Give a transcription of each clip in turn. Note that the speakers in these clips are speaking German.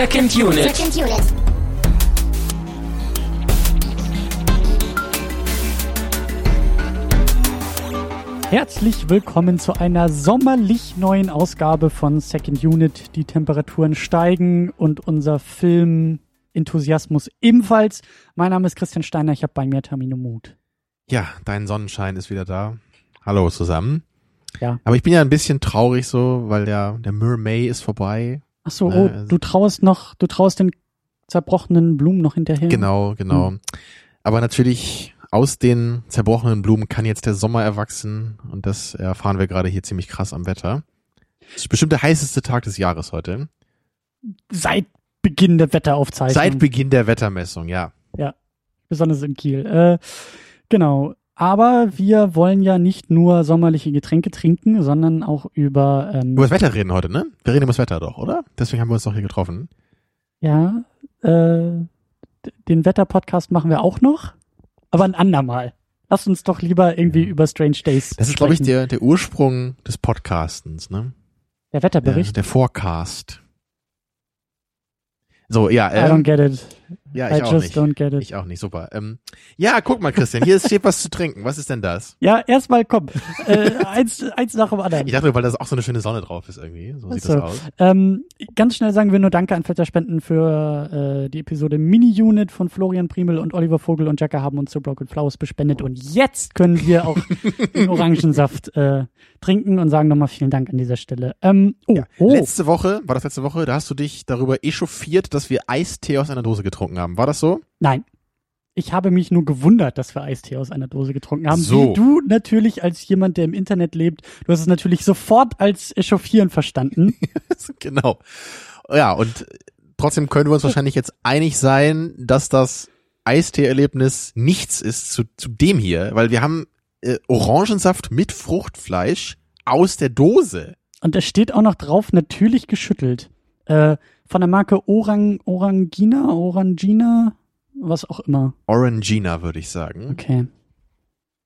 Second Unit. Second Unit. Herzlich willkommen zu einer sommerlich neuen Ausgabe von Second Unit. Die Temperaturen steigen und unser Film-Enthusiasmus ebenfalls. Mein Name ist Christian Steiner, ich habe bei mir Termino Mut. Ja, dein Sonnenschein ist wieder da. Hallo zusammen. Ja. Aber ich bin ja ein bisschen traurig so, weil der, der Mermay ist vorbei. Ach so, Ne, oh, also- du traust noch, du traust den zerbrochenen Blumen noch hinterher. Genau, genau. Hm. Aber natürlich aus den zerbrochenen Blumen kann jetzt der Sommer erwachsen und das erfahren wir gerade hier ziemlich krass am Wetter. Es ist bestimmt der heißeste Tag des Jahres heute. Seit Beginn der Wetteraufzeichnung. Seit Beginn der Wettermessung, ja. besonders in Kiel. Äh, genau. Aber wir wollen ja nicht nur sommerliche Getränke trinken, sondern auch über ähm, Über das Wetter reden heute, ne? Wir reden über das Wetter doch, oder? Deswegen haben wir uns doch hier getroffen. ja äh, den Wetterpodcast machen wir auch noch, aber ein andermal. Lass uns doch lieber irgendwie über Strange Days. Das ist, glaube ich, sprechen. der, der Ursprung des Podcastens, ne? der Der, Wetterbericht. der Forecast. So, ja, I don't ähm, get it. Ja, I ich auch just nicht. don't get it. Ich auch nicht, super. Ähm, ja, guck mal, Christian, hier ist- steht was zu trinken. Was ist denn das? Ja, erstmal komm. äh, eins, eins nach dem anderen. Ich dachte, weil da auch so eine schöne Sonne drauf ist irgendwie. So sieht so. das aus. Ähm, ganz schnell sagen wir nur Danke an Wetterspenden für äh, die Episode Mini-Unit von Florian Primel und Oliver Vogel und Jacke haben uns zu Broken Flowers bespendet und jetzt können wir auch den Orangensaft äh, trinken und sagen nochmal vielen Dank an dieser Stelle. Ähm, oh, Ja. oh. Letzte Woche, war das letzte Woche, da hast du dich darüber echauffiert, dass wir Eistee aus einer Dose getrunken haben. War das so? nein. Ich habe mich nur gewundert, dass wir Eistee aus einer Dose getrunken haben. So. Wie du natürlich als jemand, der im Internet lebt, du hast es natürlich sofort als Echauffieren verstanden. genau. Ja, und trotzdem können wir uns wahrscheinlich jetzt einig sein, dass das Eistee-Erlebnis nichts ist zu, zu dem hier, weil wir haben äh, Orangensaft mit Fruchtfleisch aus der Dose. Und es steht auch noch drauf, natürlich geschüttelt. Äh, von der Marke Orang, Orangina, Orangina, was auch immer. Orangina, würde ich sagen. Okay.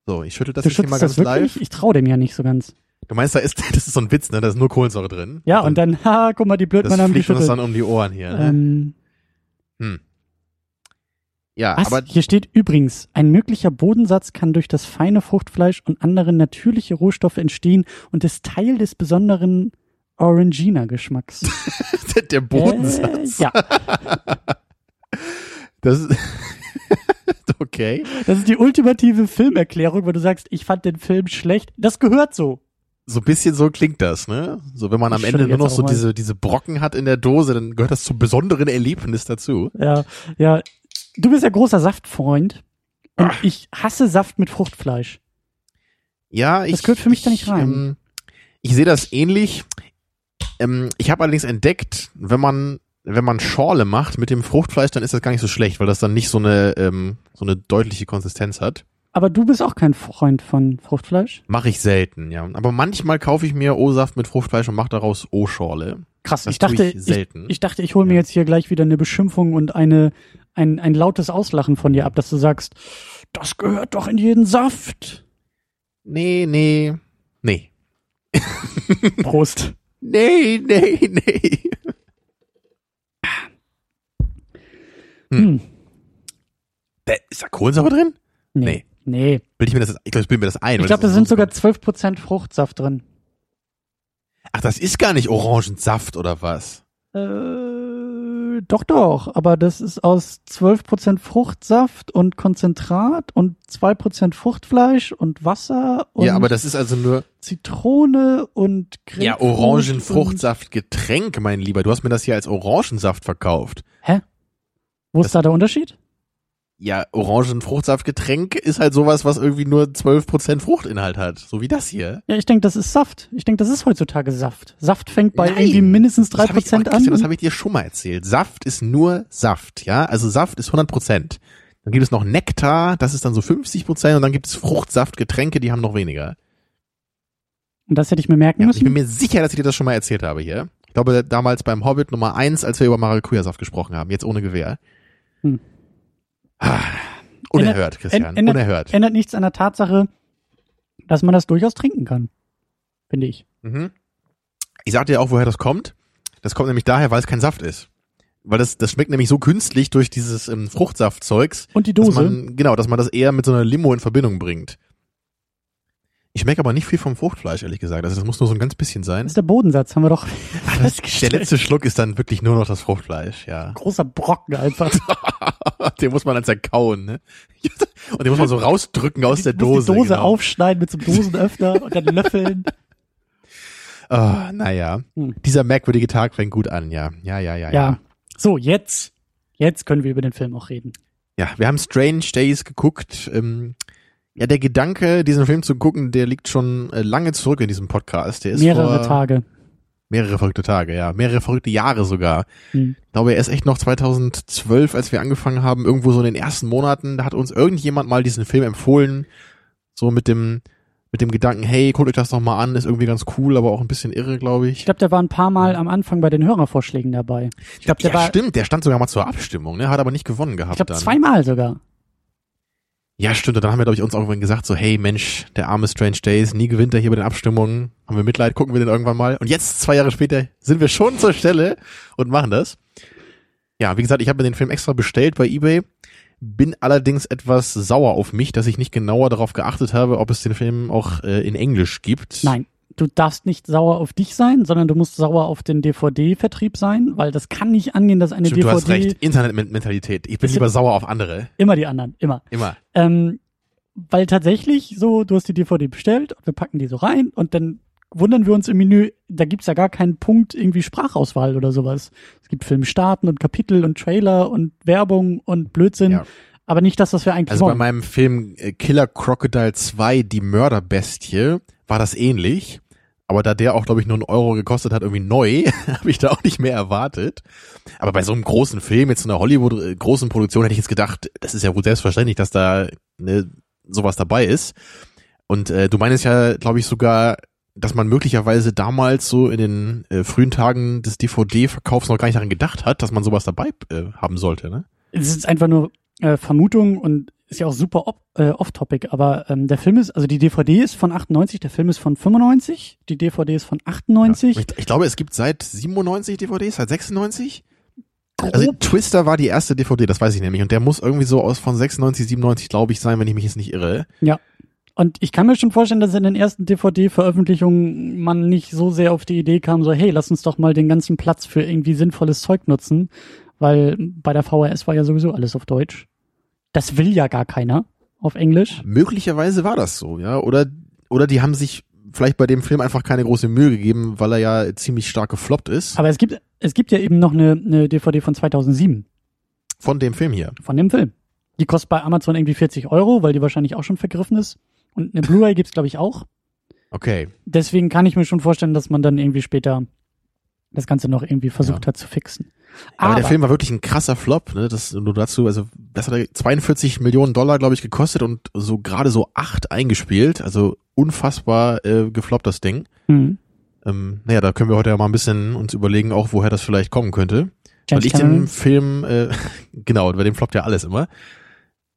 So, ich schüttel das du jetzt hier mal ganz das wirklich? live. Ich traue dem ja nicht so ganz. Du meinst, da ist, das ist so ein Witz, ne? Da ist nur Kohlensäure drin. Ja, und dann, haha, guck mal, die das Blödmann haben fliegt uns geschüttelt. dann um die Ohren hier. Ne? Ähm, Hm. Ja, was? aber Hier steht übrigens, ein möglicher Bodensatz kann durch das feine Fruchtfleisch und andere natürliche Rohstoffe entstehen und ist Teil des besonderen Orangina-Geschmacks. der Bodensatz. Äh, ja, Das ist okay. das ist die ultimative Filmerklärung, wenn du sagst, ich fand den Film schlecht. Das gehört so. So ein bisschen so klingt das, ne? So, wenn man am Ich Ende nur noch so mal. diese, diese Brocken hat in der Dose, dann gehört das zum besonderen Erlebnis dazu. Ja, ja. Du bist ja großer Saftfreund. Und Ach. ich hasse Saft mit Fruchtfleisch. Ja, ich. gehört für mich da nicht ich, rein. Ähm, ich sehe das ähnlich. Ähm, ich habe allerdings entdeckt, wenn man, wenn man Schorle macht mit dem Fruchtfleisch, dann ist das gar nicht so schlecht, weil das dann nicht so eine, ähm, so eine deutliche Konsistenz hat. Aber du bist auch kein Freund von Fruchtfleisch? Mache ich selten, ja. Aber manchmal kaufe ich mir O-Saft mit Fruchtfleisch und mache daraus O-Schorle. Krass, Das ich dachte, ich ich, selten. ich dachte, ich hole mir Ja. jetzt hier gleich wieder eine Beschimpfung und eine, ein, ein lautes Auslachen von dir ab, dass du sagst, das gehört doch in jeden Saft. Nee, nee, nee. Prost. Nee, nee, nee. Hm. Da, ist da Kohlensäure drin? Nee. Nee. Nee. Bild ich mir das, ich glaube, ich bilde mir das ein. Ich glaube, da sind so- sogar 12% Fruchtsaft drin. Ach, das ist gar nicht Orangensaft oder was? Äh, doch, doch. Aber das ist aus 12% Fruchtsaft und Konzentrat und 2% Fruchtfleisch und Wasser und Ja, aber das ist also nur, Zitrone und ja, Grapefruit Orangenfruchtsaftgetränk, mein Lieber. Du hast mir das hier als Orangensaft verkauft. Hä? Wo ist Das- da der Unterschied? Ja, Orangenfruchtsaftgetränk ist halt sowas, was irgendwie nur 12% Fruchtinhalt hat. So wie das hier. Ja, ich denke, das ist Saft. Ich denke, das ist heutzutage Saft. Saft fängt bei Nein. irgendwie mindestens Das hab ich- 3% an. Christian, Das habe ich dir schon mal erzählt. Saft ist nur Saft, ja? Also Saft ist 100%. Dann gibt es noch Nektar, das ist dann so 50% und dann gibt es Fruchtsaftgetränke, die haben noch weniger. und das hätte ich mir merken Ja, ich bin müssen. mir sicher, dass ich dir das schon mal erzählt habe hier. Ich glaube, damals beim Hobbit Nummer 1, als wir über Maracuja-Saft gesprochen haben, jetzt ohne Gewehr. Hm. Ah, unerhört, Christian, ändert- unerhört. Ändert nichts an der Tatsache, dass man das durchaus trinken kann. Finde ich. Mhm. Ich sag dir auch, woher das kommt. Das kommt nämlich daher, weil es kein Saft ist. weil das, das schmeckt nämlich so künstlich durch dieses ähm, Fruchtsaftzeugs. Und die Dass Dose. man, genau, dass man das eher mit so einer Limo in Verbindung bringt. Ich schmecke aber nicht viel vom Fruchtfleisch, ehrlich gesagt. Also das muss nur so ein ganz bisschen sein. Das ist der Bodensatz, haben wir doch Der festgestellt. letzte Schluck ist dann wirklich nur noch das Fruchtfleisch, ja. Großer Brocken einfach. den muss man dann zerkauen, ne? Und den muss man so rausdrücken aus der Dose. Die Dose genau. aufschneiden mit so einem Dosenöffner und dann löffeln. Ah, naja. Hm. Dieser merkwürdige Tag fängt gut an, ja. Ja, ja, ja, Ja. ja. So, jetzt. Jetzt können wir über den Film auch reden. Ja, wir haben Strange Days geguckt. Ähm, ja, der Gedanke, diesen Film zu gucken, der liegt schon äh, lange zurück in diesem Podcast. Der ist Mehrere vor Tage. Mehrere verrückte Tage, ja. Mehrere verrückte Jahre sogar. Hm. Ich glaube, er ist echt noch 2012, als wir angefangen haben, irgendwo so in den ersten Monaten, da hat uns irgendjemand mal diesen Film empfohlen, so mit dem, mit dem Gedanken, hey, guckt euch das doch mal an, ist irgendwie ganz cool, aber auch ein bisschen irre, glaube Ich ich. glaube, der war ein paar Mal am Anfang bei den Hörervorschlägen dabei. Ich glaube, der Ja, war, stimmt, der stand sogar mal zur Abstimmung, ne, hat aber nicht gewonnen gehabt ich glaube, zweimal sogar. Ja, stimmt, und dann haben wir, glaube ich, uns irgendwann gesagt, so, hey, Mensch, der arme Strange Days, nie gewinnt er hier bei den Abstimmungen, haben wir Mitleid, gucken wir den irgendwann mal. Und jetzt, zwei Jahre später, sind wir schon zur Stelle und machen das. Ja, wie gesagt, ich habe mir den Film extra bestellt bei eBay, bin allerdings etwas sauer auf mich, dass ich nicht genauer darauf geachtet habe, ob es den Film auch äh, in Englisch gibt. Nein, du darfst nicht sauer auf dich sein, sondern du musst sauer auf den DVD-Vertrieb sein, weil das kann nicht angehen, dass eine Stimmt, du hast DVD recht, Internetmentalität. Ich bin lieber sauer auf andere. immer die anderen, immer. Immer. Ähm, weil tatsächlich so, du hast die DVD bestellt, wir packen die so rein und dann wundern wir uns im Menü, da gibt's ja gar keinen Punkt irgendwie Sprachauswahl oder sowas. Es gibt Filmstarten und Kapitel und Trailer und Werbung und Blödsinn, Ja. aber nicht das, was wir eigentlich Also bei wollen. meinem Film äh, Killer Crocodile 2, die Mörderbestie, war das ähnlich. Aber da der auch, glaube ich, nur einen Euro gekostet hat, irgendwie neu, habe ich da auch nicht mehr erwartet. Aber bei so einem großen Film, jetzt so einer Hollywood-großen Produktion, hätte ich jetzt gedacht, das ist ja wohl selbstverständlich, dass da ne, sowas dabei ist. Und äh, du meinst ja, glaube ich, sogar, dass man möglicherweise damals so in den äh, frühen Tagen des DVD-Verkaufs noch gar nicht daran gedacht hat, dass man sowas dabei äh, haben sollte, ne? es ist einfach nur äh, Vermutung und ist ja auch super äh, off-topic, aber ähm, der Film ist, also die DVD ist von 98, der Film ist von 95, die DVD ist von 98. Ja. Ich, ich glaube, es gibt seit 97 DVDs, seit 96? Grob. Also Twister war die erste DVD, das weiß ich nämlich. Und der muss irgendwie so aus von 96, 97, glaube ich, sein, wenn ich mich jetzt nicht irre. Und ich kann mir schon vorstellen, dass in den ersten DVD-Veröffentlichungen man nicht so sehr auf die Idee kam, so, hey, lass uns doch mal den ganzen Platz für irgendwie sinnvolles Zeug nutzen, weil bei der VHS war ja sowieso alles auf Deutsch. Das will ja gar keiner auf Englisch. Möglicherweise war das so, ja. Oder, oder die haben sich vielleicht bei dem Film einfach keine große Mühe gegeben, weil er ja ziemlich stark gefloppt ist. Aber es gibt, es gibt ja eben noch eine, eine DVD von 2007 Von dem Film hier. von dem Film. Die kostet bei Amazon irgendwie 40 Euro, weil die wahrscheinlich auch schon vergriffen ist. Und eine Blu-ray gibt's glaube ich auch. Okay. Deswegen kann ich mir schon vorstellen, dass man dann irgendwie später das Ganze noch irgendwie versucht Ja. hat zu fixen. Aber, der Film war wirklich ein krasser Flop, ne? Das nur dazu, also das hat er 42 Millionen Dollar, glaube ich, gekostet und so gerade so acht eingespielt. Also unfassbar äh, gefloppt das Ding. Mhm. Ähm, naja, da können wir heute ja mal ein bisschen uns überlegen, auch woher das vielleicht kommen könnte. James weil ich Cameron. den Film, äh, genau, bei dem floppt ja alles immer.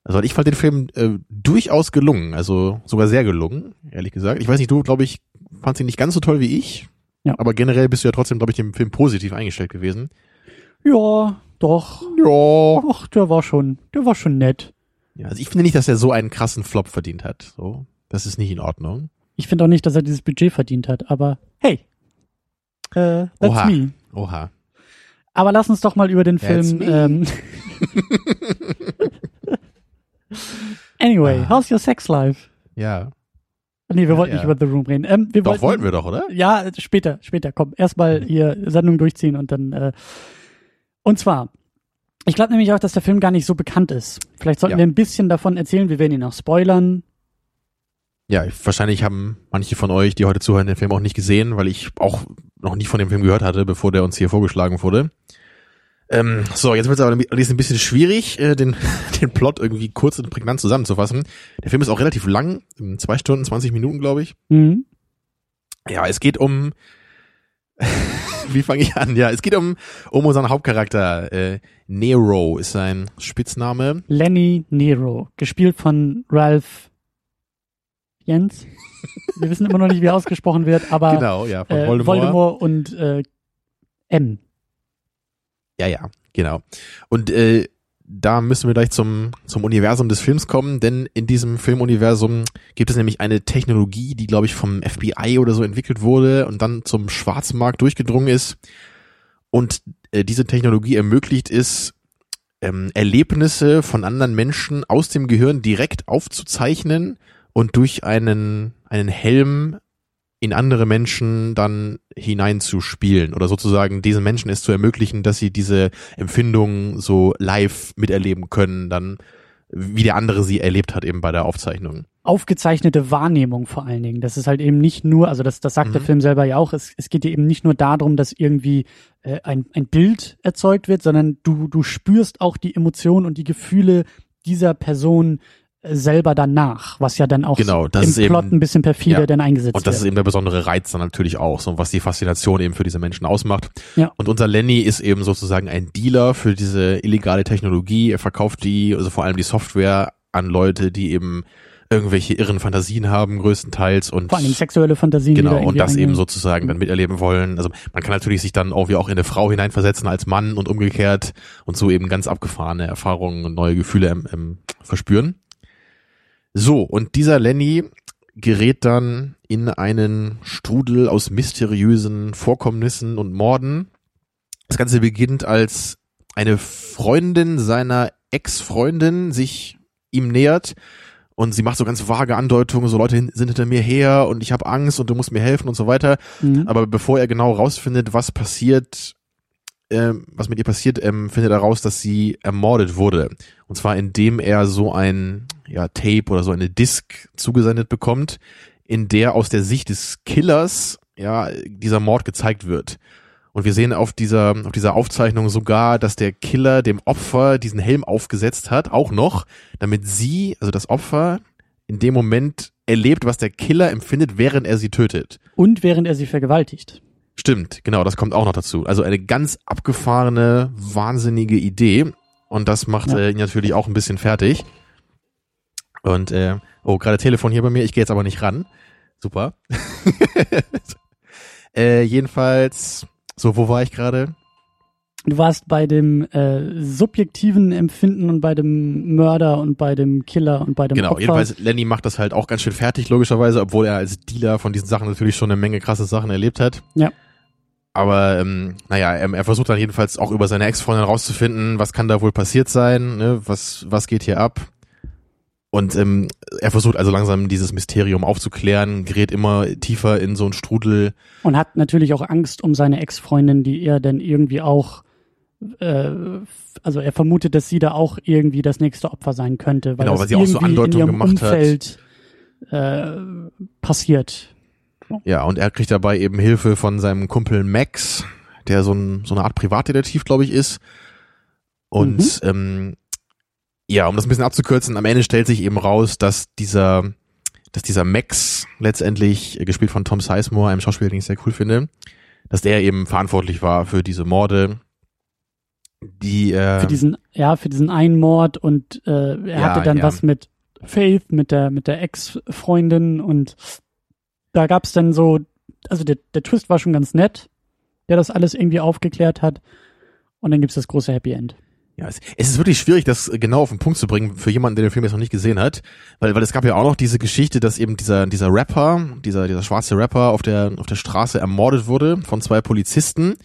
Also ich fand den Film äh, durchaus gelungen, also sogar sehr gelungen, ehrlich gesagt. Ich weiß nicht, du, glaube ich, fandst ihn nicht ganz so toll wie ich. Ja. Aber generell bist du ja trotzdem, glaube ich, dem Film positiv eingestellt gewesen. Ja, doch. Ja. Ach, der war schon, der war schon nett. ja. Also ich finde nicht, dass er so einen krassen Flop verdient hat. So, das ist nicht in Ordnung. Ich finde auch nicht, dass er dieses Budget verdient hat, aber hey. Äh, that's Oha. me. Oha. Aber lass uns doch mal über den That's Film. Ähm, anyway, Ah. how's your sex life? Ja. Nee, wir Ja, wollten ja. nicht über The Room reden. Ähm, wir Doch, wollten, wollten wir doch, oder? Ja, später, später. Komm, erstmal hier Sendung durchziehen und dann. Äh, und zwar, ich glaube nämlich auch, dass der Film gar nicht so bekannt ist. Vielleicht sollten Ja. wir ein bisschen davon erzählen. Wir werden ihn auch spoilern. Ja, ich- wahrscheinlich haben manche von euch, die heute zuhören, den Film auch nicht gesehen, weil ich auch noch nie von dem Film gehört hatte, bevor der uns hier vorgeschlagen wurde. Ähm, so, jetzt wird es aber allerdings ein bisschen schwierig, äh, den, den Plot irgendwie kurz und prägnant zusammenzufassen. Der Film ist auch relativ lang, zwei Stunden, 20 Minuten, glaube ich. Mhm. Ja, es geht um, wie fange ich an? Ja, es geht um, um unseren Hauptcharakter. Äh, Nero ist sein Spitzname. Lenny Nero, gespielt von Ralph Jens. Wir wissen immer noch nicht, wie er ausgesprochen wird, aber genau, ja, von äh, Voldemort. Voldemort und äh, M. Ja, ja, genau. Und äh, da müssen wir gleich zum, zum Universum des Films kommen, denn in diesem Filmuniversum gibt es nämlich eine Technologie, die, glaube ich, vom FBI oder so entwickelt wurde und dann zum Schwarzmarkt durchgedrungen ist. Und äh, diese Technologie ermöglicht es, ähm, Erlebnisse von anderen Menschen aus dem Gehirn direkt aufzuzeichnen und durch einen, einen Helm in andere Menschen dann hineinzuspielen oder sozusagen diesen Menschen es zu ermöglichen, dass sie diese Empfindungen so live miterleben können, dann wie der andere sie erlebt hat eben bei der Aufzeichnung. Aufgezeichnete Wahrnehmung vor allen Dingen. Das ist halt eben nicht nur, also das, das sagt mhm. der Film selber ja auch, es, es geht dir eben nicht nur darum, dass irgendwie äh, ein, ein Bild erzeugt wird, sondern du, du spürst auch die Emotionen und die Gefühle dieser Person selber danach, was ja dann auch genau, das im ist Plot eben, ein bisschen perfide ja. dann eingesetzt Und das wird. ist eben der besondere Reiz dann natürlich auch, so was die Faszination eben für diese Menschen ausmacht. Ja. Und unser Lenny ist eben sozusagen ein Dealer für diese illegale Technologie. Er verkauft die, also vor allem die Software an Leute, die eben irgendwelche irren Fantasien haben, größtenteils und vor allem sexuelle Fantasien. genau und das eben sozusagen dann miterleben wollen. Also man kann natürlich sich dann auch wie auch in eine Frau hineinversetzen als Mann und umgekehrt und so eben ganz abgefahrene Erfahrungen und neue Gefühle ähm, verspüren. So, und dieser Lenny gerät dann in einen Strudel aus mysteriösen Vorkommnissen und Morden. Das Ganze beginnt als eine Freundin seiner Ex-Freundin sich ihm nähert und sie macht so ganz vage Andeutungen, so Leute sind hinter mir her und ich habe Angst und du musst mir helfen und so weiter. Mhm. Aber bevor er genau rausfindet, was passiert, ähm, was mit ihr passiert, ähm, findet er raus, dass sie ermordet wurde. Und zwar indem er so ein ja, Tape oder so eine Disc zugesendet bekommt, in der aus der Sicht des Killers ja dieser Mord gezeigt wird. Und wir sehen auf dieser, auf dieser Aufzeichnung sogar, dass der Killer dem Opfer diesen Helm aufgesetzt hat, auch noch, damit sie, also das Opfer, in dem Moment erlebt, was der Killer empfindet, während er sie tötet. Und während er sie vergewaltigt. Stimmt, genau, das kommt auch noch dazu. Also eine ganz abgefahrene, wahnsinnige Idee. Und das macht Ja. äh, ihn natürlich auch ein bisschen fertig. Und äh, oh, gerade Telefon hier bei mir, ich gehe jetzt aber nicht ran. Super. äh, jedenfalls, so, wo war ich gerade? Du warst bei dem äh, subjektiven Empfinden und bei dem Mörder und bei dem Killer und bei dem Genau, Opfer. jedenfalls Lenny macht das halt auch ganz schön fertig, logischerweise, obwohl er als Dealer von diesen Sachen natürlich schon eine Menge krasse Sachen erlebt hat. Ja. Aber ähm, naja, er, er versucht dann jedenfalls auch über seine Ex-Freundin rauszufinden, was kann da wohl passiert sein, ne? was, was geht hier ab. Und ähm, er versucht also langsam dieses Mysterium aufzuklären, gerät immer tiefer in so einen Strudel. Und hat natürlich auch Angst um seine Ex-Freundin, die er dann irgendwie auch, äh, also er vermutet, dass sie da auch irgendwie das nächste Opfer sein könnte, weil Genau, weil sie auch so Andeutungen gemacht hat. Umfeld äh, passiert. Ja, und er kriegt dabei eben Hilfe von seinem Kumpel Max, der so, ein, so eine Art Privatdetektiv, glaube ich, ist. Und ähm, ja, um das ein bisschen abzukürzen, am Ende stellt sich eben raus, dass dieser, dass dieser Max letztendlich, äh, gespielt von Tom Sizemore, einem Schauspieler, den ich sehr cool finde, dass der eben verantwortlich war für diese Morde, die äh, Für diesen, ja, für diesen einen Mord und äh, er Ja, hatte dann ja. was mit Faith, mit der, mit der Ex-Freundin und da gab's dann so, also der, der Twist war schon ganz nett, der das alles irgendwie aufgeklärt hat. Und dann gibt's das große Happy End. Ja, es, es ist wirklich schwierig, das genau auf den Punkt zu bringen für jemanden, der den Film jetzt noch nicht gesehen hat, weil weil es gab ja auch noch diese Geschichte, dass eben dieser dieser Rapper, dieser dieser schwarze Rapper auf der auf der Straße ermordet wurde von zwei Polizisten.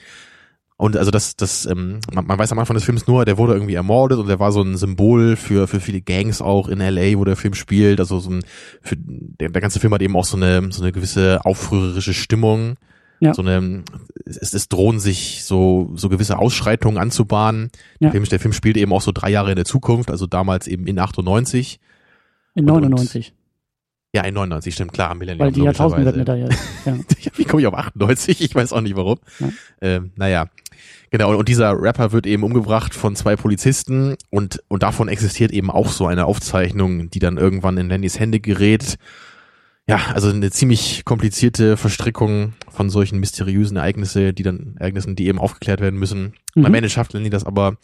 Und also das das ähm, man, man weiß am Anfang des Films nur, der wurde irgendwie ermordet und der war so ein Symbol für für viele Gangs auch in LA, wo der Film spielt, also so ein für der, der ganze Film hat eben auch so eine so eine gewisse aufrührerische Stimmung. Ja. So eine, es, es drohen sich so, so gewisse Ausschreitungen anzubahnen. Ja. Der, Film, der Film spielt eben auch so drei Jahre in der Zukunft, also damals eben in 98. In Und- und- 99, Ja, in 99, stimmt, klar, Millennium. weil die Jahrtausendmedaille. Ja. Wie komme ich auf 98? Ich weiß auch nicht warum. Ja. Ähm, naja. Genau, und dieser Rapper wird eben umgebracht von zwei Polizisten und, und davon existiert eben auch so eine Aufzeichnung, die dann irgendwann in Lennys Hände gerät. Ja, also eine ziemlich komplizierte Verstrickung von solchen mysteriösen Ereignisse, die dann, Ereignissen, die eben aufgeklärt werden müssen. Und am Mhm. Ende schafft Lenny das aber.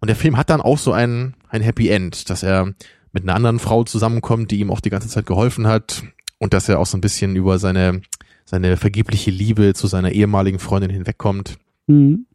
Und der Film hat dann auch so ein, ein Happy End, dass er mit einer anderen Frau zusammenkommt, die ihm auch die ganze Zeit geholfen hat und dass er auch so ein bisschen über seine, seine vergebliche Liebe zu seiner ehemaligen Freundin hinwegkommt. Mhm.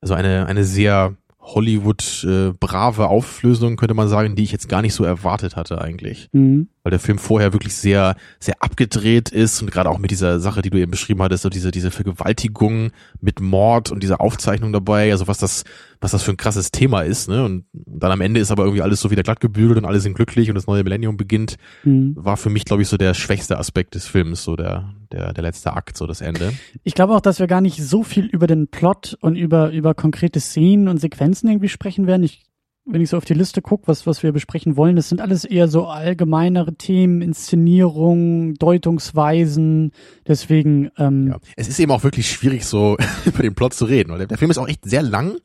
Also eine, eine sehr Hollywood-brave äh, Auflösung, könnte man sagen, die ich jetzt gar nicht so erwartet hatte eigentlich. Mhm. Weil der Film vorher wirklich sehr, sehr abgedreht ist und gerade auch mit dieser Sache, die du eben beschrieben hattest, so diese, diese Vergewaltigung mit Mord und dieser Aufzeichnung dabei, also was das, was das für ein krasses Thema ist, ne? Und dann am Ende ist aber irgendwie alles so wieder glatt gebügelt und alle sind glücklich und das neue Millennium beginnt, mhm. war für mich, glaube ich, so der schwächste Aspekt des Films, so der, der, der letzte Akt, so das Ende. Ich glaube auch, dass wir gar nicht so viel über den Plot und über, über konkrete Szenen und Sequenzen irgendwie sprechen werden. Ich, wenn ich so auf die Liste gucke, was, was wir besprechen wollen, das sind alles eher so allgemeinere Themen, Inszenierung, Deutungsweisen. Deswegen, ähm, ja. Es ist eben auch wirklich schwierig, so über den Plot zu reden, weil der, der Film ist auch echt sehr lang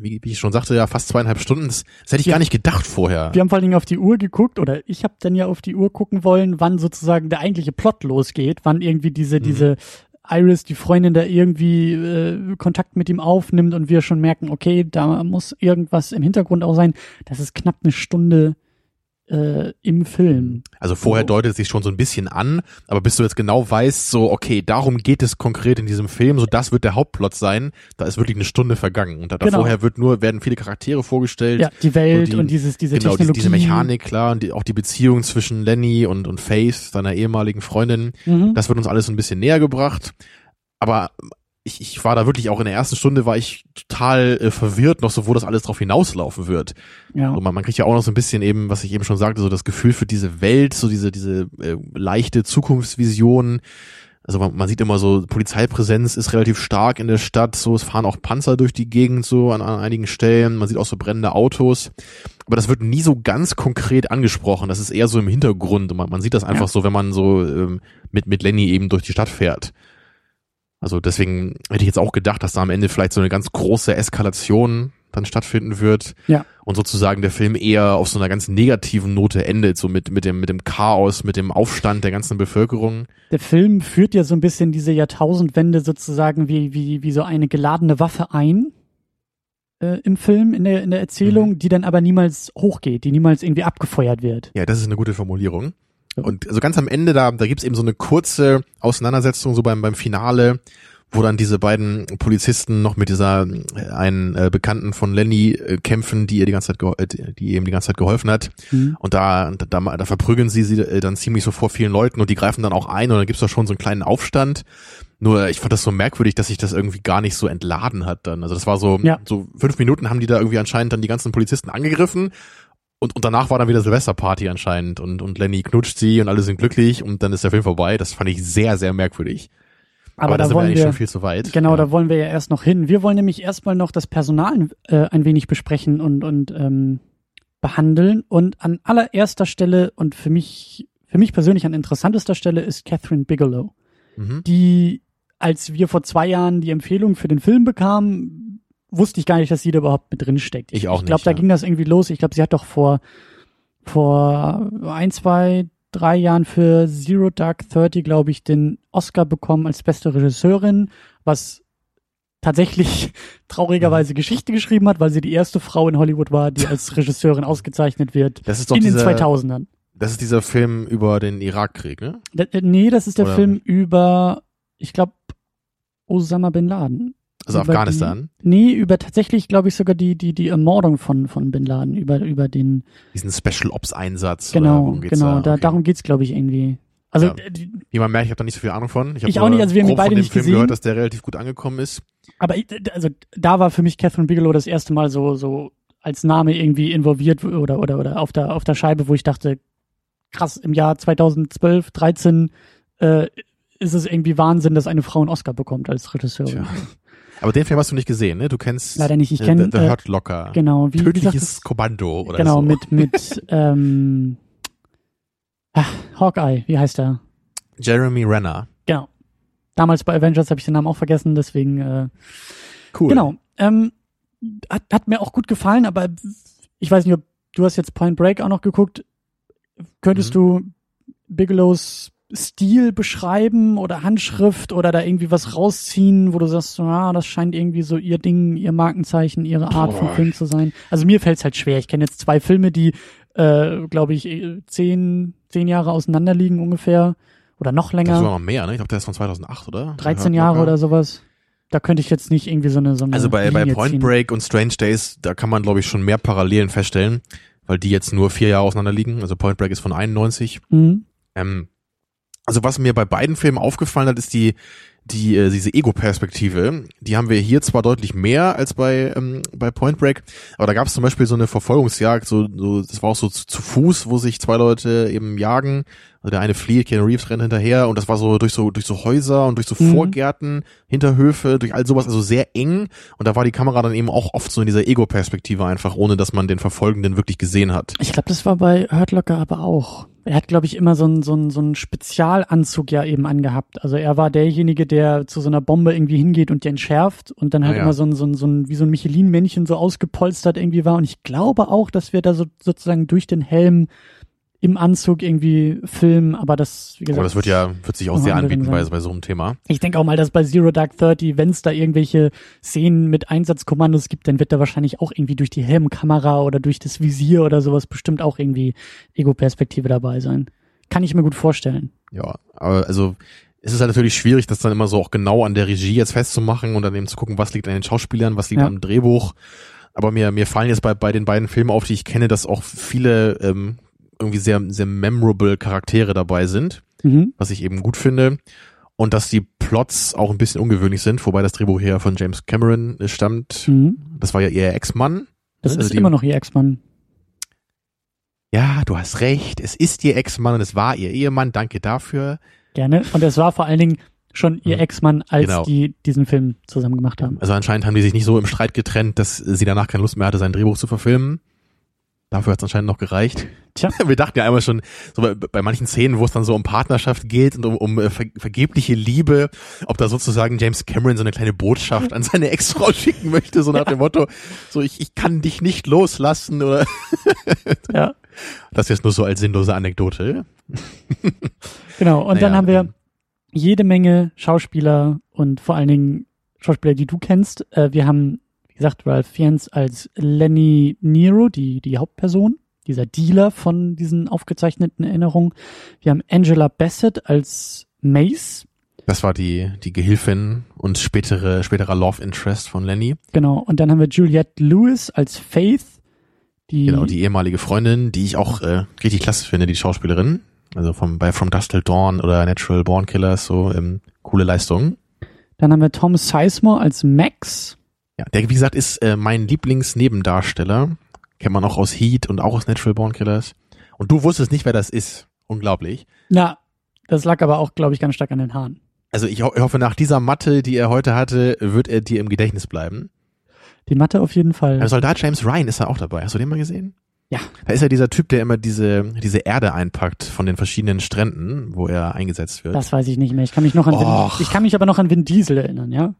wie, wie ich schon sagte, ja fast zweieinhalb Stunden. Das, das hätte ich ja. gar nicht gedacht vorher. Wir haben vor allen Dingen auf die Uhr geguckt oder ich habe dann ja auf die Uhr gucken wollen, wann sozusagen der eigentliche Plot losgeht, wann irgendwie diese mhm. diese Iris, die Freundin, da irgendwie äh, Kontakt mit ihm aufnimmt und wir schon merken, okay, da muss irgendwas im Hintergrund auch sein. Das ist knapp eine Stunde äh, im Film. Also vorher deutet es sich schon so ein bisschen an, aber bis du jetzt genau weißt, so, okay, darum geht es konkret in diesem Film, so das wird der Hauptplot sein, da ist wirklich eine Stunde vergangen. Und da, genau. vorher wird nur, werden viele Charaktere vorgestellt. Ja, die Welt und, die, und dieses, diese genau, Technologie. Diese, diese Mechanik, klar, und die, auch die Beziehung zwischen Lenny und, und Faith, seiner ehemaligen Freundin. Mhm. Das wird uns alles so ein bisschen näher gebracht. Aber ich, ich war da wirklich auch in der ersten Stunde war ich total äh, verwirrt noch so, wo das alles drauf hinauslaufen wird. Ja. Und man, man kriegt ja auch noch so ein bisschen eben, was ich eben schon sagte, so das Gefühl für diese Welt, so diese, diese äh, leichte Zukunftsvision. Also man, man sieht immer so, Polizeipräsenz ist relativ stark in der Stadt, so es fahren auch Panzer durch die Gegend so an, an einigen Stellen, man sieht auch so brennende Autos. Aber das wird nie so ganz konkret angesprochen. Das ist eher so im Hintergrund. Man, man sieht das einfach ja. so, wenn man so ähm, mit, mit Lenny eben durch die Stadt fährt. Also deswegen hätte ich jetzt auch gedacht, dass da am Ende vielleicht so eine ganz große Eskalation dann stattfinden wird. Ja. Und sozusagen der Film eher auf so einer ganz negativen Note endet, so mit, mit dem, mit dem Chaos, mit dem Aufstand der ganzen Bevölkerung. Der Film führt ja so ein bisschen diese Jahrtausendwende sozusagen wie, wie, wie so eine geladene Waffe ein äh, im Film, in der, in der Erzählung, mhm. die dann aber niemals hochgeht, die niemals irgendwie abgefeuert wird. Ja, das ist eine gute Formulierung. Und also ganz am Ende, da, da gibt's eben so eine kurze Auseinandersetzung, so beim, beim Finale, wo dann diese beiden Polizisten noch mit dieser äh, einen äh, Bekannten von Lenny äh, kämpfen, die ihr die ganze Zeit äh, die ihm die ganze Zeit geholfen hat. Mhm. Und da, da, da verprügeln sie sie äh, dann ziemlich so vor vielen Leuten und die greifen dann auch ein und dann gibt's da schon so einen kleinen Aufstand. Nur ich fand das so merkwürdig, dass sich das irgendwie gar nicht so entladen hat dann. Also das war so, ja. so fünf Minuten haben die da irgendwie anscheinend dann die ganzen Polizisten angegriffen und, und danach war dann wieder Silvesterparty anscheinend und, und Lenny knutscht sie und alle sind glücklich und dann ist der Film vorbei. Das fand ich sehr, sehr merkwürdig. Aber, Aber da sind wollen wir eigentlich schon viel zu weit. Genau, ja. da wollen wir ja erst noch hin. Wir wollen nämlich erstmal noch das Personal äh, ein wenig besprechen und, und ähm, behandeln. Und an allererster Stelle und für mich, für mich persönlich an interessantester Stelle ist Catherine Bigelow, mhm. die, als wir vor zwei Jahren die Empfehlung für den Film bekamen, wusste ich gar nicht, dass sie da überhaupt mit drin steckt. Ich auch ich glaub, nicht. Ich glaube, da ging das irgendwie los. Ich glaube, sie hat doch vor, vor ein, zwei, drei Jahren für Zero Dark Thirty, glaube ich, den Oscar bekommen als beste Regisseurin, was tatsächlich traurigerweise Geschichte geschrieben hat, weil sie die erste Frau in Hollywood war, die als Regisseurin ausgezeichnet wird das ist doch in dieser, den 2000ern. Das ist dieser Film über den Irakkrieg, ne? Da, nee, das ist der Oder? Film über, ich glaube, Osama bin Laden. Also Afghanistan? Die, nee, über tatsächlich, glaube ich, sogar die, die, die Ermordung von, von Bin Laden, über, über den. Diesen Special Ops Einsatz. Genau, genau, da, okay. darum geht's, glaube ich, irgendwie. Also, ja. Äh, wie man merkt, ich habe da nicht so viel Ahnung von. Ich, ich auch nicht, also wir haben beide nicht Film gesehen. gehört, dass der relativ gut angekommen ist. Aber also da war für mich Catherine Bigelow das erste Mal so, so als Name irgendwie involviert oder, oder, oder auf der, auf der Scheibe, wo ich dachte, krass, im Jahr 2012, 13, äh, ist es irgendwie Wahnsinn, dass eine Frau einen Oscar bekommt als Regisseurin. Tja. Aber den Film hast du nicht gesehen, ne? Du kennst leider nicht. Ich kenne The, The Hurt Locker. Genau. Wie, Tödliches wie Kommando oder genau, so. Genau mit mit ähm, ach, Hawkeye. Wie heißt er? Jeremy Renner. Genau. Damals bei Avengers habe ich den Namen auch vergessen, deswegen. Äh, cool. Genau. Ähm, hat, hat mir auch gut gefallen, aber ich weiß nicht, ob du hast jetzt Point Break auch noch geguckt. Könntest mhm. du Bigelows Stil beschreiben oder Handschrift oder da irgendwie was rausziehen, wo du sagst, ah, das scheint irgendwie so ihr Ding, ihr Markenzeichen, ihre Art Boah. von Film zu sein. Also mir fällt's halt schwer. Ich kenne jetzt zwei Filme, die, äh, glaube ich, äh, zehn, zehn Jahre auseinander liegen ungefähr oder noch länger. Das war noch mehr, ne? Ich glaube, der ist von 2008, oder? 13 Jahre oder sowas. da könnte ich jetzt nicht irgendwie so eine so eine Also bei, bei Linie Point ziehen. Break und Strange Days, da kann man glaube ich schon mehr Parallelen feststellen, weil die jetzt nur vier Jahre auseinander liegen. Also Point Break ist von 91. Mhm. Ähm, also was mir bei beiden Filmen aufgefallen hat, ist die die äh, diese Ego-Perspektive. Die haben wir hier zwar deutlich mehr als bei ähm, bei Point Break, aber da gab es zum Beispiel so eine Verfolgungsjagd, so, so das war auch so zu, zu Fuß, wo sich zwei Leute eben jagen. Also der eine flieht, Keanu Reeves rennt hinterher und das war so durch so durch so Häuser und durch so Mhm. Vorgärten, Hinterhöfe, durch all sowas, also sehr eng. Und da war die Kamera dann eben auch oft so in dieser Ego-Perspektive einfach, ohne dass man den Verfolgenden wirklich gesehen hat. Ich glaube, das war bei Hurt Locker aber auch. Er hat, glaube ich, immer so einen so einen- so einen Spezialanzug ja eben angehabt. Also er war derjenige, der zu so einer Bombe irgendwie hingeht und die entschärft und dann halt Ah, ja. immer so ein, so ein, so ein, wie so ein Michelin-Männchen so ausgepolstert irgendwie war. Und ich glaube auch, dass wir da so sozusagen durch den Helm im Anzug irgendwie filmen, aber das, wie gesagt. Aber das wird ja, wird sich auch sehr anbieten bei, bei so einem Thema. Ich denke auch mal, dass bei Zero Dark Thirty, wenn es da irgendwelche Szenen mit Einsatzkommandos gibt, dann wird da wahrscheinlich auch irgendwie durch die Helmkamera oder durch das Visier oder sowas bestimmt auch irgendwie Ego-Perspektive dabei sein. Kann ich mir gut vorstellen. Ja, aber also es ist halt natürlich schwierig, das dann immer so auch genau an der Regie jetzt festzumachen und dann eben zu gucken, was liegt an den Schauspielern, was liegt Ja. am Drehbuch. Aber mir, mir fallen jetzt bei, bei den beiden Filmen auf, die ich kenne, dass auch viele ähm, irgendwie sehr, sehr memorable Charaktere dabei sind, Mhm. was ich eben gut finde. Und dass die Plots auch ein bisschen ungewöhnlich sind, wobei das Drehbuch hier von James Cameron stammt. Mhm. Das war ja ihr Ex-Mann. Das Also ist immer noch ihr Ex-Mann. Ja, du hast recht. Es ist ihr Ex-Mann und es war ihr Ehemann. Danke dafür. Gerne. Und es war vor allen Dingen schon ihr Mhm. Ex-Mann, als Genau. die diesen Film zusammen gemacht haben. Also anscheinend haben die sich nicht so im Streit getrennt, dass sie danach keine Lust mehr hatte, sein Drehbuch zu verfilmen. Dafür hat es anscheinend noch gereicht. Tja. Wir dachten ja einmal schon, so bei, bei manchen Szenen, wo es dann so um Partnerschaft geht und um, um äh, ver vergebliche Liebe, ob da sozusagen James Cameron so eine kleine Botschaft an seine Ex-Frau schicken möchte, so nach dem Motto, so ich, ich kann dich nicht loslassen oder Ja. das jetzt nur so als sinnlose Anekdote. Genau. Und dann Naja, haben wir ähm, jede Menge Schauspieler und vor allen Dingen Schauspieler, die du kennst. Äh, wir haben, wie gesagt, Ralph Fiennes als Lenny Nero, die, die Hauptperson, dieser Dealer von diesen aufgezeichneten Erinnerungen. Wir haben Angela Bassett als Mace. Das war die, die Gehilfin und spätere, späterer Love Interest von Lenny. Genau. Und dann haben wir Juliette Lewis als Faith. Die, Genau, die ehemalige Freundin, die ich auch äh, richtig klasse finde, die Schauspielerin. Also vom bei From Dust Till Dawn oder Natural Born Killers, so ähm, coole Leistung. Dann haben wir Tom Sizemore als Max. Ja, der wie gesagt ist äh, mein Lieblingsnebendarsteller. Kennt man auch aus Heat und auch aus Natural Born Killers. Und du wusstest nicht, wer das ist. Unglaublich. Na, das lag aber auch, glaube ich, ganz stark an den Haaren. Also ich, ho ich hoffe, nach dieser Matte, die er heute hatte, wird er dir im Gedächtnis bleiben. Die Mathe auf jeden Fall. Der Soldat James Ryan ist da auch dabei. Hast du den mal gesehen? Ja. Da ist ja dieser Typ, der immer diese, diese Erde einpackt von den verschiedenen Stränden, wo er eingesetzt wird. Das weiß ich nicht mehr. Ich kann mich noch an Och. Vin, ich kann mich aber noch an Vin Diesel erinnern, ja?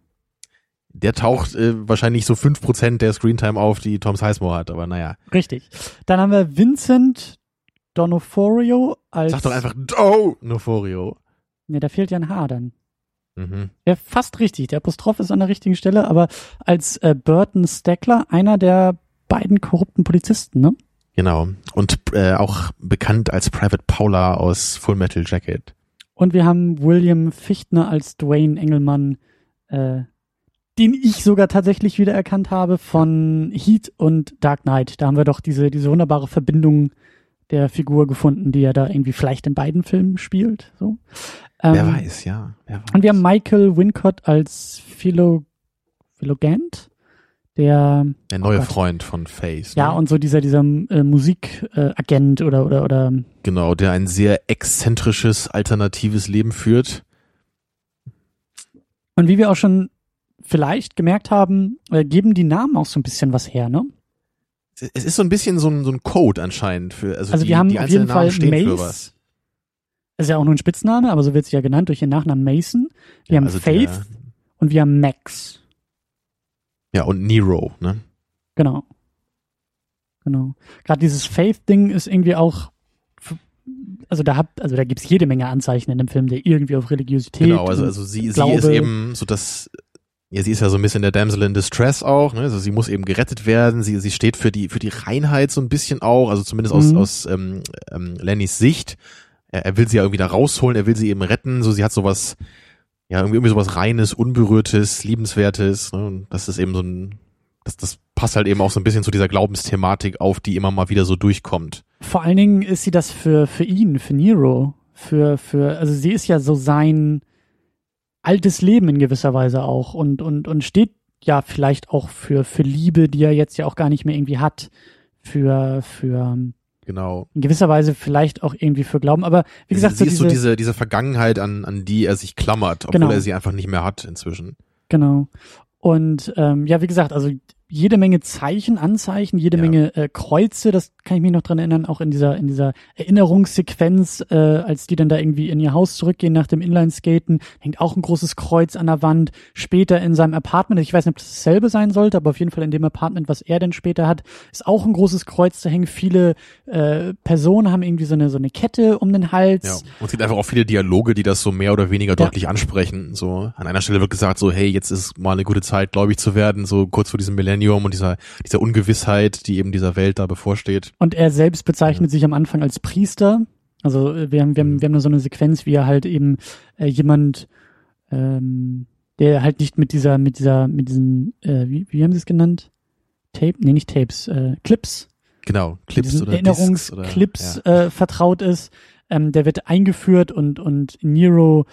Der taucht äh, wahrscheinlich so fünf Prozent der Screentime auf, die Tom Sizemore hat, aber naja. Richtig. Dann haben wir Vincent Donoforio als. Sag doch einfach Oh Noforio. Nee, da fehlt ja ein Haar dann. Mhm. Ja, fast richtig. Der Apostroph ist an der richtigen Stelle, aber als äh, Burton Stackler, einer der beiden korrupten Polizisten, ne? Genau. Und äh, auch bekannt als Private Paula aus Full Metal Jacket. Und wir haben William Fichtner als Dwayne Engelmann, äh, den ich sogar tatsächlich wiedererkannt habe von Heat und Dark Knight. Da haben wir doch diese, diese wunderbare Verbindung der Figur gefunden, die er da irgendwie vielleicht in beiden Filmen spielt. So. Ähm, Wer weiß, ja. Wer weiß. Und wir haben Michael Wincott als Philo, Philogant, der der neue Oh. Freund von Face. ja ne? und so dieser dieser äh, Musikagent äh, oder oder oder Genau, der ein sehr exzentrisches, alternatives Leben führt. und wie wir auch schon vielleicht gemerkt haben, äh, geben die Namen auch so ein bisschen was her, ne? Es ist so ein bisschen so ein, so ein Code anscheinend für, also, Also die, wir haben die auf einzelnen jeden Fall Namen für Mace. Ist ja auch nur ein Spitzname, aber so wird sie ja genannt durch ihren Nachnamen Mason. Wir Ja, haben also Faith Der, und wir haben Max. ja, und Nero, ne? Genau. Genau. Gerade dieses Faith-Ding ist irgendwie auch, also da hat, also da gibt's jede Menge Anzeichen in dem Film, der irgendwie auf Religiosität. Genau, also, also sie, sie ist eben so das, ja, sie ist ja so ein bisschen der Damsel in Distress auch, ne? Also sie muss eben gerettet werden, sie, sie steht für die, für die Reinheit so ein bisschen auch, also zumindest aus, Mhm. aus ähm, ähm, Lennys Sicht. Er, er will sie ja irgendwie da rausholen, er will sie eben retten, so sie hat sowas, ja, irgendwie, irgendwie sowas Reines, Unberührtes, Liebenswertes. Ne? Und das ist eben so ein, das, das passt halt eben auch so ein bisschen zu dieser Glaubensthematik auf, die immer mal wieder so durchkommt. Vor allen Dingen ist sie das für, für ihn, für Nero, für, für, also sie ist ja so sein altes Leben in gewisser Weise auch und, und, und steht ja vielleicht auch für, für Liebe, die er jetzt ja auch gar nicht mehr irgendwie hat, für, für, Genau. in gewisser Weise vielleicht auch irgendwie für Glauben, aber wie gesagt, sie so ist so diese, diese, diese Vergangenheit, an, an die er sich klammert, obwohl Genau. er sie einfach nicht mehr hat inzwischen. Genau. Und ähm, ja, wie gesagt, also jede Menge Zeichen, Anzeichen, jede Ja. Menge äh, Kreuze, das kann ich mich noch dran erinnern, auch in dieser, in dieser Erinnerungssequenz, äh, als die dann da irgendwie in ihr Haus zurückgehen nach dem Inlineskaten, hängt auch ein großes Kreuz an der Wand. Später in seinem Apartment, ich weiß nicht, ob das dasselbe sein sollte, aber auf jeden Fall in dem Apartment, was er denn später hat, ist auch ein großes Kreuz, da hängen viele äh, Personen, haben irgendwie so eine, so eine Kette um den Hals. Ja. Und es gibt einfach auch viele Dialoge, die das so mehr oder weniger deutlich ansprechen. So an einer Stelle wird gesagt, so hey, jetzt ist mal eine gute Zeit, gläubig zu werden, so kurz vor diesem Millennium und dieser dieser Ungewissheit, die eben dieser Welt da bevorsteht. Und er selbst bezeichnet sich am Anfang als Priester. Also äh, wir haben, wir haben, wir haben nur so eine Sequenz, wie er halt eben äh, jemand, ähm, der halt nicht mit dieser, mit dieser, mit diesen, äh, wie, wie haben sie es genannt? Tape? Nee, nicht Tapes, äh, Clips. Genau, Clips oder Erinnerungsclips ja. äh, vertraut ist. Ähm, der wird eingeführt und, und Nero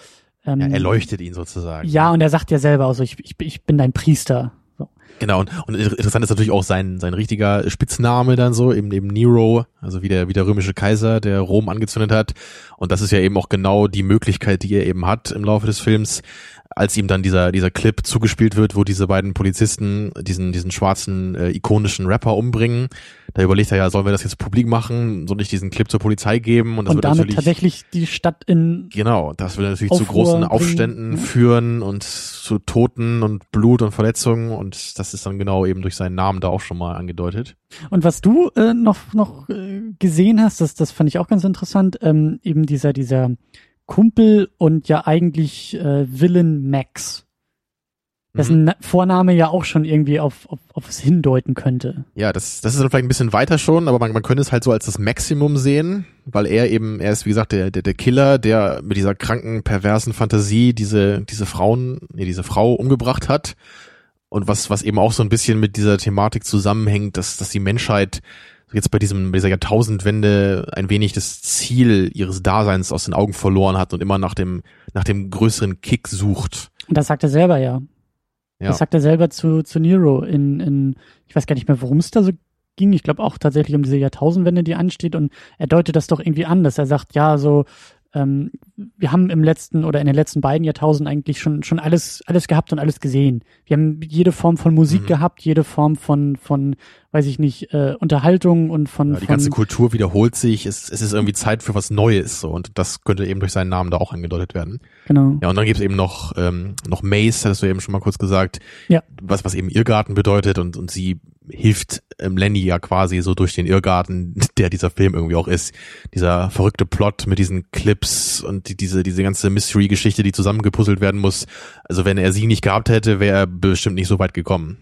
ähm, ja, er leuchtet ihn sozusagen. Ja, und er sagt ja selber auch so, ich, ich, ich bin dein Priester. Genau, und, und interessant ist natürlich auch sein, sein richtiger Spitzname dann so, eben eben Nero, also wie der, wie der römische Kaiser, der Rom angezündet hat. Und das ist ja eben auch genau die Möglichkeit, die er eben hat im Laufe des Films, als ihm dann dieser, dieser Clip zugespielt wird, wo diese beiden Polizisten diesen, diesen schwarzen, äh, ikonischen Rapper umbringen. Da überlegt er ja, sollen wir das jetzt publik machen? Soll ich diesen Clip zur Polizei geben? Und das und wird damit natürlich tatsächlich die Stadt in Genau, das will natürlich zu Aufruhr großen bringen, Aufständen führen und zu Toten und Blut und Verletzungen und das ist dann genau eben durch seinen Namen da auch schon mal angedeutet. Und was du äh, noch noch äh, gesehen hast, das das fand ich auch ganz interessant, ähm, eben dieser dieser Kumpel und ja eigentlich äh, Villain Max, dessen Na- Vorname ja auch schon irgendwie auf auf aufs hindeuten könnte. Ja, das, das ist dann vielleicht ein bisschen weiter schon, aber man, man könnte es halt so als das Maximum sehen, weil er eben, er ist wie gesagt der, der, der Killer, der mit dieser kranken, perversen Fantasie diese, diese Frauen, nee, diese Frau umgebracht hat. Und was, was eben auch so ein bisschen mit dieser Thematik zusammenhängt, dass, dass die Menschheit jetzt bei diesem, bei dieser Jahrtausendwende ein wenig das Ziel ihres Daseins aus den Augen verloren hat und immer nach dem, nach dem größeren Kick sucht. Und das sagt er selber ja. Ja. Das sagt er selber zu zu Nero in in ich weiß gar nicht mehr, worum es da so ging. Ich glaube auch tatsächlich um diese Jahrtausendwende, die ansteht und er deutet das doch irgendwie an, dass er sagt, ja, so ähm, wir haben im letzten oder in den letzten beiden Jahrtausenden eigentlich schon schon alles alles gehabt und alles gesehen. Wir haben jede Form von Musik Mhm. gehabt, jede Form von von weiß ich nicht äh, Unterhaltung und von, Ja, die von ganze Kultur wiederholt sich, es, es ist irgendwie Zeit für was Neues so und das könnte eben durch seinen Namen da auch angedeutet werden. genau. Ja, und dann gibt's eben noch, ähm, noch Mace, hattest du eben schon mal kurz gesagt, Ja. was, was eben Irrgarten bedeutet und, und sie hilft ähm, Lenny ja quasi so durch den Irrgarten, der dieser Film irgendwie auch ist. Dieser verrückte Plot mit diesen Clips und die, diese, diese ganze Mystery-Geschichte, die zusammengepuzzelt werden muss. Also wenn er sie nicht gehabt hätte, wäre er bestimmt nicht so weit gekommen.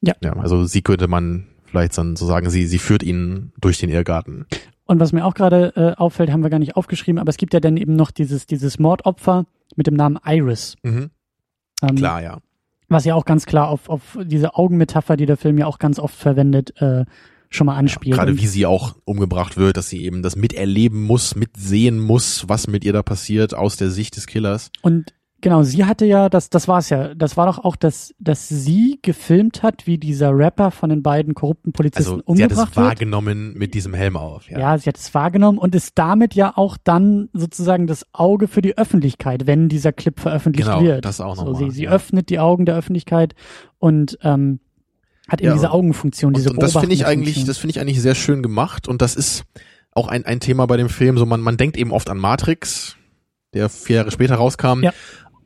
Ja. Ja, also sie könnte man vielleicht dann so sagen, sie, sie führt ihn durch den Irrgarten. Und was mir auch gerade äh, auffällt, haben wir gar nicht aufgeschrieben, aber es gibt ja dann eben noch dieses dieses Mordopfer mit dem Namen Iris. Mhm. Ähm, Klar, ja. Was ja auch ganz klar auf, auf diese Augenmetapher, die der Film ja auch ganz oft verwendet, äh, schon mal anspielt. Gerade Und- wie sie auch umgebracht wird, dass sie eben das miterleben muss, mitsehen muss, was mit ihr da passiert aus der Sicht des Killers. Und genau, sie hatte ja, das, das war's ja, das war doch auch, dass, dass sie gefilmt hat, wie dieser Rapper von den beiden korrupten Polizisten Also sie hat umgebracht es wird. wahrgenommen mit diesem Helm auf. Ja. Ja. sie hat es wahrgenommen und ist damit ja auch dann sozusagen das Auge für die Öffentlichkeit, wenn dieser Clip veröffentlicht Genau, wird. das auch so, nochmal, sie, sie ja. öffnet die Augen der Öffentlichkeit und ähm, hat eben Ja, diese Augenfunktion, diese und, und das finde ich eigentlich, das finde ich eigentlich sehr schön gemacht und das ist auch ein, ein Thema bei dem Film. So man, man denkt eben oft an Matrix, der vier Jahre später rauskam. Ja.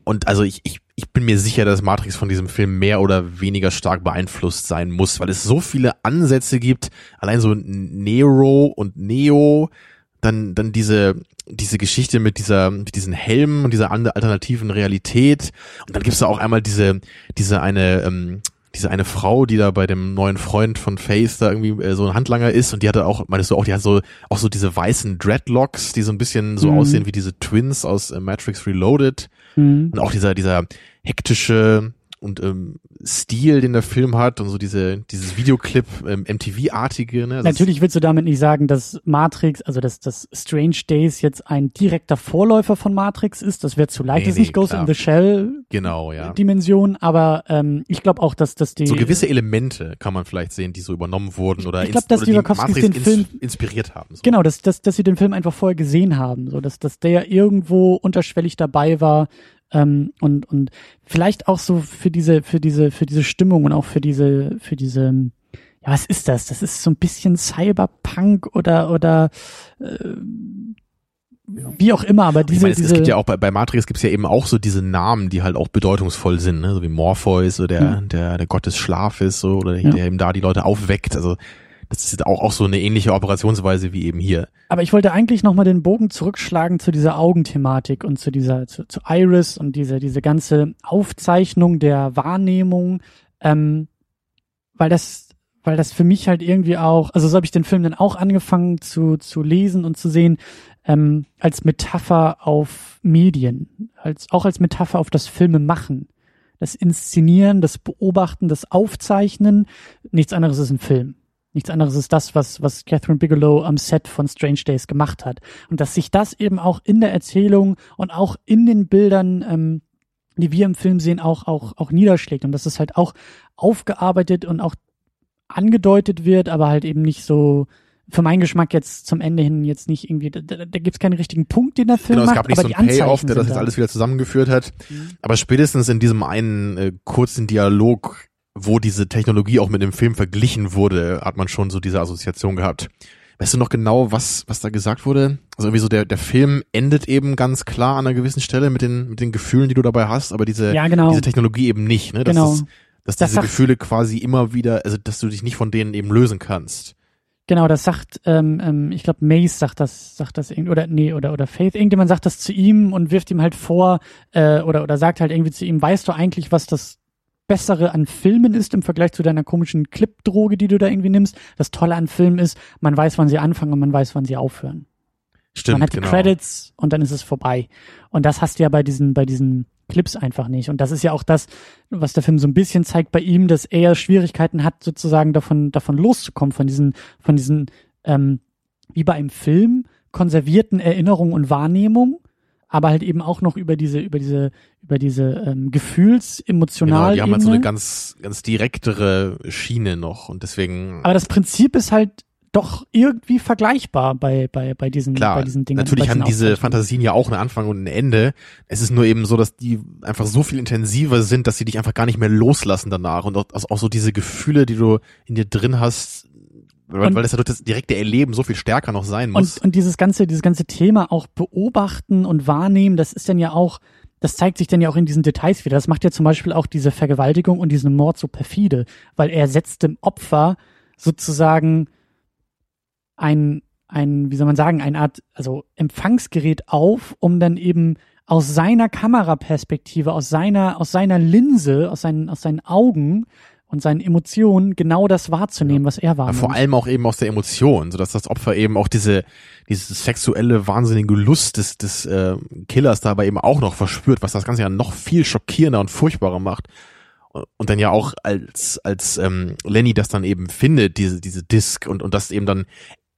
Und also ich, ich, ich bin mir sicher, dass Matrix von diesem Film mehr oder weniger stark beeinflusst sein muss, weil es so viele Ansätze gibt. Allein so Nero und Neo, dann, dann diese, diese Geschichte mit dieser, mit diesen Helmen und dieser alternativen Realität. Und dann gibt's da auch einmal diese, diese eine, ähm, diese eine Frau, die da bei dem neuen Freund von Faith da irgendwie äh, so ein Handlanger ist und die hatte auch, meinst du auch, die hat so auch so diese weißen Dreadlocks, die so ein bisschen so Mhm. aussehen wie diese Twins aus äh, Matrix Reloaded Mhm. und auch dieser dieser hektische und ähm, Stil, den der Film hat und so diese dieses Videoclip ähm, MTV-artige. Ne? Das Natürlich willst du damit nicht sagen, dass Matrix, also dass, dass Strange Days jetzt ein direkter Vorläufer von Matrix ist. Das wäre zu leicht. Nee, das ist nicht nee, Ghost klar. in the Shell genau, ja. Dimension, aber ähm, ich glaube auch, dass, dass die so gewisse Elemente kann man vielleicht sehen, die so übernommen wurden oder, ich glaub, ins- dass die Wachowskis Matrix den Film- inspiriert haben. So. Genau, dass, dass, dass sie den Film einfach vorher gesehen haben, so dass, dass der irgendwo unterschwellig dabei war ähm, und und vielleicht auch so für diese für diese für diese Stimmung und auch für diese für diese ja was ist das? Das ist so ein bisschen Cyberpunk oder oder äh, wie auch immer, aber ich diese meine, es, es diese gibt ja auch bei, bei Matrix gibt's ja eben auch so diese Namen, die halt auch bedeutungsvoll sind, ne? so wie Morpheus, so der, der, der Gott des Schlafes, so, oder Ja. der eben da die Leute aufweckt. Also das ist auch, auch so eine ähnliche Operationsweise wie eben hier. Aber ich wollte eigentlich nochmal den Bogen zurückschlagen zu dieser Augenthematik und zu dieser, zu, zu Iris und diese, diese ganze Aufzeichnung der Wahrnehmung, ähm, weil das, weil das für mich halt irgendwie auch, also so habe ich den Film dann auch angefangen zu, zu lesen und zu sehen, ähm, als Metapher auf Medien, als, auch als Metapher auf das Filme machen. Das Inszenieren, das Beobachten, das Aufzeichnen, nichts anderes ist ein Film. Nichts anderes ist das, was, was Catherine Bigelow am Set von Strange Days gemacht hat. Und dass sich das eben auch in der Erzählung und auch in den Bildern, ähm, die wir im Film sehen, auch, auch, auch niederschlägt. Und dass es halt auch aufgearbeitet und auch angedeutet wird, aber halt eben nicht so, für meinen Geschmack jetzt zum Ende hin jetzt nicht irgendwie, da, da, gibt es keinen richtigen Punkt, den der Film Genau, es macht, gab nicht aber so einen Payoff, der das jetzt da. alles wieder zusammengeführt hat. Mhm. Aber spätestens in diesem einen äh, kurzen Dialog, wo diese Technologie auch mit dem Film verglichen wurde, hat man schon so diese Assoziation gehabt. Weißt du noch genau, was, was da gesagt wurde? Also irgendwie so der, der Film endet eben ganz klar an einer gewissen Stelle mit den, mit den Gefühlen, die du dabei hast, aber diese, Ja, genau. diese Technologie eben nicht, ne? Dass, Genau. das, dass Das diese sagt- Gefühle quasi immer wieder, also dass du dich nicht von denen eben lösen kannst. Genau, das sagt, ähm, ähm, ich glaube, Mace sagt das, sagt das irgendwie, oder nee, oder oder Faith, irgendjemand sagt das zu ihm und wirft ihm halt vor, äh, oder oder sagt halt irgendwie zu ihm, weißt du eigentlich, was das Bessere an Filmen ist im Vergleich zu deiner komischen Clip-Droge, die du da irgendwie nimmst? Das Tolle an Filmen ist, man weiß, wann sie anfangen und man weiß, wann sie aufhören. Stimmt, man hat die genau. Credits und dann ist es vorbei. Und das hast du ja bei diesen, bei diesen Clips einfach nicht. Und das ist ja auch das, was der Film so ein bisschen zeigt bei ihm, dass er Schwierigkeiten hat, sozusagen davon, davon loszukommen, von diesen, von diesen, ähm, wie bei einem Film, konservierten Erinnerungen und Wahrnehmungen, aber halt eben auch noch über diese, über diese, über diese ähm, gefühls Genau, emotional die haben halt so eine ganz, ganz direktere Schiene noch und deswegen Aber das Prinzip ist halt doch irgendwie vergleichbar bei, bei, bei diesen, Klar, bei diesen Dingen. natürlich bei haben diesen diese. Fantasien ja auch einen Anfang und ein Ende. Es ist nur eben so, dass die einfach so viel intensiver sind, dass sie dich einfach gar nicht mehr loslassen danach. Und auch, also auch so diese Gefühle, die du in dir drin hast, weil, weil das ja durch das direkte Erleben so viel stärker noch sein muss. Und, und dieses ganze, dieses ganze Thema auch beobachten und wahrnehmen, das ist dann ja auch, das zeigt sich dann ja auch in diesen Details wieder. Das macht ja zum Beispiel auch diese Vergewaltigung und diesen Mord so perfide, weil er setzt dem Opfer sozusagen ein, ein, wie soll man sagen, eine Art, also Empfangsgerät auf, um dann eben aus seiner Kameraperspektive, aus seiner, aus seiner Linse, aus seinen, aus seinen Augen und seinen Emotionen genau das wahrzunehmen, was er wahrnimmt. vor allem auch eben aus der Emotion, so dass das Opfer eben auch diese diese sexuelle wahnsinnige Lust des des äh, Killers dabei eben auch noch verspürt, was das Ganze ja noch viel schockierender und furchtbarer macht. Und dann ja auch als als ähm, Lenny das dann eben findet, diese diese Disc und und das eben dann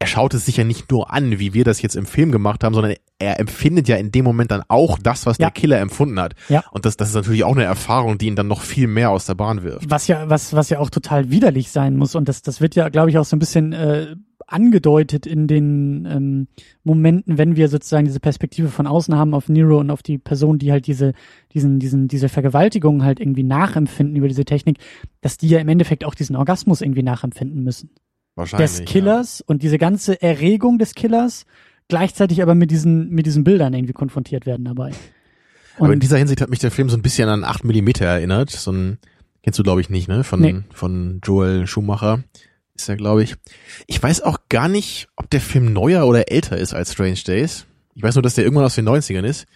er schaut es sich ja nicht nur an, wie wir das jetzt im Film gemacht haben, sondern er empfindet ja in dem Moment dann auch das, was Ja. der Killer empfunden hat. Ja. Und das, das ist natürlich auch eine Erfahrung, die ihn dann noch viel mehr aus der Bahn wirft. Was ja, was, was ja auch total widerlich sein muss. Und das, das wird ja, glaube ich, auch so ein bisschen äh, angedeutet in den ähm, Momenten, wenn wir sozusagen diese Perspektive von außen haben auf Nero und auf die Person, die halt diese, diesen, diesen, diese Vergewaltigung halt irgendwie nachempfinden über diese Technik, dass die ja im Endeffekt auch diesen Orgasmus irgendwie nachempfinden müssen. Wahrscheinlich. Des Killers und diese ganze Erregung des Killers gleichzeitig aber mit diesen, mit diesen Bildern irgendwie konfrontiert werden dabei. Ja. Aber in Und dieser Hinsicht hat mich der Film so ein bisschen an 8 mm erinnert. So ein, kennst du glaube ich nicht, ne? Von, Nee. von Joel Schumacher. Ist er, glaube ich. Ich weiß auch gar nicht, ob der Film neuer oder älter ist als Strange Days. Ich weiß nur, dass der irgendwann aus den 90ern ist.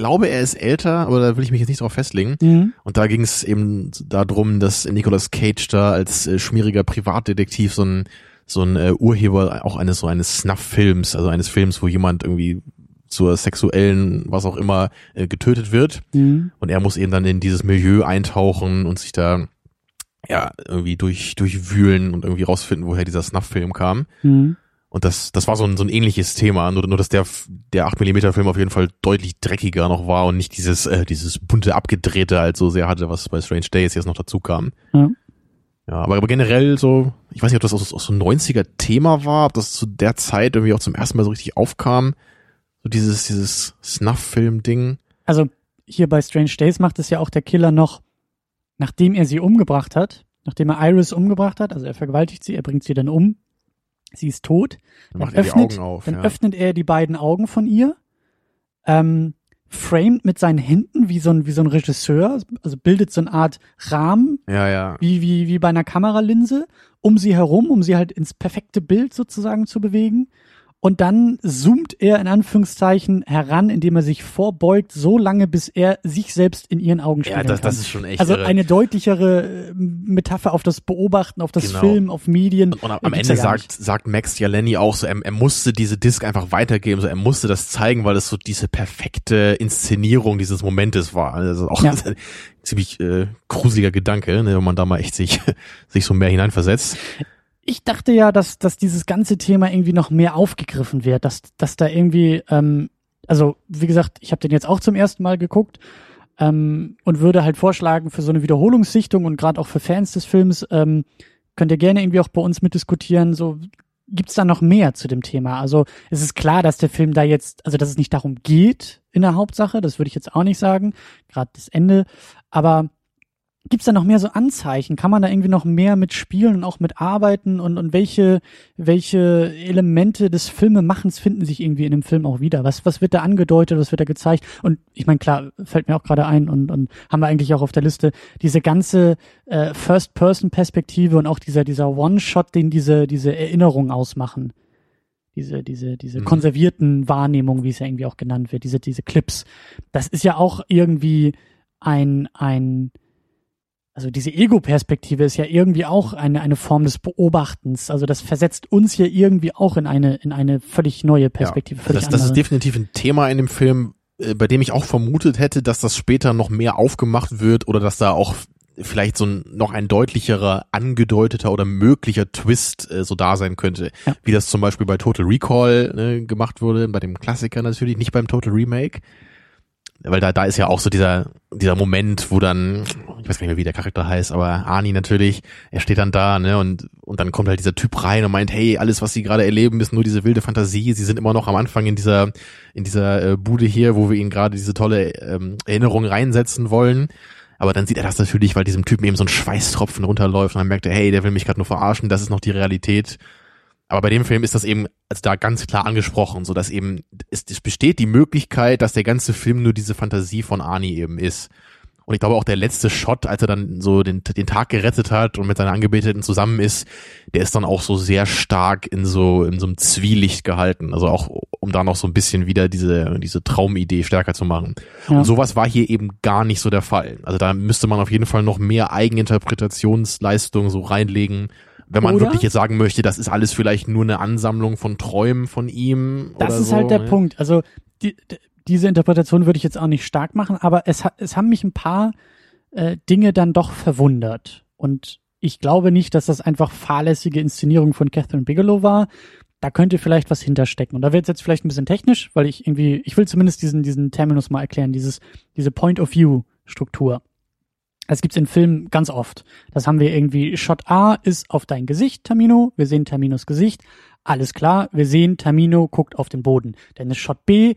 Ich glaube, er ist älter, aber da will ich mich jetzt nicht drauf festlegen. Mhm. Und da ging es eben darum, dass Nicolas Cage da als äh, schmieriger Privatdetektiv so ein so ein äh, Urheber auch eines so eines Snuff-Films, also eines Films, wo jemand irgendwie zur sexuellen, was auch immer, äh, getötet wird. Mhm. Und er muss eben dann in dieses Milieu eintauchen und sich da ja irgendwie durch durchwühlen und irgendwie rausfinden, woher dieser Snuff-Film kam. Mhm. Und das, das war so ein, so ein ähnliches Thema, nur, nur dass der, der 8mm Film auf jeden Fall deutlich dreckiger noch war und nicht dieses, äh, dieses bunte Abgedrehte halt so sehr hatte, was bei Strange Days jetzt noch dazu kam. Ja. Ja, aber, aber generell so, ich weiß nicht, ob das auch, auch so ein 90er Thema war, ob das zu der Zeit irgendwie auch zum ersten Mal so richtig aufkam. So dieses, dieses Snuff-Film-Ding. Also hier bei Strange Days macht es ja auch der Killer noch, nachdem er sie umgebracht hat, nachdem er Iris umgebracht hat, also er vergewaltigt sie, er bringt sie dann um, sie ist tot, Dann dann, er öffnet, auf. dann ja. öffnet er die beiden Augen von ihr, ähm, framed mit seinen Händen wie so ein, wie so ein Regisseur, also bildet so eine Art Rahmen, ja, ja. wie, wie, wie bei einer Kameralinse, um sie herum, um sie halt ins perfekte Bild sozusagen zu bewegen. Und dann zoomt er in Anführungszeichen heran, indem er sich vorbeugt, so lange, bis er sich selbst in ihren Augen Ja, spiegeln das, kann. das ist schon echt also irre. eine deutlichere äh, Metapher auf das Beobachten, auf das Genau. Film, auf Medien. Und am gibt's Ende ja sagt, sagt Max ja Lenny auch so, er, er musste diese Disc einfach weitergeben, so er musste das zeigen, weil es so diese perfekte Inszenierung dieses Momentes war. Also auch Ja. ein ziemlich äh, gruseliger Gedanke, ne, wenn man da mal echt sich, sich so mehr hineinversetzt. Ich dachte ja, dass, dass dieses ganze Thema irgendwie noch mehr aufgegriffen wird, dass, dass da irgendwie, ähm, also wie gesagt, ich habe den jetzt auch zum ersten Mal geguckt ähm, und würde halt vorschlagen, für so eine Wiederholungssichtung und gerade auch für Fans des Films, ähm, könnt ihr gerne irgendwie auch bei uns mitdiskutieren, so gibt's da noch mehr zu dem Thema? Also es ist klar, dass der Film da jetzt, also dass es nicht darum geht in der Hauptsache, das würde ich jetzt auch nicht sagen, gerade das Ende, aber Gibt's da noch mehr so Anzeichen? Kann man da irgendwie noch mehr mit spielen und auch mit arbeiten? Und, und welche, welche Elemente des Filmemachens finden sich irgendwie in dem Film auch wieder? Was, was wird da angedeutet? Was wird da gezeigt? Und ich meine, klar, fällt mir auch gerade ein und, und haben wir eigentlich auch auf der Liste diese ganze äh, First-Person-Perspektive und auch dieser, dieser One-Shot, den diese, diese Erinnerungen ausmachen. Diese, diese, diese Mhm. konservierten Wahrnehmungen, wie es ja irgendwie auch genannt wird, diese, diese Clips. Das ist ja auch irgendwie ein, ein, also diese Ego-Perspektive ist ja irgendwie auch eine, eine Form des Beobachtens. Also das versetzt uns hier irgendwie auch in eine, in eine völlig neue Perspektive. Ja, völlig das, das ist definitiv ein Thema in dem Film, äh, bei dem ich auch vermutet hätte, dass das später noch mehr aufgemacht wird oder dass da auch vielleicht so ein, noch ein deutlicherer, angedeuteter oder möglicher Twist äh, so da sein könnte. Ja. Wie das zum Beispiel bei Total Recall ne, gemacht wurde, bei dem Klassiker natürlich, nicht beim Total Remake. Weil da, da ist ja auch so dieser, dieser Moment, wo dann, ich weiß gar nicht mehr, wie der Charakter heißt, aber Arnie natürlich, er steht dann da, ne, und, und dann kommt halt dieser Typ rein und meint, hey, alles, was sie gerade erleben, ist nur diese wilde Fantasie. Sie sind immer noch am Anfang in dieser, in dieser äh, Bude hier, wo wir ihnen gerade diese tolle ähm, Erinnerung reinsetzen wollen. Aber dann sieht er das natürlich, weil diesem Typen eben so ein Schweißtropfen runterläuft und dann merkt er, hey, der will mich gerade nur verarschen, das ist noch die Realität. Aber bei dem Film ist das eben also da ganz klar angesprochen, so dass eben es, es besteht die Möglichkeit, dass der ganze Film nur diese Fantasie von Arnie eben ist. Und ich glaube auch der letzte Shot, als er dann so den, den Tag gerettet hat und mit seiner Angebeteten zusammen ist, der ist dann auch so sehr stark in so in so einem Zwielicht gehalten. Also auch um da noch so ein bisschen wieder diese diese Traumidee stärker zu machen. Ja. Und sowas war hier eben gar nicht so der Fall. Also da müsste man auf jeden Fall noch mehr Eigeninterpretationsleistung so reinlegen, wenn man Oder? wirklich jetzt sagen möchte, das ist alles vielleicht nur eine Ansammlung von Träumen von ihm. Das ist so, halt der ne? Punkt. Also die, d- diese Interpretation würde ich jetzt auch nicht stark machen, aber es, es haben mich ein paar äh, Dinge dann doch verwundert. Und ich glaube nicht, dass das einfach fahrlässige Inszenierung von Catherine Bigelow war. Da könnte vielleicht was hinterstecken. Und da wird es jetzt vielleicht ein bisschen technisch, weil ich irgendwie, ich will zumindest diesen, diesen Terminus mal erklären, dieses, diese Point-of-View-Struktur. Das gibt's in Filmen ganz oft. Das haben wir irgendwie, Shot A ist auf dein Gesicht, Tamino. Wir sehen Taminos Gesicht. Alles klar, wir sehen, Tamino guckt auf den Boden. Dann ist Shot B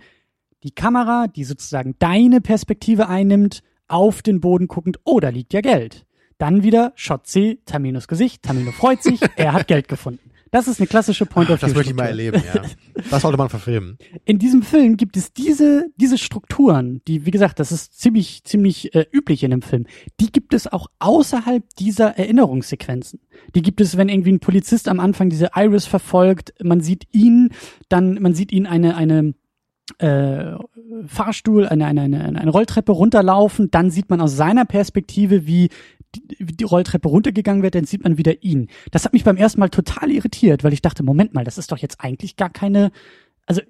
die Kamera, die sozusagen deine Perspektive einnimmt, auf den Boden guckend, oh, da liegt ja Geld. Dann wieder Shot C, Taminos Gesicht, Tamino freut sich, er hat Geld gefunden. Das ist eine klassische point of view Das möchte ich mal erleben, ja. Das sollte man verfilmen. in diesem Film gibt es diese, diese Strukturen, die, wie gesagt, das ist ziemlich, ziemlich äh, üblich in dem Film. Die gibt es auch außerhalb dieser Erinnerungssequenzen. Die gibt es, wenn irgendwie ein Polizist am Anfang diese Iris verfolgt, man sieht ihn, dann, man sieht ihn eine, eine, äh, Fahrstuhl, eine, eine, eine, eine Rolltreppe runterlaufen, dann sieht man aus seiner Perspektive, wie die, die Rolltreppe runtergegangen wird, dann sieht man wieder ihn. Das hat mich beim ersten Mal total irritiert, weil ich dachte, Moment mal, das ist doch jetzt eigentlich gar keine, also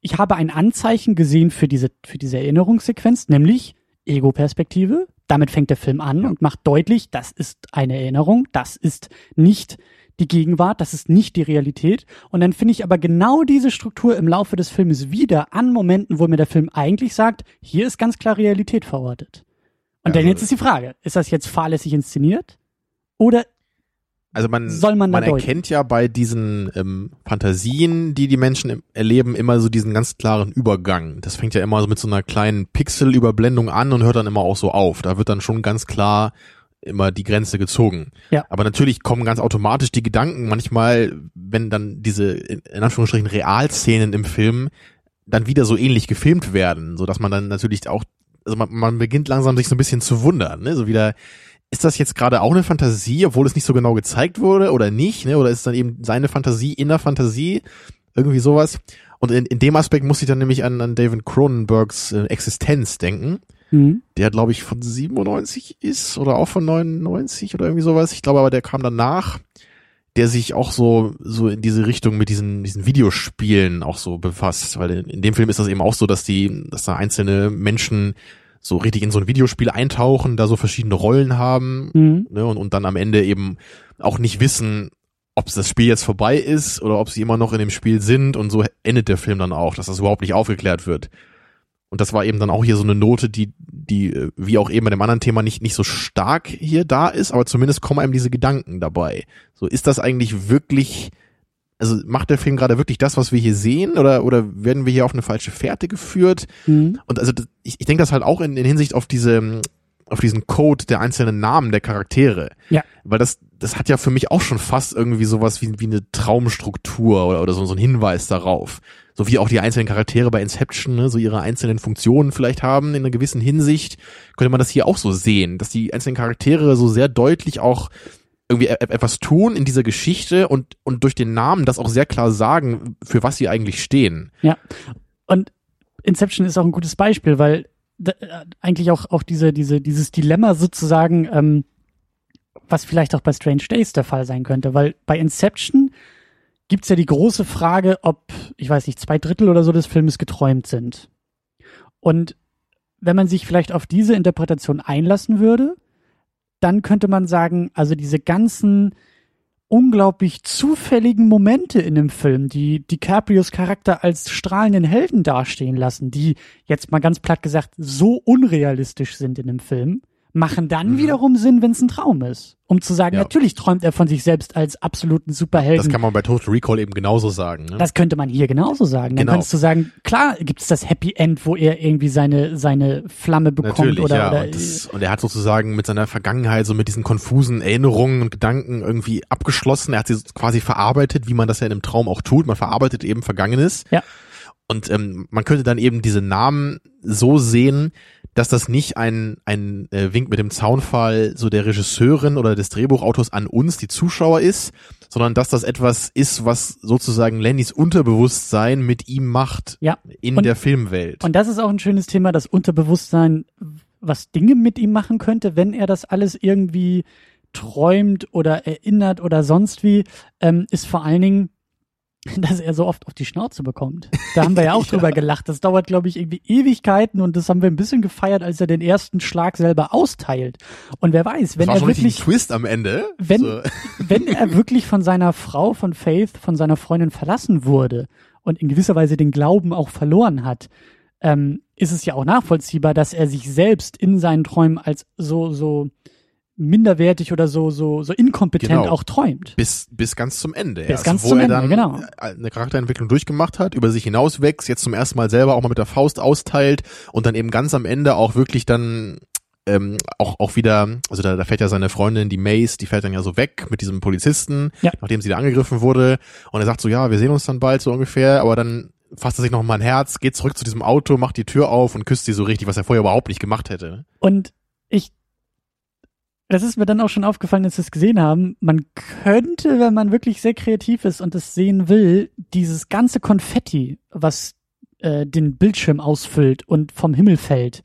ich habe ein Anzeichen gesehen für diese, für diese Erinnerungssequenz, nämlich Ego-Perspektive. Damit fängt der Film an und macht deutlich, das ist eine Erinnerung, das ist nicht die Gegenwart, das ist nicht die Realität. Und dann finde ich aber genau diese Struktur im Laufe des Filmes wieder an Momenten, wo mir der Film eigentlich sagt, hier ist ganz klar Realität verortet. Und Ja, dann also- jetzt ist die Frage, ist das jetzt fahrlässig inszeniert? Oder Also man, Soll man man deuten? erkennt ja bei diesen ähm, Fantasien, die die Menschen im, erleben, immer so diesen ganz klaren Übergang. Das fängt ja immer so mit so einer kleinen Pixelüberblendung an und hört dann immer auch so auf. Da wird dann schon ganz klar immer die Grenze gezogen. Ja. Aber natürlich kommen ganz automatisch die Gedanken manchmal, wenn dann diese in in Anführungsstrichen Realszenen im Film dann wieder so ähnlich gefilmt werden, so dass man dann natürlich auch, also man, man beginnt langsam sich so ein bisschen zu wundern, ne? so wieder, ist das jetzt gerade auch eine Fantasie, obwohl es nicht so genau gezeigt wurde oder nicht, ne? Oder ist es dann eben seine Fantasie in der Fantasie? Irgendwie sowas. Und in, in dem Aspekt muss ich dann nämlich an, an David Cronenbergs äh, Existenz denken, hm, der glaube ich von 97 ist oder auch von 99 oder irgendwie sowas. Ich glaube aber, der kam danach, der sich auch so so in diese Richtung mit diesen diesen Videospielen auch so befasst, weil in, in dem Film ist das eben auch so, dass die dass da einzelne Menschen so richtig in so ein Videospiel eintauchen, da so verschiedene Rollen haben hm, ne, und, und dann am Ende eben auch nicht wissen, ob das Spiel jetzt vorbei ist oder ob sie immer noch in dem Spiel sind. Und so endet der Film dann auch, dass das überhaupt nicht aufgeklärt wird. Und das war eben dann auch hier so eine Note, die, die, äh, wie auch eben bei dem anderen Thema nicht, nicht so stark hier da ist, aber zumindest kommen einem diese Gedanken dabei. So, ist das eigentlich wirklich, also macht der Film gerade wirklich das, was wir hier sehen, oder, oder werden wir hier auf eine falsche Fährte geführt? hm. Und also ich, ich denke das halt auch in, in Hinsicht auf diese auf diesen Code der einzelnen Namen der Charaktere. Ja. Weil das, das hat ja für mich auch schon fast irgendwie sowas wie, wie eine Traumstruktur oder, oder so, so ein Hinweis darauf. So wie auch die einzelnen Charaktere bei Inception, ne, so ihre einzelnen Funktionen vielleicht haben in einer gewissen Hinsicht, könnte man das hier auch so sehen, dass die einzelnen Charaktere so sehr deutlich auch irgendwie e- e- etwas tun in dieser Geschichte und, und durch den Namen das auch sehr klar sagen, für was sie eigentlich stehen. Ja. Und Inception ist auch ein gutes Beispiel, weil da, äh, eigentlich auch, auch diese, diese, dieses Dilemma sozusagen, ähm, was vielleicht auch bei Strange Days der Fall sein könnte, weil bei Inception gibt's ja die große Frage, ob, ich weiß nicht, zwei Drittel oder so des Filmes geträumt sind. Und wenn man sich vielleicht auf diese Interpretation einlassen würde, dann könnte man sagen, also diese ganzen unglaublich zufälligen Momente in dem Film, die DiCaprios Charakter als strahlenden Helden dastehen lassen, die jetzt mal ganz platt gesagt so unrealistisch sind in dem Film, machen dann Mhm. wiederum Sinn, wenn es ein Traum ist. Um zu sagen, Ja. natürlich träumt er von sich selbst als absoluten Superhelden. Das kann man bei Total Recall eben genauso sagen. Ne? Das könnte man hier genauso sagen. Dann Genau. kannst du sagen, klar gibt es das Happy End, wo er irgendwie seine, seine Flamme bekommt Natürlich, oder, ja. oder und, das, und er hat sozusagen mit seiner Vergangenheit, so mit diesen konfusen Erinnerungen und Gedanken irgendwie abgeschlossen. Er hat sie quasi verarbeitet, wie man das ja in einem Traum auch tut. Man verarbeitet eben Vergangenes. Ja. Und ähm, man könnte dann eben diese Namen so sehen, dass das nicht ein, ein äh, Wink mit dem Zaunfall so der Regisseurin oder des Drehbuchautors an uns, die Zuschauer ist, sondern dass das etwas ist, was sozusagen Lennys Unterbewusstsein mit ihm macht Ja. in Und- der Filmwelt. Und das ist auch ein schönes Thema, das Unterbewusstsein, was Dinge mit ihm machen könnte, wenn er das alles irgendwie träumt oder erinnert oder sonst wie, ähm, ist vor allen Dingen, dass er so oft auf die Schnauze bekommt. Da haben wir ja auch Ja. drüber gelacht. Das dauert, glaube ich, irgendwie Ewigkeiten und das haben wir ein bisschen gefeiert, als er den ersten Schlag selber austeilt. Und wer weiß, wenn er wirklich, Twist am Ende. wenn, So. wenn er wirklich von seiner Frau, von Faith, von seiner Freundin verlassen wurde und in gewisser Weise den Glauben auch verloren hat, ähm, ist es ja auch nachvollziehbar, dass er sich selbst in seinen Träumen als so, so minderwertig oder so, so, so inkompetent Genau. auch träumt. bis, bis ganz zum Ende. Bis erst, ganz wo zum er Ende, dann genau. eine Charakterentwicklung durchgemacht hat, über sich hinauswächst, jetzt zum ersten Mal selber auch mal mit der Faust austeilt und dann eben ganz am Ende auch wirklich dann ähm, auch auch wieder, also da, da fährt ja seine Freundin, die Mace, die fährt dann ja so weg mit diesem Polizisten, Ja. nachdem sie da angegriffen wurde und er sagt so, ja, wir sehen uns dann bald so ungefähr, aber dann fasst er sich noch mal ein Herz, geht zurück zu diesem Auto, macht die Tür auf und küsst sie so richtig, was er vorher überhaupt nicht gemacht hätte. Und ich, das ist mir dann auch schon aufgefallen, als wir es gesehen haben, man könnte, wenn man wirklich sehr kreativ ist und es sehen will, dieses ganze Konfetti, was äh, den Bildschirm ausfüllt und vom Himmel fällt,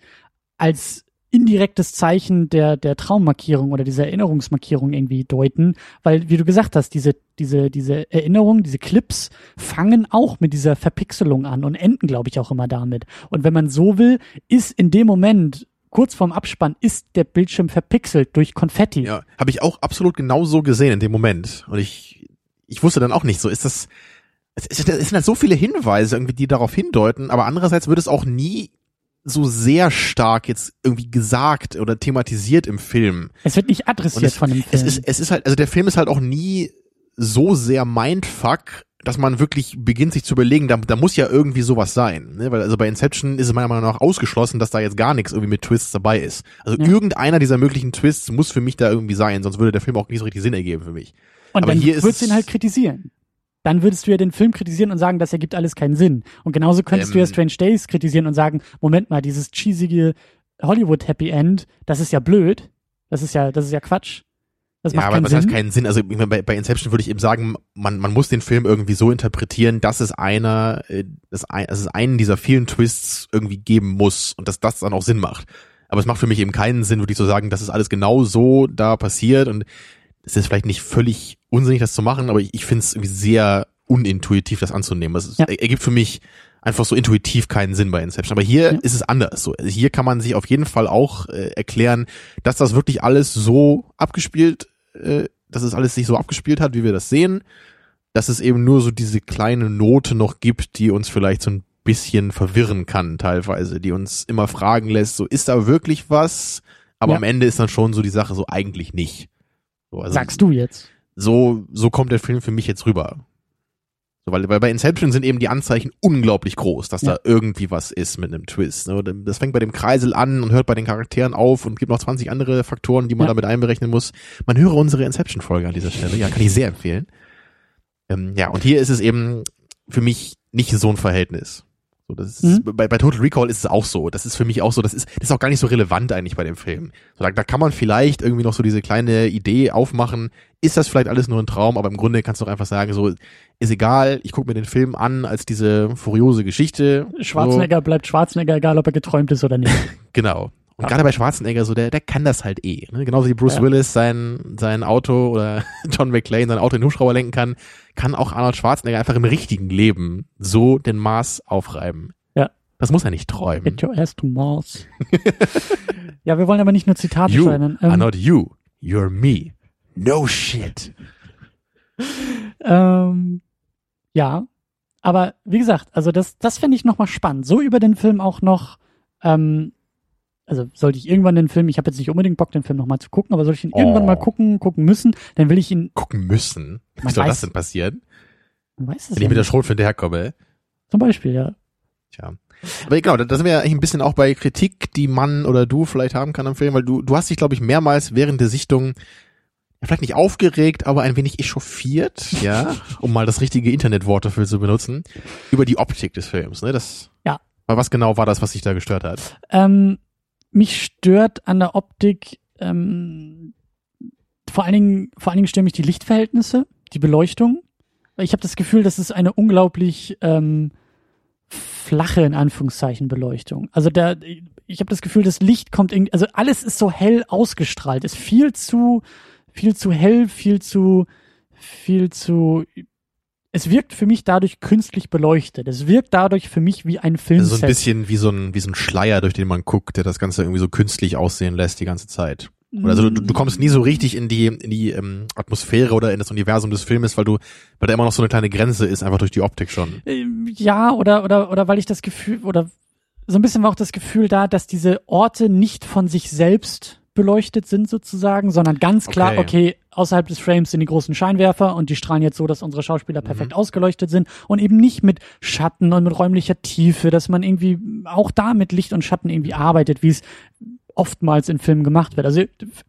als indirektes Zeichen der, der Traummarkierung oder dieser Erinnerungsmarkierung irgendwie deuten, weil, wie du gesagt hast, diese, diese, diese Erinnerungen, diese Clips fangen auch mit dieser Verpixelung an und enden, glaube ich, auch immer damit. Und wenn man so will, ist in dem Moment kurz vorm Abspann ist der Bildschirm verpixelt durch Konfetti. Ja, habe ich auch absolut genau so gesehen in dem Moment. Und ich, ich wusste dann auch nicht so, ist das, es, es sind halt so viele Hinweise irgendwie, die darauf hindeuten, aber andererseits wird es auch nie so sehr stark jetzt irgendwie gesagt oder thematisiert im Film. Es wird nicht adressiert es, von dem Film. Es ist, es ist halt, also der Film ist halt auch nie so sehr Mindfuck, dass man wirklich beginnt sich zu überlegen, da, da muss ja irgendwie sowas sein. Ne? Weil also bei Inception ist es meiner Meinung nach ausgeschlossen, dass da jetzt gar nichts irgendwie mit Twists dabei ist. Also ja. irgendeiner dieser möglichen Twists muss für mich da irgendwie sein, sonst würde der Film auch nicht so richtig Sinn ergeben für mich. Und Aber dann hier würdest du ihn halt kritisieren dann würdest du ja den Film kritisieren und sagen, das ergibt alles keinen Sinn. Und genauso könntest ähm, du ja ähm. Strange Days kritisieren und sagen, Moment mal, dieses cheesige Hollywood Happy End, das ist ja blöd. Das ist ja, das ist ja Quatsch. Das ja, macht aber das Sinn. heißt keinen Sinn. Also bei, bei Inception würde ich eben sagen, man, man muss den Film irgendwie so interpretieren, dass es einer, äh, dass, ein, dass es einen dieser vielen Twists irgendwie geben muss und dass das dann auch Sinn macht. Aber es macht für mich eben keinen Sinn, würde ich so sagen, dass es alles genau so da passiert und es ist vielleicht nicht völlig unsinnig, das zu machen, aber ich, ich finde es irgendwie sehr unintuitiv, das anzunehmen. Es ja. ergibt für mich einfach so intuitiv keinen Sinn bei Inception. Aber hier ja. ist es anders. So, also hier kann man sich auf jeden Fall auch äh, erklären, dass das wirklich alles so abgespielt, äh, dass es alles sich so abgespielt hat, wie wir das sehen. Dass es eben nur so diese kleine Note noch gibt, die uns vielleicht so ein bisschen verwirren kann, teilweise, die uns immer fragen lässt, so ist da wirklich was? Aber ja. am Ende ist dann schon so die Sache so eigentlich nicht. So, also Sagst du jetzt? So, so kommt der Film für mich jetzt rüber. So, weil, weil bei Inception sind eben die Anzeichen unglaublich groß, dass ja. da irgendwie was ist mit einem Twist. Ne? Das fängt bei dem Kreisel an und hört bei den Charakteren auf und gibt noch 20 andere Faktoren, die man ja. damit einberechnen muss. Man höre unsere Inception-Folge an dieser Stelle. Ja, kann ich sehr empfehlen. Ähm, ja, und hier ist es eben für mich nicht so ein Verhältnis. So, das ist, mhm. bei, bei Total Recall ist es auch so. Das ist für mich auch so, das ist, das ist auch gar nicht so relevant eigentlich bei dem Film. So, da, da kann man vielleicht irgendwie noch so diese kleine Idee aufmachen, ist das vielleicht alles nur ein Traum, aber im Grunde kannst du auch einfach sagen, so, ist egal, ich gucke mir den Film an als diese furiose Geschichte. Schwarzenegger so. bleibt Schwarzenegger, egal ob er geträumt ist oder nicht. genau. Und ja. gerade bei Schwarzenegger, so der, der kann das halt eh. Ne? Genauso wie Bruce ja. Willis sein, sein Auto oder John McClane sein Auto in den Hubschrauber lenken kann, kann auch Arnold Schwarzenegger einfach im richtigen Leben so den Mars aufreiben. Ja. Das muss er nicht träumen. Get your ass to Mars. ja, wir wollen aber nicht nur Zitate you schreiben. Ähm, are not you. You're me. No shit. ähm, ja. Aber wie gesagt, also das, das fände ich nochmal spannend. So über den Film auch noch ähm, also sollte ich irgendwann den Film, ich habe jetzt nicht unbedingt Bock, den Film nochmal zu gucken, aber soll ich ihn oh. irgendwann mal gucken, gucken müssen, dann will ich ihn. Gucken müssen? Wie soll weiß, das denn passieren? Man weiß es Wenn ich mit der Schrotflinte herkomme. Zum Beispiel, ja. Tja. Aber genau, da sind wir ja eigentlich ein bisschen auch bei Kritik, die man oder du vielleicht haben kann am Film, weil du, du hast dich, glaube ich, mehrmals während der Sichtung vielleicht nicht aufgeregt, aber ein wenig echauffiert, ja, um mal das richtige Internetwort dafür zu benutzen, über die Optik des Films, ne? Das, ja. Was genau war das, was sich da gestört hat? Ähm, mich stört an der Optik ähm, vor allen Dingen, vor allen Dingen stören mich die Lichtverhältnisse, die Beleuchtung. Ich habe das Gefühl, das ist eine unglaublich ähm, flache in Anführungszeichen Beleuchtung. Also der, ich habe das Gefühl, das Licht kommt irgendwie, also alles ist so hell ausgestrahlt, ist viel zu, viel zu hell, viel zu, viel zu es wirkt für mich dadurch künstlich beleuchtet. Es wirkt dadurch für mich wie ein Film. Also so ein bisschen wie so ein, wie so ein Schleier, durch den man guckt, der das Ganze irgendwie so künstlich aussehen lässt die ganze Zeit. Oder also du, du kommst nie so richtig in die, in die ähm, Atmosphäre oder in das Universum des Filmes, weil du, weil da immer noch so eine kleine Grenze ist, einfach durch die Optik schon. Ähm, ja, oder, oder, oder weil ich das Gefühl, oder so ein bisschen war auch das Gefühl da, dass diese Orte nicht von sich selbst beleuchtet sind sozusagen, sondern ganz klar, okay, okay außerhalb des Frames sind die großen Scheinwerfer und die strahlen jetzt so, dass unsere Schauspieler mhm. perfekt ausgeleuchtet sind und eben nicht mit Schatten und mit räumlicher Tiefe, dass man irgendwie auch da mit Licht und Schatten irgendwie arbeitet, wie es oftmals in Filmen gemacht wird. Also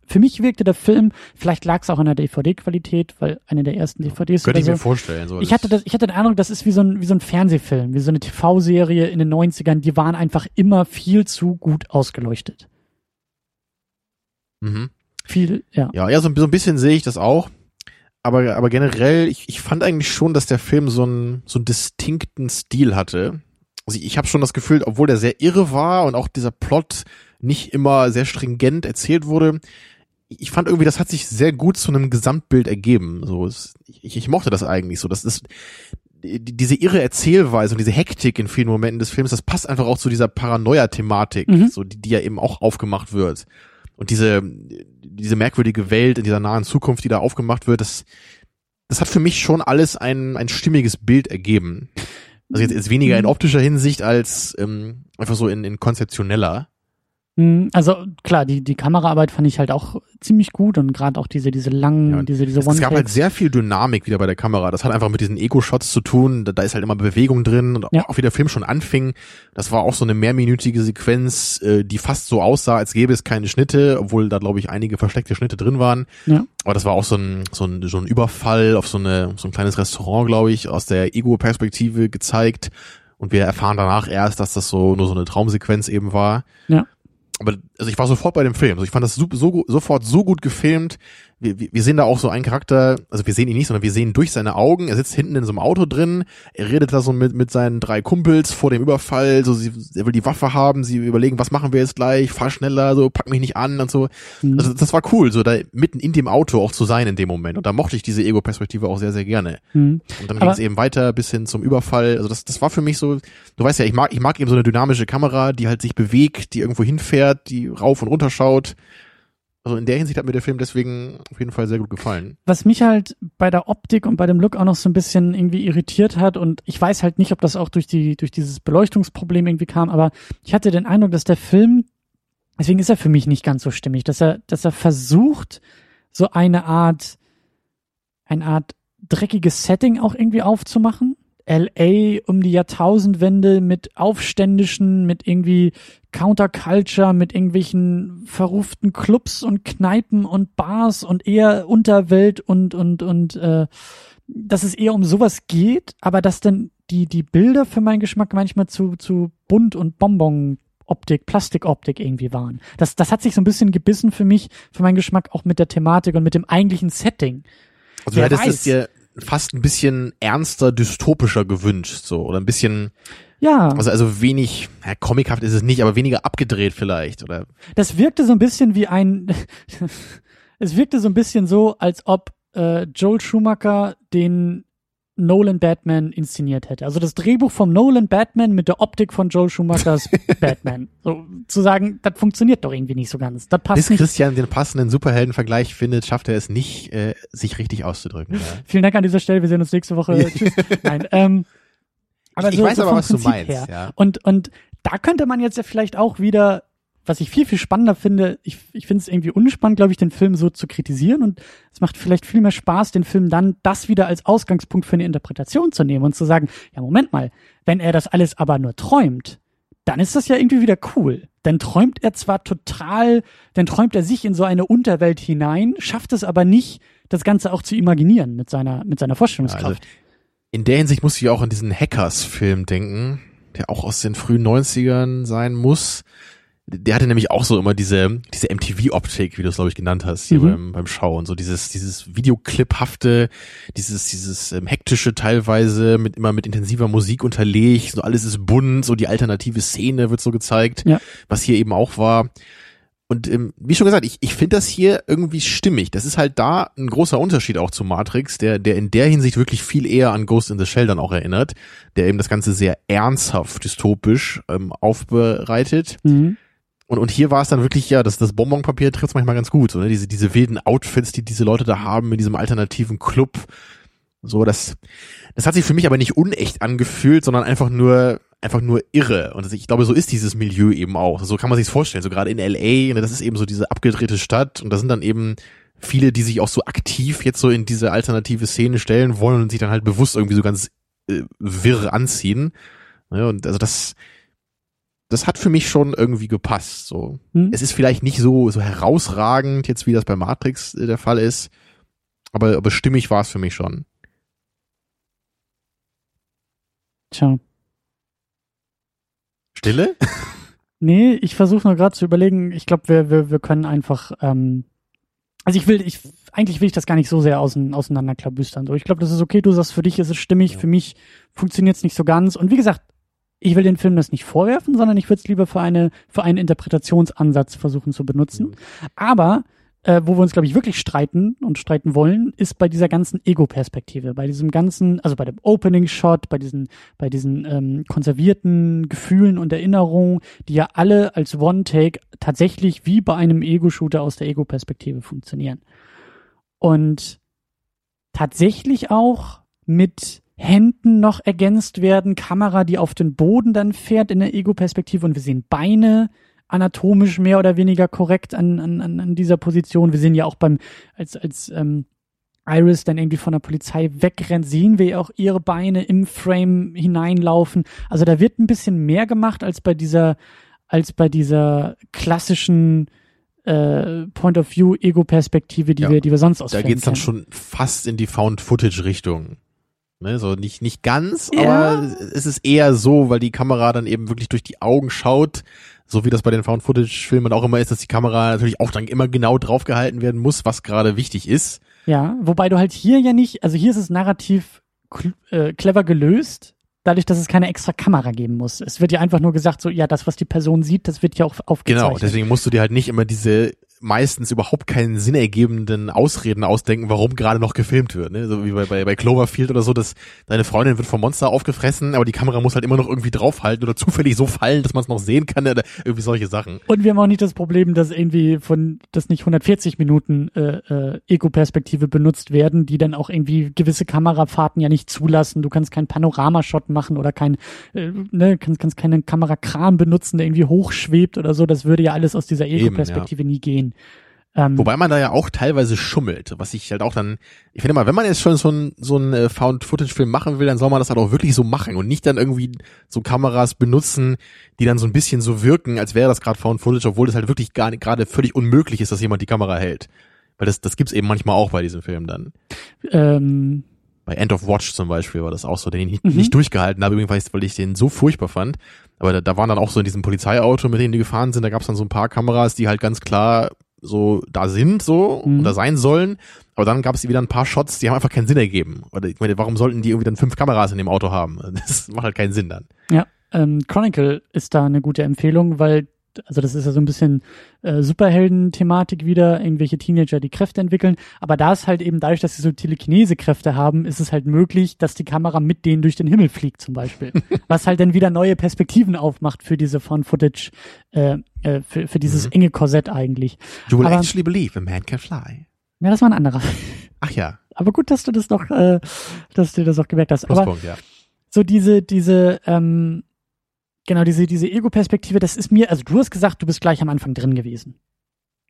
für mich wirkte der Film, vielleicht lag es auch an der DVD-Qualität, weil eine der ersten DVDs. Könnte ich so, mir vorstellen. So ich hatte das, ich hatte den Eindruck, das ist wie so ein, wie so ein Fernsehfilm, wie so eine TV-Serie in den 90ern, die waren einfach immer viel zu gut ausgeleuchtet. Mhm. Viel, ja. Ja, ja, so, so ein bisschen sehe ich das auch. Aber, aber generell, ich, ich fand eigentlich schon, dass der Film so einen, so einen distinkten Stil hatte. also ich habe schon das Gefühl, obwohl der sehr irre war und auch dieser Plot nicht immer sehr stringent erzählt wurde, ich fand irgendwie, das hat sich sehr gut zu einem Gesamtbild ergeben. So, ich, ich mochte das eigentlich so. Das ist diese irre Erzählweise und diese Hektik in vielen Momenten des Films, das passt einfach auch zu dieser Paranoia-Thematik, mhm. so die, die ja eben auch aufgemacht wird. Und diese diese merkwürdige Welt in dieser nahen Zukunft, die da aufgemacht wird, das das hat für mich schon alles ein ein stimmiges Bild ergeben. Also jetzt, jetzt weniger in optischer Hinsicht als ähm, einfach so in, in konzeptioneller. Hm, also klar, die, die Kameraarbeit fand ich halt auch ziemlich gut und gerade auch diese, diese langen, ja, diese, diese one Es gab halt sehr viel Dynamik wieder bei der Kamera. Das hat einfach mit diesen Ego-Shots zu tun. Da, da ist halt immer Bewegung drin und ja. auch wie der Film schon anfing. Das war auch so eine mehrminütige Sequenz, äh, die fast so aussah, als gäbe es keine Schnitte, obwohl da glaube ich einige versteckte Schnitte drin waren. Ja. Aber das war auch so ein, so ein, so ein Überfall auf so eine, so ein kleines Restaurant, glaube ich, aus der Ego-Perspektive gezeigt. Und wir erfahren danach erst, dass das so nur so eine Traumsequenz eben war. Ja aber also ich war sofort bei dem Film. Also ich fand das so, so, sofort so gut gefilmt, wir, wir sehen da auch so einen Charakter, also wir sehen ihn nicht, sondern wir sehen durch seine Augen, er sitzt hinten in so einem Auto drin, er redet da so mit, mit seinen drei Kumpels vor dem Überfall, so sie, er will die Waffe haben, sie überlegen, was machen wir jetzt gleich, fahr schneller, so pack mich nicht an und so. Mhm. Also das war cool, so da mitten in dem Auto auch zu sein in dem Moment. Und da mochte ich diese Ego-Perspektive auch sehr, sehr gerne. Mhm. Und dann ging es eben weiter bis hin zum Überfall. Also das, das war für mich so, du weißt ja, ich mag, ich mag eben so eine dynamische Kamera, die halt sich bewegt, die irgendwo hinfährt, die rauf und runter schaut. Also in der Hinsicht hat mir der Film deswegen auf jeden Fall sehr gut gefallen. Was mich halt bei der Optik und bei dem Look auch noch so ein bisschen irgendwie irritiert hat und ich weiß halt nicht, ob das auch durch die durch dieses Beleuchtungsproblem irgendwie kam, aber ich hatte den Eindruck, dass der Film deswegen ist er für mich nicht ganz so stimmig, dass er dass er versucht so eine Art eine Art dreckiges Setting auch irgendwie aufzumachen LA um die Jahrtausendwende mit Aufständischen, mit irgendwie Counterculture, mit irgendwelchen verruften Clubs und Kneipen und Bars und eher Unterwelt und und und äh, dass es eher um sowas geht, aber dass dann die die Bilder für meinen Geschmack manchmal zu zu bunt und Bonbon Optik, Plastikoptik irgendwie waren. Das, das hat sich so ein bisschen gebissen für mich, für meinen Geschmack auch mit der Thematik und mit dem eigentlichen Setting. Also du hättest es dir fast ein bisschen ernster, dystopischer gewünscht, so oder ein bisschen ja. Also also wenig, ja, comichaft ist es nicht, aber weniger abgedreht vielleicht oder. Das wirkte so ein bisschen wie ein, es wirkte so ein bisschen so, als ob äh, Joel Schumacher den Nolan Batman inszeniert hätte. Also das Drehbuch vom Nolan Batman mit der Optik von Joel Schumachers Batman. So zu sagen, das funktioniert doch irgendwie nicht so ganz. Das passt Bis nicht. Christian den passenden Superheldenvergleich findet, schafft er es nicht, äh, sich richtig auszudrücken. Ja. Vielen Dank an dieser Stelle. Wir sehen uns nächste Woche. Tschüss. Nein. Ähm, aber ich, so, ich weiß so aber, was Prinzip du meinst. Her. Ja. Und und da könnte man jetzt ja vielleicht auch wieder was ich viel, viel spannender finde, ich, ich finde es irgendwie unspannend, glaube ich, den Film so zu kritisieren und es macht vielleicht viel mehr Spaß, den Film dann das wieder als Ausgangspunkt für eine Interpretation zu nehmen und zu sagen, ja, Moment mal, wenn er das alles aber nur träumt, dann ist das ja irgendwie wieder cool. Dann träumt er zwar total, dann träumt er sich in so eine Unterwelt hinein, schafft es aber nicht, das Ganze auch zu imaginieren mit seiner, mit seiner Vorstellungskraft. Also in der Hinsicht muss ich auch an diesen Hackers-Film denken, der auch aus den frühen 90ern sein muss der hatte nämlich auch so immer diese, diese MTV-Optik, wie du es, glaube ich, genannt hast, hier mhm. beim, beim Schauen. So dieses, dieses Videocliphafte, dieses, dieses ähm, hektische teilweise, mit immer mit intensiver Musik unterlegt, so alles ist bunt, so die alternative Szene wird so gezeigt, ja. was hier eben auch war. Und ähm, wie schon gesagt, ich, ich finde das hier irgendwie stimmig. Das ist halt da ein großer Unterschied auch zu Matrix, der, der in der Hinsicht wirklich viel eher an Ghost in the Shell dann auch erinnert, der eben das Ganze sehr ernsthaft, dystopisch ähm, aufbereitet. Mhm und, und hier war es dann wirklich, ja, das, das Bonbonpapier trifft manchmal ganz gut, so, ne? diese, diese wilden Outfits, die diese Leute da haben in diesem alternativen Club. So, das, das hat sich für mich aber nicht unecht angefühlt, sondern einfach nur, einfach nur irre. Und ich glaube, so ist dieses Milieu eben auch. So kann man sich's vorstellen. So gerade in LA, ne, das ist eben so diese abgedrehte Stadt und da sind dann eben viele, die sich auch so aktiv jetzt so in diese alternative Szene stellen wollen und sich dann halt bewusst irgendwie so ganz äh, wirr anziehen. Ja, und also das, das hat für mich schon irgendwie gepasst. So, hm? es ist vielleicht nicht so so herausragend jetzt, wie das bei Matrix äh, der Fall ist, aber aber stimmig war es für mich schon. Tja. Stille? nee, ich versuche nur gerade zu überlegen. Ich glaube, wir, wir wir können einfach. Ähm, also ich will, ich eigentlich will ich das gar nicht so sehr außen, auseinanderklabüstern. So, ich glaube, das ist okay. Du sagst, für dich ist es stimmig, ja. für mich funktioniert es nicht so ganz. Und wie gesagt, ich will den Film das nicht vorwerfen, sondern ich würde es lieber für eine für einen Interpretationsansatz versuchen zu benutzen. Mhm. Aber äh, wo wir uns, glaube ich, wirklich streiten und streiten wollen, ist bei dieser ganzen Ego-Perspektive, bei diesem ganzen, also bei dem Opening-Shot, bei diesen, bei diesen ähm, konservierten Gefühlen und Erinnerungen, die ja alle als One-Take tatsächlich wie bei einem Ego-Shooter aus der Ego-Perspektive funktionieren. Und tatsächlich auch mit Händen noch ergänzt werden, Kamera, die auf den Boden dann fährt in der Ego-Perspektive und wir sehen Beine, anatomisch mehr oder weniger korrekt an, an, an dieser Position. Wir sehen ja auch beim, als, als ähm, Iris dann irgendwie von der Polizei wegrennt, sehen wir ja auch ihre Beine im Frame hineinlaufen. Also da wird ein bisschen mehr gemacht als bei dieser, als bei dieser klassischen äh, Point of View Ego-Perspektive, die ja, wir, die wir sonst aus Da geht's dann schon fast in die Found-Footage-Richtung. Ne, so nicht, nicht ganz, ja. aber es ist eher so, weil die Kamera dann eben wirklich durch die Augen schaut, so wie das bei den Found-Footage-Filmen auch immer ist, dass die Kamera natürlich auch dann immer genau draufgehalten werden muss, was gerade wichtig ist. Ja, wobei du halt hier ja nicht, also hier ist es narrativ äh, clever gelöst, dadurch, dass es keine extra Kamera geben muss. Es wird ja einfach nur gesagt, so, ja, das, was die Person sieht, das wird ja auch aufgezeichnet. Genau, deswegen musst du dir halt nicht immer diese meistens überhaupt keinen sinnergebenden Ausreden ausdenken, warum gerade noch gefilmt wird. Ne? So wie bei, bei, bei Cloverfield oder so, dass deine Freundin wird vom Monster aufgefressen, aber die Kamera muss halt immer noch irgendwie draufhalten oder zufällig so fallen, dass man es noch sehen kann oder irgendwie solche Sachen. Und wir haben auch nicht das Problem, dass irgendwie von, dass nicht 140 Minuten äh, äh, Ego-Perspektive benutzt werden, die dann auch irgendwie gewisse Kamerafahrten ja nicht zulassen. Du kannst keinen Panoramashot machen oder kein, äh, ne, kannst, kannst keinen Kamerakran benutzen, der irgendwie hochschwebt oder so. Das würde ja alles aus dieser Ego-Perspektive ja. nie gehen. Ähm, Wobei man da ja auch teilweise schummelt, was ich halt auch dann, ich finde mal, wenn man jetzt schon so ein, so ein äh, Found-Footage-Film machen will, dann soll man das halt auch wirklich so machen und nicht dann irgendwie so Kameras benutzen, die dann so ein bisschen so wirken, als wäre das gerade Found-Footage, obwohl das halt wirklich gar nicht, gerade völlig unmöglich ist, dass jemand die Kamera hält. Weil das, das gibt's eben manchmal auch bei diesen Filmen dann. Ähm, bei End of Watch zum Beispiel war das auch so, den ich nicht, mhm. nicht durchgehalten habe, übrigens, weil ich den so furchtbar fand. Aber da, da waren dann auch so in diesem Polizeiauto, mit denen die gefahren sind, da gab's dann so ein paar Kameras, die halt ganz klar so da sind so mhm. oder sein sollen. Aber dann gab es wieder ein paar Shots, die haben einfach keinen Sinn ergeben. Oder ich meine, warum sollten die irgendwie dann fünf Kameras in dem Auto haben? Das macht halt keinen Sinn dann. Ja, ähm, Chronicle ist da eine gute Empfehlung, weil also das ist ja so ein bisschen äh, Superhelden-Thematik wieder, irgendwelche Teenager, die Kräfte entwickeln. Aber da ist halt eben dadurch, dass sie so Telekinese-Kräfte haben, ist es halt möglich, dass die Kamera mit denen durch den Himmel fliegt zum Beispiel. Was halt dann wieder neue Perspektiven aufmacht für diese Found-Footage äh, äh, für, für dieses mhm. enge Korsett eigentlich. You will Aber, actually believe a man can fly. Ja, das war ein anderer. Ach ja. Aber gut, dass du das doch, äh, dass du das auch gemerkt hast. Pluspunkt, Aber ja. so diese, diese, ähm, genau, diese, diese Ego-Perspektive, das ist mir, also du hast gesagt, du bist gleich am Anfang drin gewesen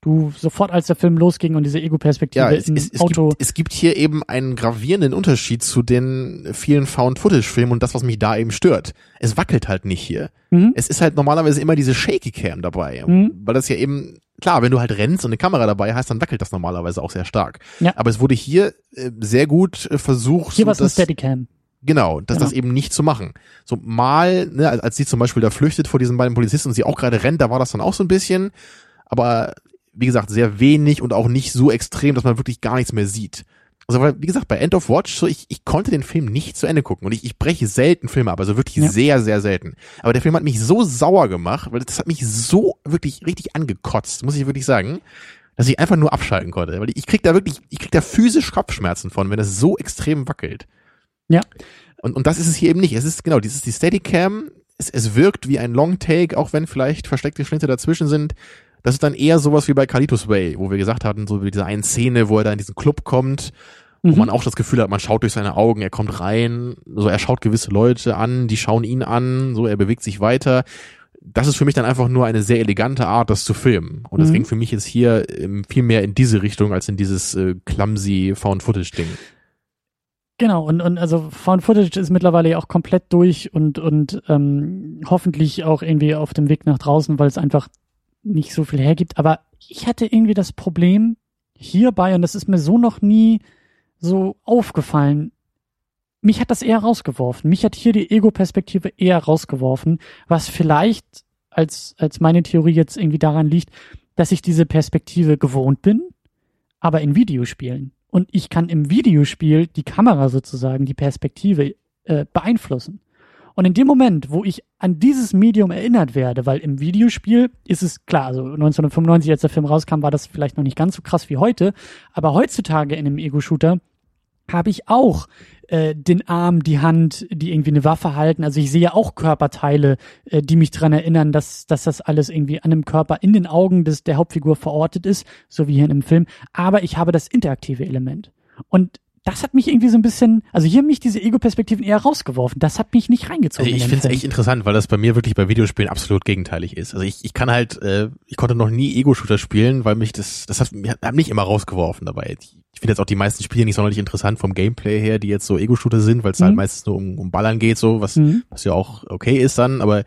du sofort, als der Film losging und diese Ego-Perspektive ja, es, im es, es Auto. Gibt, es gibt hier eben einen gravierenden Unterschied zu den vielen Found-Footage-Filmen und das, was mich da eben stört. Es wackelt halt nicht hier. Mhm. Es ist halt normalerweise immer diese Shaky-Cam dabei, mhm. weil das ja eben Klar, wenn du halt rennst und eine Kamera dabei hast, dann wackelt das normalerweise auch sehr stark. Ja. Aber es wurde hier äh, sehr gut äh, versucht. Hier war es ein Steadicam. Genau, dass genau. das eben nicht zu machen. So mal, ne, als sie zum Beispiel da flüchtet vor diesen beiden Polizisten und sie auch gerade rennt, da war das dann auch so ein bisschen. Aber wie gesagt, sehr wenig und auch nicht so extrem, dass man wirklich gar nichts mehr sieht. Also, weil, wie gesagt, bei End of Watch, so ich, ich konnte den Film nicht zu Ende gucken und ich, ich breche selten Filme ab, also wirklich ja. sehr, sehr selten. Aber der Film hat mich so sauer gemacht, weil das hat mich so wirklich richtig angekotzt, muss ich wirklich sagen, dass ich einfach nur abschalten konnte. Weil ich krieg da wirklich, ich krieg da physisch Kopfschmerzen von, wenn es so extrem wackelt. Ja. Und, und das ist es hier eben nicht. Es ist genau, dieses die Steadicam, es, es wirkt wie ein Long Take, auch wenn vielleicht versteckte Schnitte dazwischen sind. Das ist dann eher sowas wie bei Carlitos Way, wo wir gesagt hatten, so wie diese eine Szene, wo er da in diesen Club kommt, mhm. wo man auch das Gefühl hat, man schaut durch seine Augen, er kommt rein, so er schaut gewisse Leute an, die schauen ihn an, so er bewegt sich weiter. Das ist für mich dann einfach nur eine sehr elegante Art, das zu filmen. Und das mhm. ging für mich jetzt hier ähm, viel mehr in diese Richtung als in dieses äh, clumsy Found-Footage-Ding. Genau, und, und also Found Footage ist mittlerweile auch komplett durch und, und ähm, hoffentlich auch irgendwie auf dem Weg nach draußen, weil es einfach nicht so viel hergibt. Aber ich hatte irgendwie das Problem hierbei, und das ist mir so noch nie so aufgefallen, mich hat das eher rausgeworfen. Mich hat hier die Ego-Perspektive eher rausgeworfen, was vielleicht als, als meine Theorie jetzt irgendwie daran liegt, dass ich diese Perspektive gewohnt bin, aber in Videospielen. Und ich kann im Videospiel die Kamera sozusagen, die Perspektive äh, beeinflussen. Und in dem Moment, wo ich an dieses Medium erinnert werde, weil im Videospiel ist es klar, also 1995, als der Film rauskam, war das vielleicht noch nicht ganz so krass wie heute, aber heutzutage in einem Ego-Shooter habe ich auch äh, den Arm, die Hand, die irgendwie eine Waffe halten. Also ich sehe auch Körperteile, äh, die mich dran erinnern, dass, dass das alles irgendwie an einem Körper in den Augen des, der Hauptfigur verortet ist, so wie hier in einem Film. Aber ich habe das interaktive Element. Und das hat mich irgendwie so ein bisschen, also hier haben mich diese Ego-Perspektiven eher rausgeworfen. Das hat mich nicht reingezogen. Ich finde es echt interessant, weil das bei mir wirklich bei Videospielen absolut gegenteilig ist. Also ich, ich kann halt, äh, ich konnte noch nie Ego-Shooter spielen, weil mich das, das hat, hat mich immer rausgeworfen dabei. Ich, ich finde jetzt auch die meisten Spiele nicht sonderlich interessant vom Gameplay her, die jetzt so Ego-Shooter sind, weil es halt mhm. halt meistens nur um, um Ballern geht, so, was, mhm. was ja auch okay ist dann, aber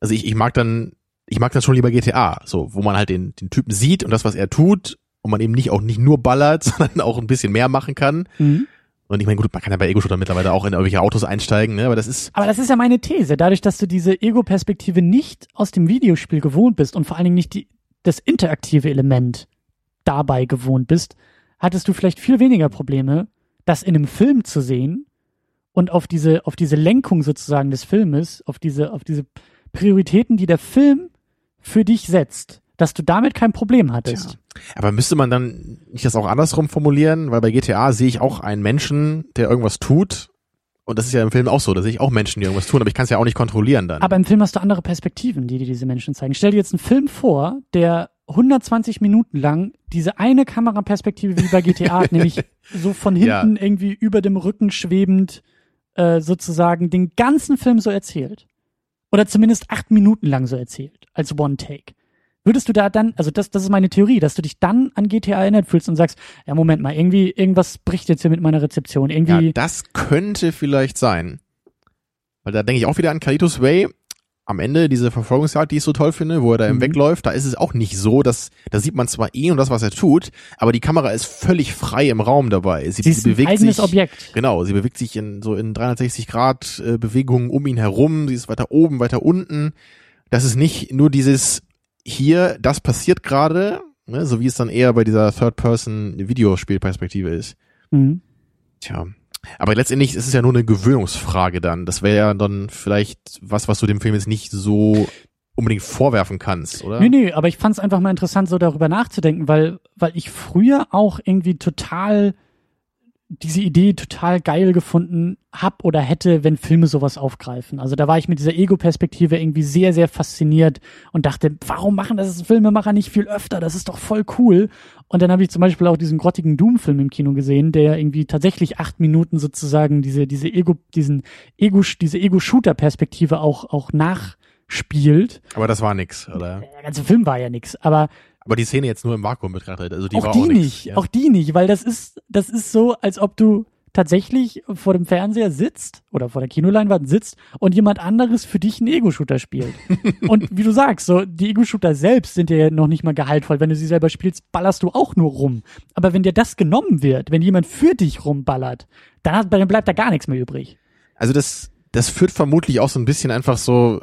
also ich, ich mag dann, ich mag dann schon lieber GTA, so, wo man halt den, den Typen sieht und das, was er tut wo man eben nicht auch nicht nur ballert, sondern auch ein bisschen mehr machen kann. Mhm. Und ich meine, gut, man kann ja bei Ego-Shooter mittlerweile auch in irgendwelche Autos einsteigen, ne? aber das ist. Aber das ist ja meine These. Dadurch, dass du diese Ego-Perspektive nicht aus dem Videospiel gewohnt bist und vor allen Dingen nicht die, das interaktive Element dabei gewohnt bist, hattest du vielleicht viel weniger Probleme, das in einem Film zu sehen und auf diese, auf diese Lenkung sozusagen des Filmes, auf diese, auf diese Prioritäten, die der Film für dich setzt, dass du damit kein Problem hattest. Tja. Aber müsste man dann nicht das auch andersrum formulieren? Weil bei GTA sehe ich auch einen Menschen, der irgendwas tut. Und das ist ja im Film auch so, da sehe ich auch Menschen, die irgendwas tun, aber ich kann es ja auch nicht kontrollieren dann. Aber im Film hast du andere Perspektiven, die dir diese Menschen zeigen. Stell dir jetzt einen Film vor, der 120 Minuten lang diese eine Kameraperspektive wie bei GTA hat, nämlich so von hinten ja. irgendwie über dem Rücken schwebend äh, sozusagen den ganzen Film so erzählt. Oder zumindest acht Minuten lang so erzählt, als One-Take. Würdest du da dann, also das, das ist meine Theorie, dass du dich dann an GTA erinnert fühlst und sagst, ja, Moment mal, irgendwie, irgendwas bricht jetzt hier mit meiner Rezeption. Irgendwie. Ja, das könnte vielleicht sein. Weil da denke ich auch wieder an Kalitos Way. Am Ende diese Verfolgungsjagd, die ich so toll finde, wo er da im mhm. wegläuft, da ist es auch nicht so, dass, da sieht man zwar eh und das, was er tut, aber die Kamera ist völlig frei im Raum dabei. Sie, sie, sie bewegt ein eigenes sich, Objekt. Genau, sie bewegt sich in so in 360 Grad äh, Bewegungen um ihn herum, sie ist weiter oben, weiter unten. Das ist nicht nur dieses hier, das passiert gerade, ne, so wie es dann eher bei dieser Third-Person-Videospielperspektive ist. Mhm. Tja. Aber letztendlich ist es ja nur eine Gewöhnungsfrage dann. Das wäre ja dann vielleicht was, was du dem Film jetzt nicht so unbedingt vorwerfen kannst, oder? Nee, nee, aber ich fand es einfach mal interessant, so darüber nachzudenken, weil, weil ich früher auch irgendwie total diese Idee total geil gefunden hab oder hätte, wenn Filme sowas aufgreifen. Also da war ich mit dieser Ego-Perspektive irgendwie sehr, sehr fasziniert und dachte, warum machen das Filmemacher nicht viel öfter? Das ist doch voll cool. Und dann habe ich zum Beispiel auch diesen grottigen Doom-Film im Kino gesehen, der irgendwie tatsächlich acht Minuten sozusagen diese, diese Ego, diesen Ego, diese Ego-Shooter-Perspektive auch, auch nachspielt. Aber das war nix, oder? Der ganze Film war ja nix. Aber aber die Szene jetzt nur im Vakuum betrachtet, also die auch war die auch nicht, ja. auch die nicht, weil das ist, das ist so, als ob du tatsächlich vor dem Fernseher sitzt oder vor der Kinoleinwand sitzt und jemand anderes für dich einen Ego-Shooter spielt. und wie du sagst, so die Ego-Shooter selbst sind ja noch nicht mal gehaltvoll. Wenn du sie selber spielst, ballerst du auch nur rum. Aber wenn dir das genommen wird, wenn jemand für dich rumballert, dann, hat, dann bleibt da gar nichts mehr übrig. Also das, das führt vermutlich auch so ein bisschen einfach so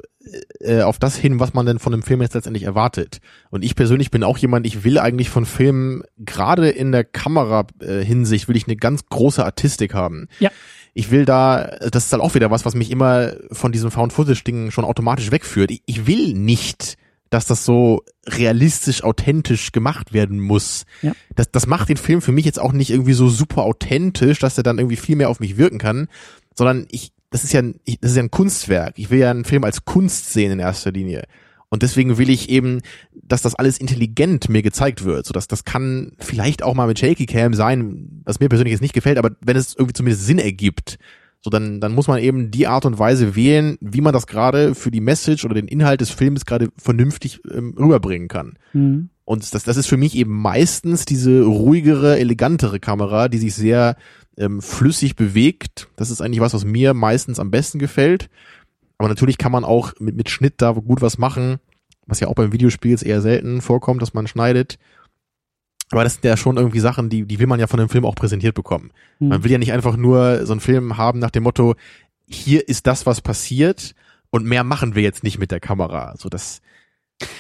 äh, auf das hin, was man denn von einem Film jetzt letztendlich erwartet. Und ich persönlich bin auch jemand, ich will eigentlich von Filmen, gerade in der Kamera-Hinsicht, will ich eine ganz große Artistik haben. Ja. Ich will da, das ist halt auch wieder was, was mich immer von diesem Found-Footage-Ding schon automatisch wegführt. Ich, ich will nicht dass das so realistisch authentisch gemacht werden muss. Ja. Das, das macht den Film für mich jetzt auch nicht irgendwie so super authentisch, dass er dann irgendwie viel mehr auf mich wirken kann, sondern ich, das ist ja ein, das ist ja ein Kunstwerk. Ich will ja einen Film als Kunst sehen in erster Linie. Und deswegen will ich eben, dass das alles intelligent mir gezeigt wird. So dass das kann vielleicht auch mal mit Shaky Cam sein, was mir persönlich jetzt nicht gefällt, aber wenn es irgendwie zumindest Sinn ergibt, so dann, dann muss man eben die Art und Weise wählen, wie man das gerade für die Message oder den Inhalt des Films gerade vernünftig ähm, rüberbringen kann. Mhm. Und das, das ist für mich eben meistens diese ruhigere, elegantere Kamera, die sich sehr ähm, flüssig bewegt. Das ist eigentlich was, was mir meistens am besten gefällt. Aber natürlich kann man auch mit, mit Schnitt da gut was machen, was ja auch beim Videospiel jetzt eher selten vorkommt, dass man schneidet. Aber das sind ja schon irgendwie Sachen, die, die will man ja von dem Film auch präsentiert bekommen. Mhm. Man will ja nicht einfach nur so einen Film haben nach dem Motto, hier ist das, was passiert und mehr machen wir jetzt nicht mit der Kamera. So das,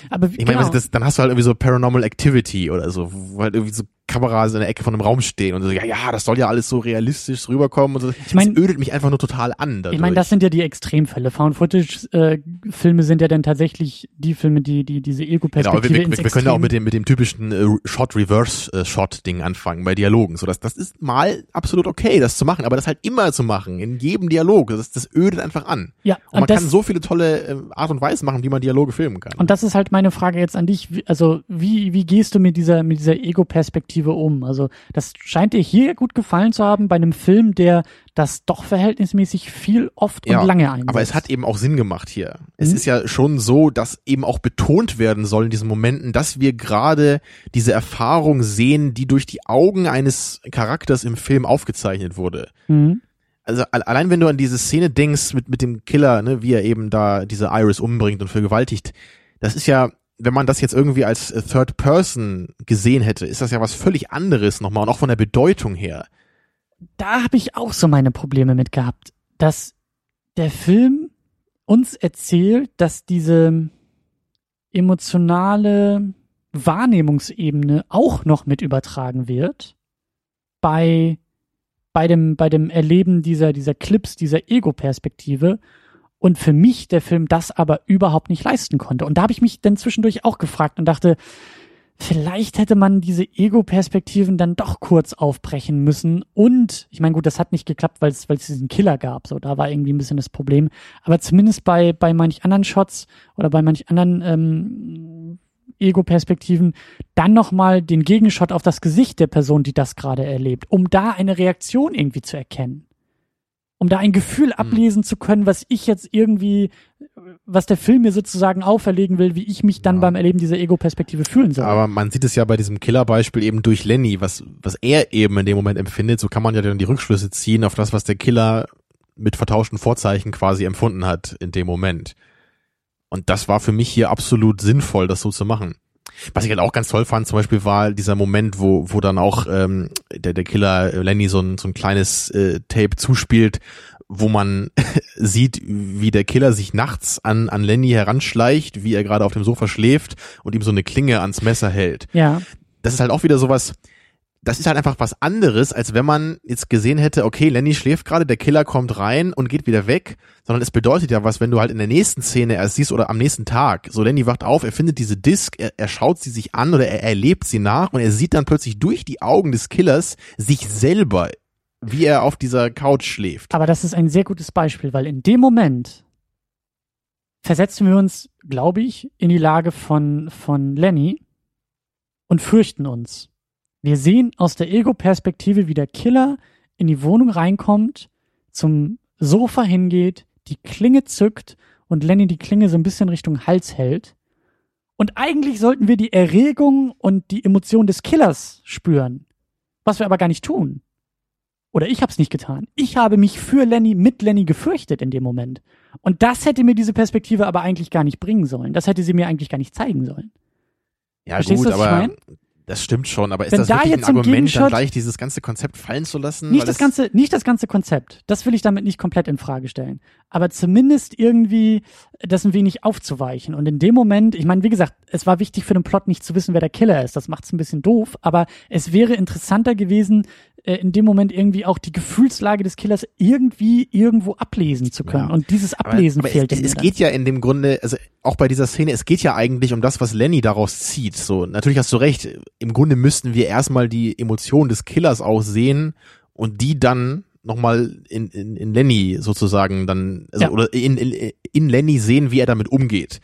aber ich meine, genau. das, dann hast du halt irgendwie so Paranormal Activity oder so, wo halt irgendwie so Kamera in der Ecke von einem Raum stehen und so, ja, ja, das soll ja alles so realistisch rüberkommen und so. Ich mein- das ödet mich einfach nur total an. Dadurch. Ich meine, das sind ja die Extremfälle. Found-Footage-Filme sind ja dann tatsächlich die Filme, die, die diese Genau, wir, Ego-Perspektive wir, wir, wir können ja auch mit dem, mit dem typischen äh, Shot-Reverse-Shot-Ding anfangen bei Dialogen. So, das, das ist mal absolut okay, das zu machen, aber das halt immer zu machen, in jedem Dialog, das, das ödet einfach an. Ja, Und man das, kann so viele tolle äh, Art und Weise machen, wie man Dialoge filmen kann. Und das ist halt meine Frage jetzt an dich. Also, wie, wie gehst du mit dieser, mit dieser Ego-Perspektive um? Also, das scheint dir hier gut gefallen zu haben bei einem Film, der das doch verhältnismäßig viel, oft und lange einsetzt. Aber es hat eben auch Sinn gemacht hier. Es Mhm. ist ja schon so, dass eben auch betont werden soll in diesen Momenten, dass wir gerade diese Erfahrung sehen, die durch die Augen eines Charakters im Film aufgezeichnet wurde. Mhm. Also al- allein wenn du an diese Szene denkst mit, mit dem Killer, ne, wie er eben da diese Iris umbringt und vergewaltigt, das ist ja, wenn man das jetzt irgendwie als äh, Third Person gesehen hätte, ist das ja was völlig anderes nochmal und auch von der Bedeutung her. Da habe ich auch so meine Probleme mit gehabt, dass der Film uns erzählt, dass diese emotionale Wahrnehmungsebene auch noch mit übertragen wird bei bei dem bei dem Erleben dieser dieser Clips dieser Ego-Perspektive und für mich der Film das aber überhaupt nicht leisten konnte und da habe ich mich dann zwischendurch auch gefragt und dachte vielleicht hätte man diese Ego-Perspektiven dann doch kurz aufbrechen müssen. Und, ich meine, gut, das hat nicht geklappt, weil es weil es diesen Killer gab. So, da war irgendwie ein bisschen das Problem. Aber zumindest bei, bei manch anderen Shots oder bei manch anderen ähm, Ego-Perspektiven dann nochmal den Gegenshot auf das Gesicht der Person, die das gerade erlebt, um da eine Reaktion irgendwie zu erkennen. Um da ein Gefühl ablesen zu können, was ich jetzt irgendwie, was der Film mir sozusagen auferlegen will, wie ich mich dann Ja. beim Erleben dieser Ego-Perspektive fühlen soll. Aber man sieht es ja bei diesem Killer-Beispiel eben durch Lenny, was, was er eben in dem Moment empfindet, so kann man ja dann die Rückschlüsse ziehen auf das, was der Killer mit vertauschten Vorzeichen quasi empfunden hat in dem Moment. Und das war für mich hier absolut sinnvoll, das so zu machen. Was ich halt auch ganz toll fand, zum Beispiel war dieser Moment, wo, wo dann auch ähm, der, der Killer Lenny so ein, so ein kleines äh, Tape zuspielt, wo man sieht, wie der Killer sich nachts an, an Lenny heranschleicht, wie er gerade auf dem Sofa schläft und ihm so eine Klinge ans Messer hält. ja. Das ist halt auch wieder sowas, das ist halt einfach was anderes, als wenn man jetzt gesehen hätte, okay, Lenny schläft gerade, der Killer kommt rein und geht wieder weg, sondern es bedeutet ja was, wenn du halt in der nächsten Szene erst siehst oder am nächsten Tag, so Lenny wacht auf, er findet diese Disc, er, er schaut sie sich an oder er erlebt sie nach und er sieht dann plötzlich durch die Augen des Killers sich selber, wie er auf dieser Couch schläft. Aber das ist ein sehr gutes Beispiel, weil in dem Moment versetzen wir uns, glaube ich, in die Lage von, von Lenny und fürchten uns. Wir sehen aus der Ego-Perspektive, wie der Killer in die Wohnung reinkommt, zum Sofa hingeht, die Klinge zückt und Lenny die Klinge so ein bisschen Richtung Hals hält. Und eigentlich sollten wir die Erregung und die Emotion des Killers spüren, was wir aber gar nicht tun. Oder ich habe es nicht getan. Ich habe mich für Lenny mit Lenny gefürchtet in dem Moment. Und das hätte mir diese Perspektive aber eigentlich gar nicht bringen sollen. Das hätte sie mir eigentlich gar nicht zeigen sollen. Ja Verstehst gut, du, was ich aber mein? Das stimmt schon, aber ist Wenn das da wirklich jetzt ein Argument, dann gleich dieses ganze Konzept fallen zu lassen? Nicht das ganze, nicht das ganze Konzept. Das will ich damit nicht komplett in Frage stellen. Aber zumindest irgendwie das ein wenig aufzuweichen. Und in dem Moment, ich meine, wie gesagt, es war wichtig für den Plot nicht zu wissen, wer der Killer ist. Das macht es ein bisschen doof. Aber es wäre interessanter gewesen, äh, in dem Moment irgendwie auch die Gefühlslage des Killers irgendwie irgendwo ablesen zu können. Ja. Und dieses Aber, Ablesen aber fehlt es, es geht ja in dem Grunde, also auch bei dieser Szene, es geht ja eigentlich um das, was Lenny daraus zieht. So, natürlich hast du recht. Im Grunde müssten wir erstmal die Emotionen des Killers auch sehen und die dann nochmal in, in, in Lenny sozusagen dann, also, Ja. oder in, in, in Lenny sehen, wie er damit umgeht.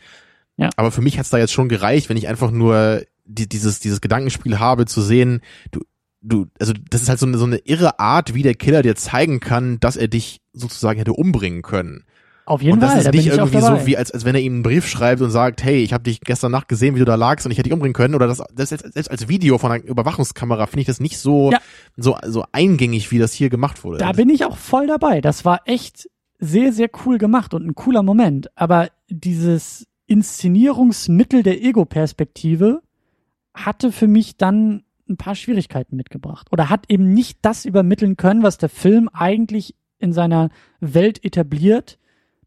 Ja. Aber für mich hat's da jetzt schon gereicht, wenn ich einfach nur die, dieses, dieses Gedankenspiel habe, zu sehen, du, du, also das ist halt so eine, so eine irre Art, wie der Killer dir zeigen kann, dass er dich sozusagen hätte umbringen können. Auf jeden und das Fall, ist nicht irgendwie so, wie als, als wenn er ihm einen Brief schreibt und sagt, hey, ich habe dich gestern Nacht gesehen, wie du da lagst und ich hätte dich umbringen können. Oder das, das selbst, selbst als Video von einer Überwachungskamera finde ich das nicht so, Ja. so, so eingängig, wie das hier gemacht wurde. Da bin ich auch voll dabei. Das war echt sehr, sehr cool gemacht und ein cooler Moment. Aber dieses Inszenierungsmittel der Ego-Perspektive hatte für mich dann ein paar Schwierigkeiten mitgebracht. Oder hat eben nicht das übermitteln können, was der Film eigentlich in seiner Welt etabliert,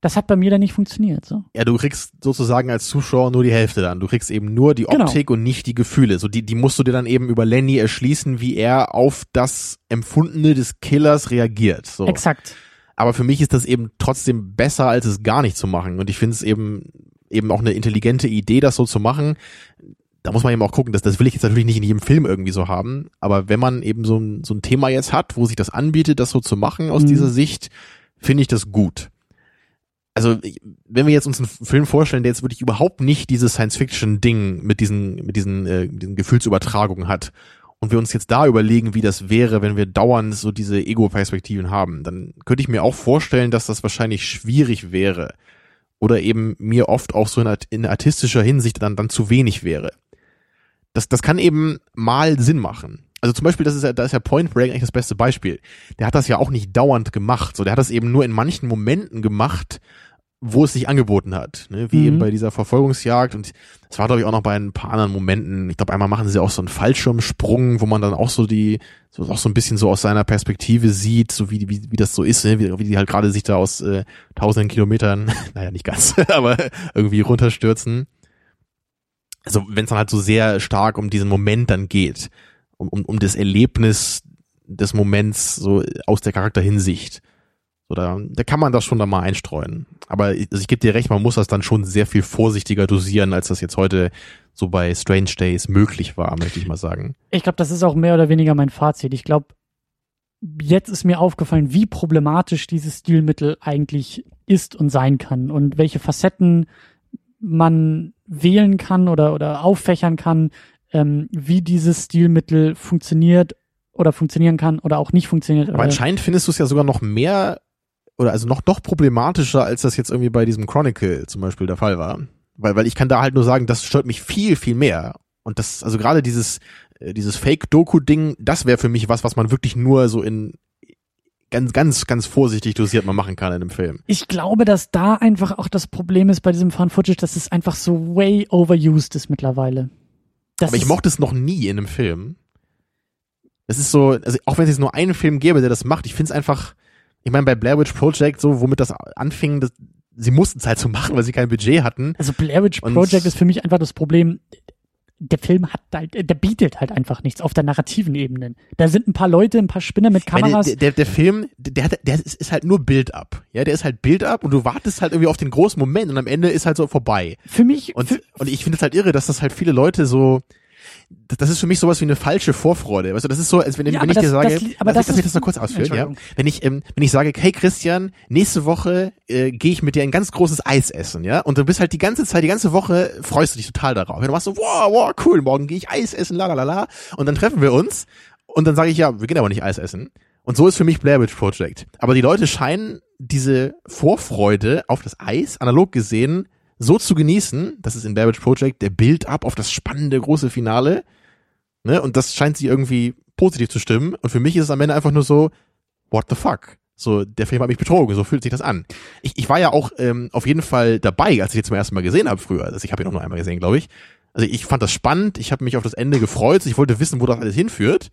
Das hat bei mir dann nicht funktioniert. So. Ja, du kriegst sozusagen als Zuschauer nur die Hälfte dann. Du kriegst eben nur die Genau. Optik und nicht die Gefühle. So die, die musst du dir dann eben über Lenny erschließen, wie er auf das Empfundene des Killers reagiert. So. Exakt. Aber für mich ist das eben trotzdem besser, als es gar nicht zu machen. Und ich finde es eben eben auch eine intelligente Idee, das so zu machen. Da muss man eben auch gucken, dass das will ich jetzt natürlich nicht in jedem Film irgendwie so haben. Aber wenn man eben so ein, so ein Thema jetzt hat, wo sich das anbietet, das so zu machen aus Mhm. dieser Sicht, finde ich das gut. Also wenn wir jetzt uns einen Film vorstellen, der jetzt wirklich überhaupt nicht dieses Science-Fiction-Ding mit diesen mit diesen, äh, diesen Gefühlsübertragungen hat und wir uns jetzt da überlegen, wie das wäre, wenn wir dauernd so diese Ego-Perspektiven haben, dann könnte ich mir auch vorstellen, dass das wahrscheinlich schwierig wäre oder eben mir oft auch so in, in artistischer Hinsicht dann dann zu wenig wäre. Das das kann eben mal Sinn machen. Also zum Beispiel, das ist ja, da ist ja Point Break eigentlich das beste Beispiel. Der hat das ja auch nicht dauernd gemacht. So, der hat das eben nur in manchen Momenten gemacht, wo es sich angeboten hat. Ne? Wie Mhm. eben bei dieser Verfolgungsjagd. Und es war, glaube ich, auch noch bei ein paar anderen Momenten. Ich glaube, einmal machen sie auch so einen Fallschirmsprung, wo man dann auch so die, so auch so ein bisschen so aus seiner Perspektive sieht, so wie, wie, wie das so ist, ne? wie, wie die halt gerade sich da aus äh, tausenden Kilometern, naja, nicht ganz, aber irgendwie runterstürzen. Also wenn es dann halt so sehr stark um diesen Moment dann geht, um, um, um das Erlebnis des Moments so aus der Charakterhinsicht. So, da, da kann man das schon da mal einstreuen. Aber also ich gebe dir recht, man muss das dann schon sehr viel vorsichtiger dosieren, als das jetzt heute so bei Strange Days möglich war, möchte ich mal sagen. Ich glaube, das ist auch mehr oder weniger mein Fazit. Ich glaube, jetzt ist mir aufgefallen, wie problematisch dieses Stilmittel eigentlich ist und sein kann und welche Facetten man wählen kann oder, oder auffächern kann, ähm, wie dieses Stilmittel funktioniert oder funktionieren kann oder auch nicht funktioniert. Aber oder, anscheinend findest du es ja sogar noch mehr oder also noch noch problematischer, als das jetzt irgendwie bei diesem Chronicle zum Beispiel der Fall war. Weil, weil ich kann da halt nur sagen, das stört mich viel, viel mehr. Und das, also gerade dieses, äh, dieses Fake-Doku-Ding, das wäre für mich was, was man wirklich nur so in ganz, ganz, ganz vorsichtig dosiert mal machen kann in einem Film. ich glaube, dass da einfach auch das Problem ist bei diesem Found Footage, dass es einfach so way overused ist mittlerweile. Das Aber ich mochte es noch nie in einem Film. Es ist so, also auch wenn es jetzt nur einen Film gäbe, der das macht, ich finde es einfach, ich meine, bei Blair Witch Project, so, womit das anfing, das, sie mussten es halt so machen, weil sie kein Budget hatten. Also Blair Witch Und- Project ist für mich einfach das Problem. Der Film hat halt, der bietet halt einfach nichts auf der narrativen Ebene. Da sind ein paar Leute, ein paar Spinner mit Kameras. Der, der, der Film, der, hat, der ist, ist halt nur Build-up. Ja, der ist halt Build-up und du wartest halt irgendwie auf den großen Moment und am Ende ist halt so vorbei. für mich, Und, für, und ich finde es halt irre, dass das halt viele Leute so, das ist für mich sowas wie eine falsche Vorfreude. Weißt du, das ist so, als wenn, Ja, wenn ich dir das- sage, das aber lass, das ich- ist- das noch kurz ausführen, ja. Wenn ich, ähm, wenn ich sage, hey Christian, nächste Woche äh, gehe ich mit dir ein ganz großes Eis essen, ja, und du bist halt die ganze Zeit, die ganze Woche freust du dich total darauf. Ja, Du machst so, wow, wow, cool, morgen gehe ich Eis essen, la la la la, und dann treffen wir uns und dann sage ich, ja, wir gehen aber nicht Eis essen. Und so ist für mich Blair Witch Project. Aber die Leute scheinen diese Vorfreude auf das Eis, analog gesehen, so zu genießen, das ist in Witch Project der Build-up auf das spannende große Finale, ne, und das scheint sie irgendwie positiv zu stimmen. Und für mich ist es am Ende einfach nur so, what the fuck? So, der Film hat mich betrogen, so fühlt sich das an. Ich, ich war ja auch ähm, auf jeden Fall dabei, als ich jetzt zum ersten Mal gesehen habe früher. Also ich habe ihn auch nur einmal gesehen, glaube ich. Also ich fand das spannend, ich habe mich auf das Ende gefreut, ich wollte wissen, wo das alles hinführt.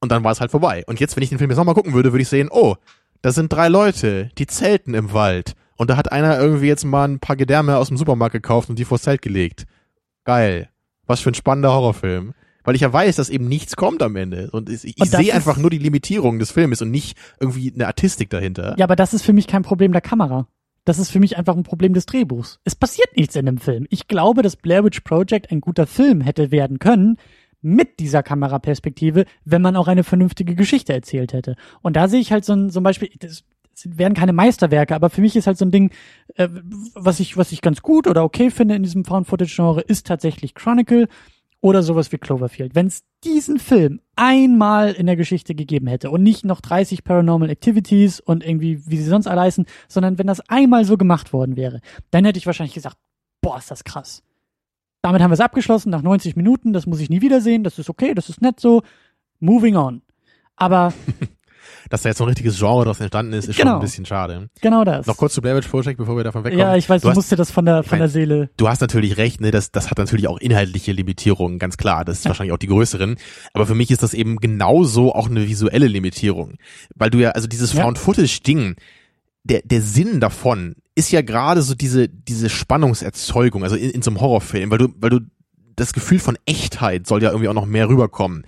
Und dann war es halt vorbei. Und jetzt, wenn ich den Film jetzt nochmal gucken würde, würde ich sehen, oh, da sind drei Leute, die zelten im Wald. Und da hat einer irgendwie jetzt mal ein paar Gedärme aus dem Supermarkt gekauft und die vors Zelt gelegt. Geil. Was für ein spannender Horrorfilm. Weil ich ja weiß, dass eben nichts kommt am Ende. Und ich, ich sehe einfach nur die Limitierung des Filmes und nicht irgendwie eine Artistik dahinter. ja, aber das ist für mich kein Problem der Kamera. Das ist für mich einfach ein Problem des Drehbuchs. Es passiert nichts in dem Film. Ich glaube, dass Blair Witch Project ein guter Film hätte werden können mit dieser Kameraperspektive, wenn man auch eine vernünftige Geschichte erzählt hätte. Und da sehe ich halt so ein, ein Beispiel, das, werden keine Meisterwerke, aber für mich ist halt so ein Ding, äh, was ich, was ich ganz gut oder okay finde in diesem Found-Footage-Genre, ist tatsächlich Chronicle oder sowas wie Cloverfield. Wenn es diesen Film einmal in der Geschichte gegeben hätte und nicht noch 30 Paranormal Activities und irgendwie, wie sie sonst alle heißen, sondern wenn das einmal so gemacht worden wäre, dann hätte ich wahrscheinlich gesagt, boah, ist das krass. Damit haben wir es abgeschlossen nach 90 Minuten, das muss ich nie wiedersehen, das ist okay, das ist nett so, moving on. Aber Dass da jetzt so ein richtiges Genre daraus entstanden ist, ist schon Genau. ein bisschen schade. genau das. Noch kurz zu Blair Witch Project, bevor wir davon wegkommen. ja, ich weiß, du, du musst dir das von der, von der Seele. Du hast natürlich recht, ne, das, das hat natürlich auch inhaltliche Limitierungen, ganz klar. Das ist wahrscheinlich auch die größeren. Aber für mich ist das eben genauso auch eine visuelle Limitierung. Weil du ja, also dieses Ja. Found-Footage-Ding, der, der Sinn davon ist ja gerade so diese, diese Spannungserzeugung, also in, in so einem Horrorfilm, weil du, weil du das Gefühl von Echtheit soll ja irgendwie auch noch mehr rüberkommen.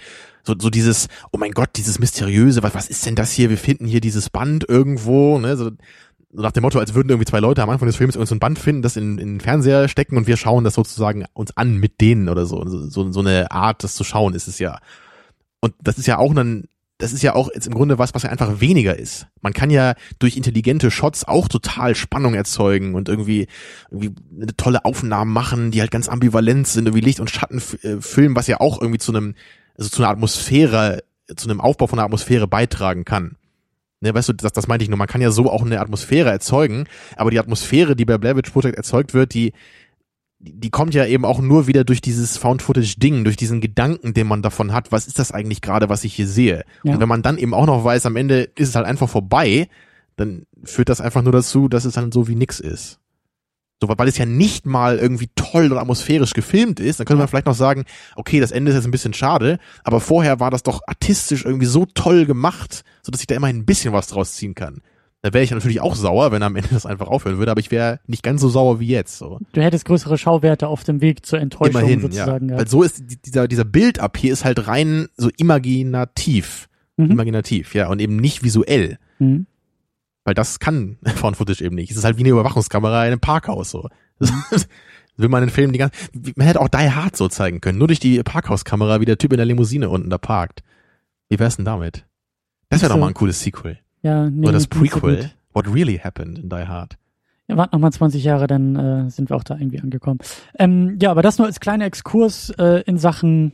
So, so dieses, oh mein Gott, dieses mysteriöse, was, was ist denn das hier? Wir finden hier dieses Band irgendwo, ne? So, nach dem Motto, als würden irgendwie zwei Leute am Anfang des Films irgend so ein Band finden, das in, in den Fernseher stecken und wir schauen das sozusagen uns an mit denen oder so. So, so eine Art, das zu schauen ist es ja. Und das ist ja auch ein, das ist ja auch jetzt im Grunde was, was ja einfach weniger ist. Man kann ja durch intelligente Shots auch total Spannung erzeugen und irgendwie, irgendwie eine tolle Aufnahmen machen, die halt ganz ambivalent sind, irgendwie Licht und Schatten äh, filmen, was ja auch irgendwie zu einem, also zu einer Atmosphäre, zu einem Aufbau von einer Atmosphäre beitragen kann. Ne, weißt du, das, das meinte ich nur. Man kann ja so auch eine Atmosphäre erzeugen, aber die Atmosphäre, die bei Blair Witch Project erzeugt wird, die, die kommt ja eben auch nur wieder durch dieses Found-Footage-Ding, durch diesen Gedanken, den man davon hat, was ist das eigentlich gerade, was ich hier sehe. Ja. Und wenn man dann eben auch noch weiß, am Ende ist es halt einfach vorbei, dann führt das einfach nur dazu, dass es dann so wie nix ist. So, weil es ja nicht mal irgendwie toll und atmosphärisch gefilmt ist, dann könnte man vielleicht noch sagen, okay, das Ende ist jetzt ein bisschen schade, aber vorher war das doch artistisch irgendwie so toll gemacht, so dass ich da immerhin ein bisschen was draus ziehen kann. Da wäre ich natürlich auch sauer, wenn am Ende das einfach aufhören würde, aber ich wäre nicht ganz so sauer wie jetzt. So. Du hättest größere Schauwerte auf dem Weg zur Enttäuschung Immerhin, sozusagen. Ja. Weil so ist dieser, dieser Bild-Up hier ist halt rein so imaginativ. Mhm. Imaginativ, ja, und eben nicht visuell. Mhm. Weil das kann Found Footage eben nicht. Es ist halt wie eine Überwachungskamera in einem Parkhaus so. Mhm. will man den Film die ganze, man hätte auch Die Hard so zeigen können, nur durch die Parkhauskamera, wie der Typ in der Limousine unten da parkt. Wie wär's denn damit? Das wäre doch mal ein cooles Sequel. Ja, nee, Oder das Prequel. So What really happened in Die Hard. Ja, warte noch mal 20 Jahre, dann äh, sind wir auch da irgendwie angekommen. Ähm, ja, aber das nur als kleiner Exkurs äh, in Sachen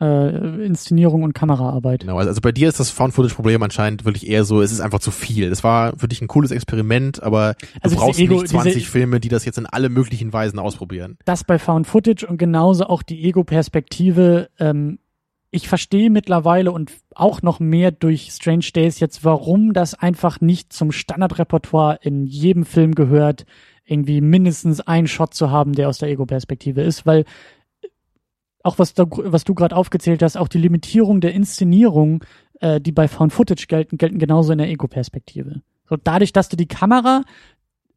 äh, Inszenierung und Kameraarbeit. Genau, also bei dir ist das Found-Footage-Problem anscheinend wirklich eher so, es ist einfach zu viel. Es war für dich ein cooles Experiment, aber du also brauchst Ego, nicht 20 diese, Filme, die das jetzt in alle möglichen Weisen ausprobieren. Das bei Found-Footage und genauso auch die Ego-Perspektive ähm, ich verstehe mittlerweile und auch noch mehr durch Strange Days jetzt, warum das einfach nicht zum Standardrepertoire in jedem Film gehört, irgendwie mindestens einen Shot zu haben, der aus der Ego-Perspektive ist, weil auch was, da, was du gerade aufgezählt hast, auch die Limitierung der Inszenierung, äh, die bei Found Footage gelten, gelten genauso in der Ego-Perspektive. So dadurch, dass du die Kamera,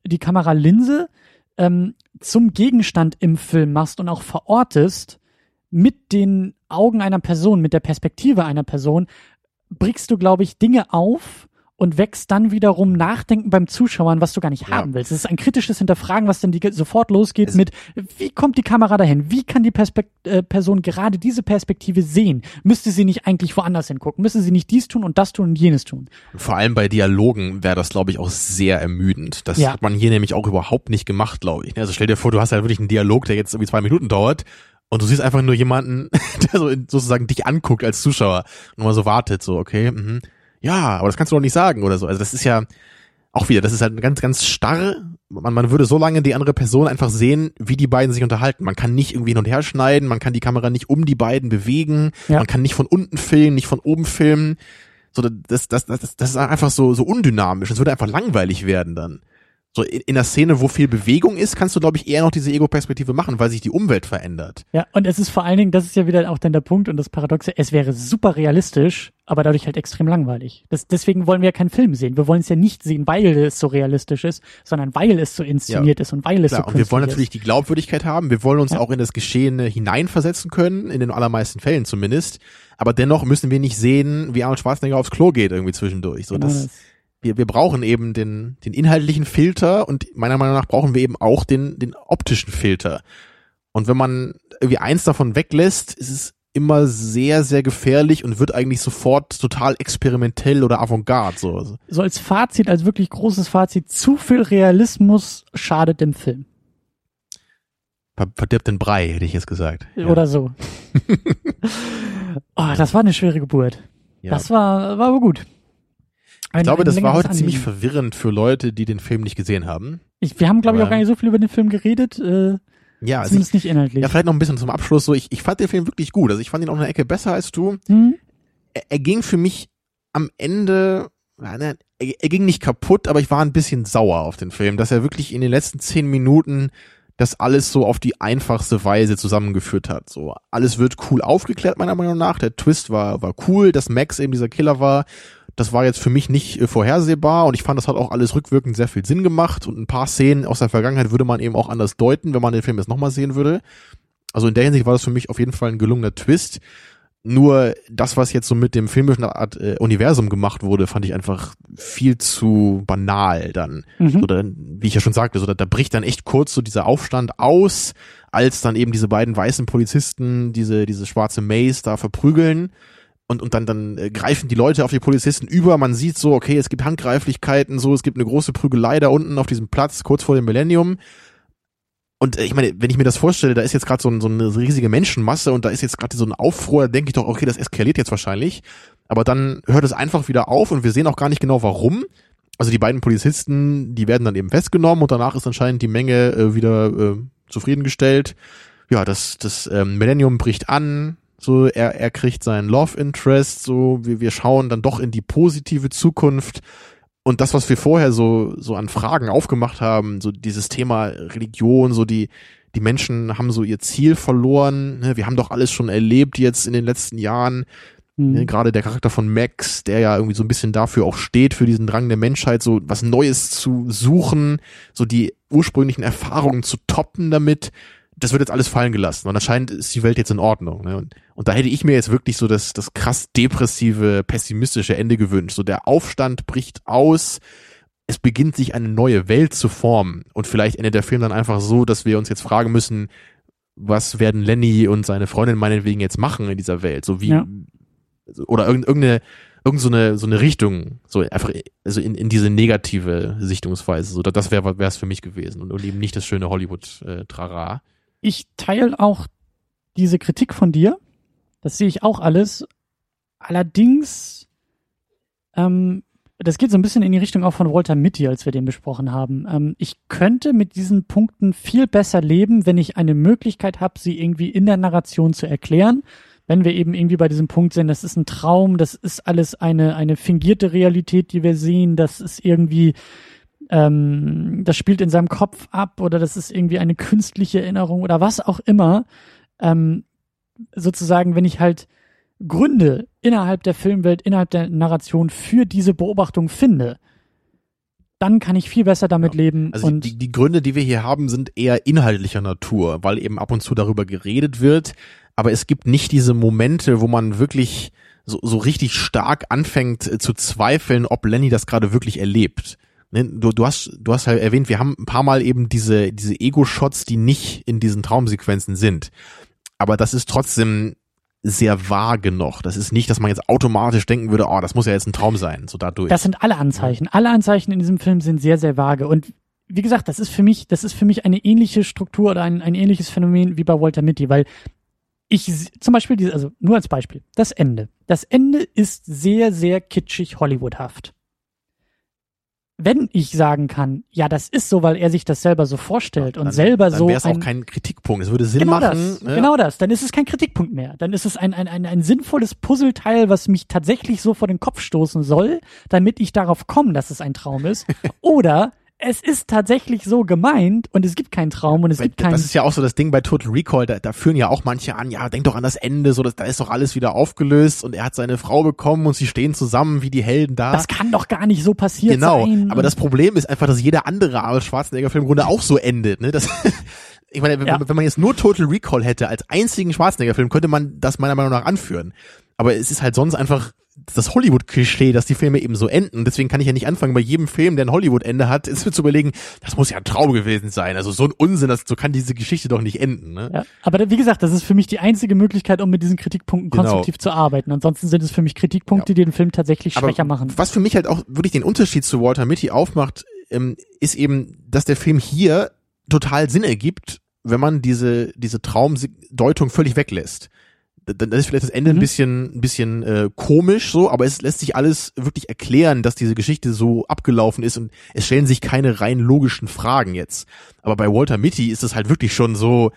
die Kameralinse ähm, zum Gegenstand im Film machst und auch verortest, mit den Augen einer Person, mit der Perspektive einer Person, bringst du, glaube ich, Dinge auf und wächst dann wiederum Nachdenken beim Zuschauern, was du gar nicht ja. haben willst. Es ist ein kritisches Hinterfragen, was dann die, sofort losgeht es mit, wie kommt die Kamera dahin? Wie kann die Perspekt äh, Person gerade diese Perspektive sehen? Müsste sie nicht eigentlich woanders hingucken? Müsste sie nicht dies tun und das tun und jenes tun? Vor allem bei Dialogen wäre das, glaube ich, auch sehr ermüdend. Das ja. hat man hier nämlich auch überhaupt nicht gemacht, glaube ich. Also stell dir vor, du hast halt wirklich einen Dialog, der jetzt irgendwie zwei Minuten dauert und du siehst einfach nur jemanden, der so sozusagen dich anguckt als Zuschauer und mal so wartet, so, okay, mhm. Ja, aber das kannst du doch nicht sagen oder so. Also das ist ja auch wieder, das ist halt ganz, ganz starr. Man, man würde so lange die andere Person einfach sehen, wie die beiden sich unterhalten. Man kann nicht irgendwie hin und her schneiden, man kann die Kamera nicht um die beiden bewegen, ja. man kann nicht von unten filmen, nicht von oben filmen. So, das, das, das, das ist einfach so, so undynamisch. Es würde einfach langweilig werden dann so in, in der Szene, wo viel Bewegung ist, kannst du, glaube ich, eher noch diese Ego-Perspektive machen, weil sich die Umwelt verändert. Ja, und es ist vor allen Dingen, das ist ja wieder auch dann der Punkt und das Paradoxe, es wäre super realistisch, aber dadurch halt extrem langweilig. Das, deswegen wollen wir ja keinen Film sehen. Wir wollen es ja nicht sehen, weil es so realistisch ist, sondern weil es so inszeniert ja, ist und weil es klar, so Und wir wollen natürlich ist. die Glaubwürdigkeit haben. Wir wollen uns ja. auch in das Geschehene hineinversetzen können, in den allermeisten Fällen zumindest. Aber dennoch müssen wir nicht sehen, wie Arnold Schwarzenegger aufs Klo geht irgendwie zwischendurch. So, genau das, das wir, wir brauchen eben den, den inhaltlichen Filter und meiner Meinung nach brauchen wir eben auch den, den optischen Filter. Und wenn man irgendwie eins davon weglässt, ist es immer sehr, sehr gefährlich und wird eigentlich sofort total experimentell oder avantgarde. So. so als Fazit, als wirklich großes Fazit, zu viel Realismus schadet dem Film. Verdirbt den Brei, hätte ich jetzt gesagt. Oder ja. so. oh, das war eine schwere Geburt. Ja. Das war, war aber gut. Ein, ich glaube, das war heute Anliegen. ziemlich verwirrend für Leute, die den Film nicht gesehen haben. Ich, wir haben, glaube ich, auch gar nicht so viel über den Film geredet. Äh, ja, also zumindest ich, nicht inhaltlich. Ja, vielleicht noch ein bisschen zum Abschluss. So, ich, ich fand den Film wirklich gut. Also ich fand ihn auch eine Ecke besser als du. Mhm. Er, er, ging für mich am Ende, er, er ging nicht kaputt, aber ich war ein bisschen sauer auf den Film, dass er wirklich in den letzten zehn Minuten das alles so auf die einfachste Weise zusammengeführt hat. So alles wird cool aufgeklärt meiner Meinung nach. Der Twist war war cool, dass Max eben dieser Killer war Das war jetzt für mich nicht äh, vorhersehbar und ich fand, das hat auch alles rückwirkend sehr viel Sinn gemacht und ein paar Szenen aus der Vergangenheit würde man eben auch anders deuten, wenn man den Film jetzt nochmal sehen würde. Also in der Hinsicht war das für mich auf jeden Fall ein gelungener Twist. Nur das, was jetzt so mit dem filmischen Art, äh, Universum gemacht wurde, fand ich einfach viel zu banal dann. Mhm. So, dann wie ich ja schon sagte, so, da, da bricht dann echt kurz so dieser Aufstand aus, als dann eben diese beiden weißen Polizisten diese, diese schwarze Maze da verprügeln. Und, und dann, dann äh, greifen die Leute auf die Polizisten über. Man sieht so, okay, es gibt Handgreiflichkeiten, so, es gibt eine große Prügelei da unten auf diesem Platz, kurz vor dem Millennium. Und äh, ich meine, wenn ich mir das vorstelle, da ist jetzt gerade so, ein, so eine riesige Menschenmasse und da ist jetzt gerade so ein Aufruhr, denke ich doch, okay, das eskaliert jetzt wahrscheinlich. Aber dann hört es einfach wieder auf und wir sehen auch gar nicht genau warum. Also die beiden Polizisten, die werden dann eben festgenommen und danach ist anscheinend die Menge äh, wieder äh, zufriedengestellt. Ja, das, das ähm, Millennium bricht an, so er, er kriegt seinen Love Interest, so wir, wir schauen dann doch in die positive Zukunft und das, was wir vorher so, so an Fragen aufgemacht haben, so dieses Thema Religion, so die, die Menschen haben so ihr Ziel verloren. Ne? Wir haben doch alles schon erlebt jetzt in den letzten Jahren. Mhm. Ne? Gerade der Charakter von Max, der ja irgendwie so ein bisschen dafür auch steht, für diesen Drang der Menschheit, so was Neues zu suchen, so die ursprünglichen Erfahrungen zu toppen damit. Das wird jetzt alles fallen gelassen. Und anscheinend ist die Welt jetzt in Ordnung. Ne? Und, und da hätte ich mir jetzt wirklich so das, das krass depressive, pessimistische Ende gewünscht. So der Aufstand bricht aus, es beginnt sich eine neue Welt zu formen. Und vielleicht endet der Film dann einfach so, dass wir uns jetzt fragen müssen, was werden Lenny und seine Freundin meinetwegen jetzt machen in dieser Welt? So wie, Ja. oder irgend- irgendeine, irgend so eine, so eine Richtung, so einfach, also in, in diese negative Sichtungsweise. So, das wäre es für mich gewesen und, und eben nicht das schöne Hollywood-Trara. Ich teile auch diese Kritik von dir. Das sehe ich auch alles. Allerdings, ähm, das geht so ein bisschen in die Richtung auch von Walter Mitty, als wir den besprochen haben. Ähm, ich könnte mit diesen Punkten viel besser leben, wenn ich eine Möglichkeit habe, sie irgendwie in der Narration zu erklären. Wenn wir eben irgendwie bei diesem Punkt sind, das ist ein Traum, das ist alles eine, eine fingierte Realität, die wir sehen, das ist irgendwie, ähm, das spielt in seinem Kopf ab oder das ist irgendwie eine künstliche Erinnerung oder was auch immer. Ähm, sozusagen, wenn ich halt Gründe innerhalb der Filmwelt, innerhalb der Narration für diese Beobachtung finde, dann kann ich viel besser damit leben. Also und die, die Gründe, die wir hier haben, sind eher inhaltlicher Natur, weil eben ab und zu darüber geredet wird, aber es gibt nicht diese Momente, wo man wirklich so, so richtig stark anfängt äh, zu zweifeln, ob Lenny das gerade wirklich erlebt. Ne, Du, du hast, du hast halt erwähnt, wir haben ein paar Mal eben diese, diese Ego-Shots, die nicht in diesen Traumsequenzen sind. Aber das ist trotzdem sehr vage noch. Das ist nicht, dass man jetzt automatisch denken würde, oh, das muss ja jetzt ein Traum sein, so dadurch. das sind alle Anzeichen. Alle Anzeichen in diesem Film sind sehr, sehr vage. Und wie gesagt, das ist für mich, das ist für mich eine ähnliche Struktur oder ein, ein ähnliches Phänomen wie bei Walter Mitty, weil ich zum Beispiel, diese, also nur als Beispiel, das Ende. Das Ende ist sehr, sehr kitschig Hollywoodhaft. Wenn ich sagen kann, ja, das ist so, weil er sich das selber so vorstellt und dann, selber dann so wäre es auch ein, kein Kritikpunkt. Es würde Sinn genau machen. das, ne? genau das. Dann ist es kein Kritikpunkt mehr. Dann ist es ein, ein, ein, ein sinnvolles Puzzleteil, was mich tatsächlich so vor den Kopf stoßen soll, damit ich darauf komme, dass es ein Traum ist. Oder es ist tatsächlich so gemeint und es gibt keinen Traum und es Weil gibt keinen. Das ist ja auch so das Ding bei Total Recall, da, da führen ja auch manche an, ja, denk doch an das Ende, so, das, da ist doch alles wieder aufgelöst und er hat seine Frau bekommen und sie stehen zusammen wie die Helden da. Das kann doch gar nicht so passiert genau, sein. aber das Problem ist einfach, dass jeder andere Arnold Schwarzenegger-Film im Grunde auch so endet, ne? Das, ich meine, wenn, Ja. wenn man jetzt nur Total Recall hätte als einzigen Schwarzenegger-Film, könnte man das meiner Meinung nach anführen. Aber es ist halt sonst einfach das Hollywood-Klischee, dass die Filme eben so enden. Deswegen kann ich ja nicht anfangen, bei jedem Film, der ein Hollywood-Ende hat, ist mir zu überlegen, das muss ja ein Traum gewesen sein. Also so ein Unsinn, das, so kann diese Geschichte doch nicht enden. Ne? ja, aber wie gesagt, das ist für mich die einzige Möglichkeit, um mit diesen Kritikpunkten Genau. konstruktiv zu arbeiten. Ansonsten sind es für mich Kritikpunkte, die den Film tatsächlich Aber schwächer machen. Was für mich halt auch wirklich den Unterschied zu Walter Mitty aufmacht, ähm, ist eben, dass der Film hier total Sinn ergibt, wenn man diese, diese Traumdeutung völlig weglässt. Dann ist vielleicht das Ende Mhm. ein bisschen, ein bisschen äh, komisch so, aber es lässt sich alles wirklich erklären, dass diese Geschichte so abgelaufen ist und es stellen sich keine rein logischen Fragen jetzt. Aber bei Walter Mitty ist es halt wirklich schon so,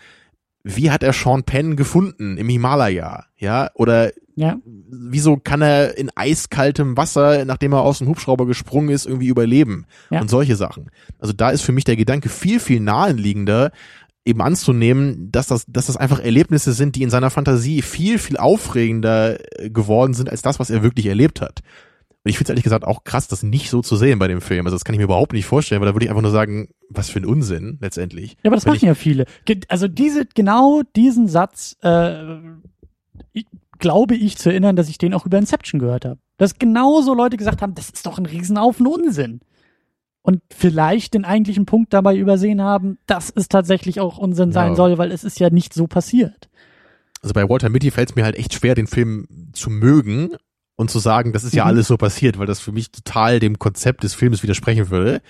wie hat er Sean Penn gefunden im Himalaya? Ja, oder Ja, wieso kann er in eiskaltem Wasser, nachdem er aus dem Hubschrauber gesprungen ist, irgendwie überleben? Ja. Und solche Sachen. Also da ist für mich der Gedanke viel, viel naheliegender, eben anzunehmen, dass das, dass das einfach Erlebnisse sind, die in seiner Fantasie viel, viel aufregender äh, geworden sind als das, was er wirklich erlebt hat. Und ich finde es ehrlich gesagt auch krass, das nicht so zu sehen bei dem Film. Also das kann ich mir überhaupt nicht vorstellen, weil da würde ich einfach nur sagen, was für ein Unsinn letztendlich. Ja, aber das Wenn machen ja viele. Also diese, genau diesen Satz, äh, ich, glaube ich zu erinnern, dass ich den auch über Inception gehört habe. Dass genauso Leute gesagt haben, das ist doch ein Riesenhaufen Unsinn. Und vielleicht den eigentlichen Punkt dabei übersehen haben, dass es tatsächlich auch Unsinn sein Ja. soll, weil es ist ja nicht so passiert. Also bei Walter Mitty fällt es mir halt echt schwer, den Film zu mögen und zu sagen, das ist ja Mhm. alles so passiert, weil das für mich total dem Konzept des Films widersprechen würde.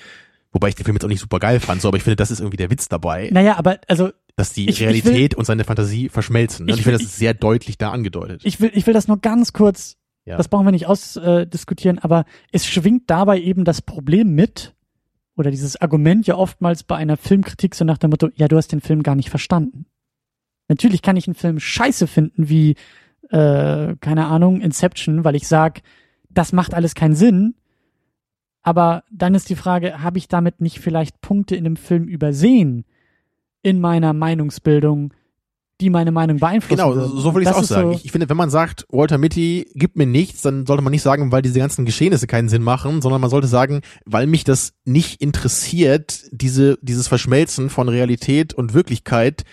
Wobei ich den Film jetzt auch nicht super geil fand, so, aber ich finde, das ist irgendwie der Witz dabei, Naja, aber also dass die ich- ich Realität und seine Fantasie verschmelzen. ne? Und Ich ich finde, will- das ist sehr deutlich da angedeutet. ich will, ich will das nur ganz kurz, Ja. das brauchen wir nicht ausdiskutieren, aber es schwingt dabei eben das Problem mit, oder dieses Argument ja oftmals bei einer Filmkritik so nach dem Motto, ja, du hast den Film gar nicht verstanden. Natürlich kann ich einen Film scheiße finden wie, äh, keine Ahnung, Inception, weil ich sag, das macht alles keinen Sinn. Aber dann ist die Frage, habe ich damit nicht vielleicht Punkte in dem Film übersehen in meiner Meinungsbildung, die meine Meinung beeinflussen Genau, würden? so würde ich Das auch sagen. So, Ich, ich finde, wenn man sagt, Walter Mitty gibt mir nichts, dann sollte man nicht sagen, weil diese ganzen Geschehnisse keinen Sinn machen, sondern man sollte sagen, weil mich das nicht interessiert, diese, dieses Verschmelzen von Realität und Wirklichkeit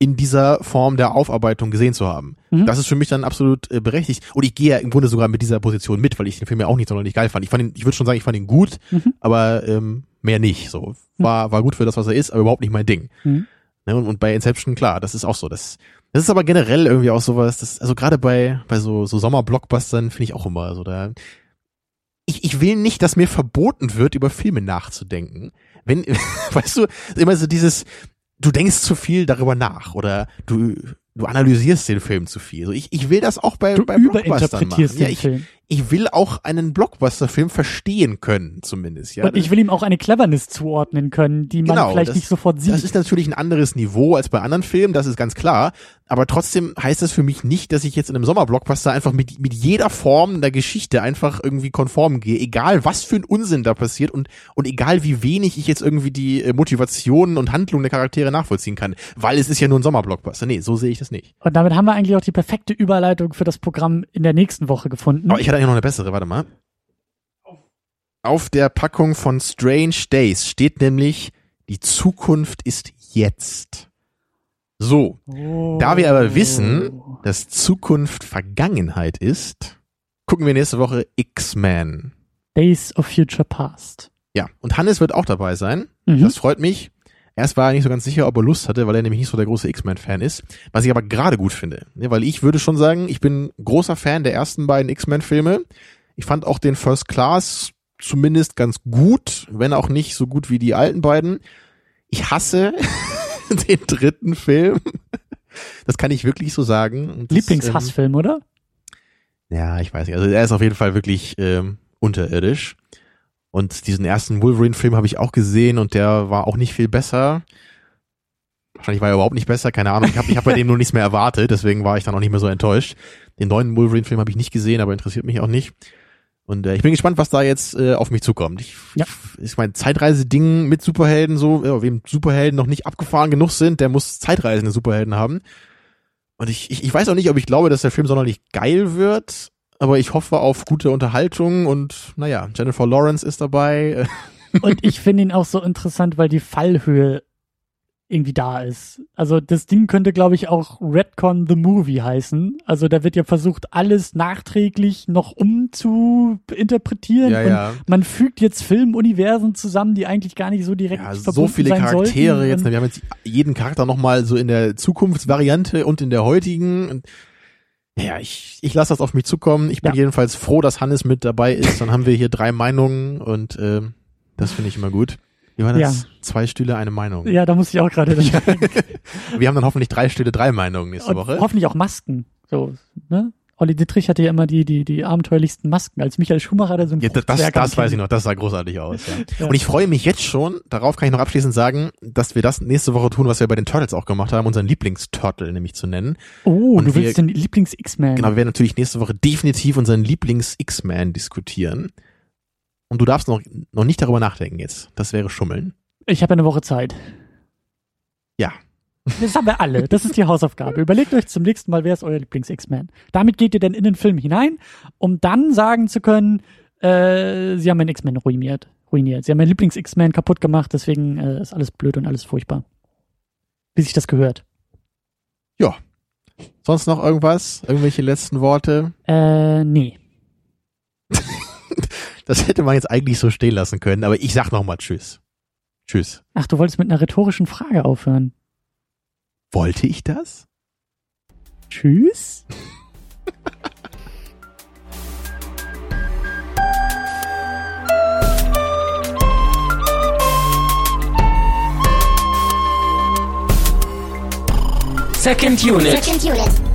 in dieser Form der Aufarbeitung gesehen zu haben. Mhm. Das ist für mich dann absolut äh, berechtigt. Und ich gehe ja im Grunde sogar mit dieser Position mit, weil ich den Film ja auch nicht sonderlich geil fand. Ich fand ihn, ich würde schon sagen, ich fand ihn gut, Mhm. aber ähm, mehr nicht. So war war gut für das, was er ist, aber überhaupt nicht mein Ding. Mhm. Ne, und, und bei Inception, klar, das ist auch so. Das, das ist aber generell irgendwie auch sowas, das, also gerade bei, bei so, so Sommerblockbustern finde ich auch immer so da. Ich, ich will nicht, dass mir verboten wird, über Filme nachzudenken. Wenn, weißt du, immer so dieses, du denkst zu viel darüber nach oder du, du analysierst den Film zu viel. So, ich, ich will das auch bei, du bei Blockbustern machen. Ja, ich, Film. ich will auch einen Blockbuster-Film verstehen können, zumindest. Ja, Und ich will ihm auch eine Cleverness zuordnen können, die man Genau, vielleicht das- nicht sofort sieht. Das ist natürlich ein anderes Niveau als bei anderen Filmen, das ist ganz klar. Aber trotzdem heißt das für mich nicht, dass ich jetzt in einem Sommerblockbuster einfach mit, mit jeder Form der Geschichte einfach irgendwie konform gehe. Egal, was für ein Unsinn da passiert und, und egal, wie wenig ich jetzt irgendwie die äh, Motivationen und Handlungen der Charaktere nachvollziehen kann. Weil es ist ja nur ein Sommerblockbuster. Nee, so sehe ich das nicht. Und damit haben wir eigentlich auch die perfekte Überleitung für das Programm in der nächsten Woche gefunden. Aber ich hatte eigentlich noch eine bessere, warte mal. Auf der Packung von Strange Days steht nämlich, die Zukunft ist jetzt. So, Oh. Da wir aber wissen, dass Zukunft Vergangenheit ist, gucken wir nächste Woche X-Men. Days of Future Past. Ja, und Hannes wird auch dabei sein. Mhm. Das freut mich. Erst war er nicht so ganz sicher, ob er Lust hatte, weil er nämlich nicht so der große X-Men-Fan ist. Was ich aber gerade gut finde. Weil ich würde schon sagen, ich bin großer Fan der ersten beiden X-Men-Filme. Ich fand auch den First Class zumindest ganz gut, wenn auch nicht so gut wie die alten beiden. Ich hasse den dritten Film. Das kann ich wirklich so sagen. Das, ähm, Lieblingshassfilm, oder? ja, ich weiß nicht. Also er ist auf jeden Fall wirklich ähm, unterirdisch. Und diesen ersten Wolverine-Film habe ich auch gesehen und der war auch nicht viel besser. Wahrscheinlich war er überhaupt nicht besser, keine Ahnung. Ich habe ich hab bei dem nur nichts mehr erwartet, deswegen war ich dann auch nicht mehr so enttäuscht. Den neuen Wolverine-Film habe ich nicht gesehen, aber interessiert mich auch nicht. Und äh, ich bin gespannt, was da jetzt äh, auf mich zukommt. Ich, Ja. ich mein Zeitreise-Ding mit Superhelden so, ja, wem Superhelden noch nicht abgefahren genug sind, der muss zeitreisende Superhelden haben. Und ich, ich, ich weiß auch nicht, ob ich glaube, dass der Film sonderlich geil wird, aber ich hoffe auf gute Unterhaltung und naja, Jennifer Lawrence ist dabei. Und ich finde ihn auch so interessant, weil die Fallhöhe irgendwie da ist. Also das Ding könnte, glaube ich, auch Redcon the Movie heißen. Also da wird ja versucht, alles nachträglich noch umzuinterpretieren. Ja, und ja. man fügt jetzt Filmuniversen zusammen, die eigentlich gar nicht so direkt Ja, verbunden so viele Charaktere jetzt. Und Wir haben jetzt jeden Charakter nochmal so in der Zukunftsvariante und in der heutigen. Und ja, ich, ich lasse das auf mich zukommen. Ich bin Ja. jedenfalls froh, dass Hannes mit dabei ist. Dann haben wir hier drei Meinungen und ähm, das finde ich immer gut. Wie war das? Zwei Stühle, eine Meinung. Ja, da muss ich auch gerade. Wir haben dann hoffentlich drei Stühle, drei Meinungen nächste Und Woche. hoffentlich auch Masken. So, ne? Olli Dittrich hatte ja immer die, die, die abenteuerlichsten Masken. Als Michael Schumacher da so ein Ja, das, das, weiß ich noch, das sah großartig aus. Ja. Ja. Und ich freue mich jetzt schon, darauf kann ich noch abschließend sagen, dass wir das nächste Woche tun, was wir bei den Turtles auch gemacht haben, unseren Lieblingsturtle nämlich zu nennen. Oh, Und du wir- willst den Lieblings-X-Man. Genau, wir werden natürlich nächste Woche definitiv unseren Lieblings-X-Man diskutieren. Und du darfst noch, noch nicht darüber nachdenken jetzt. Das wäre Schummeln. Ich habe eine Woche Zeit. Ja. Das haben wir alle. Das ist die Hausaufgabe. Überlegt euch zum nächsten Mal, wer ist euer Lieblings-X-Man. Damit geht ihr dann in den Film hinein, um dann sagen zu können, Äh, sie haben meinen X-Men ruiniert. ruiniert. Sie haben meinen Lieblings-X-Men kaputt gemacht, deswegen äh, ist alles blöd und alles furchtbar. Wie sich das gehört. Ja. Sonst noch irgendwas? Irgendwelche letzten Worte? Äh, nee. Das hätte man jetzt eigentlich so stehen lassen können, aber ich sag nochmal Tschüss. Tschüss. Ach, du wolltest mit einer rhetorischen Frage aufhören. Wollte ich das? Tschüss? Second unit. Second unit.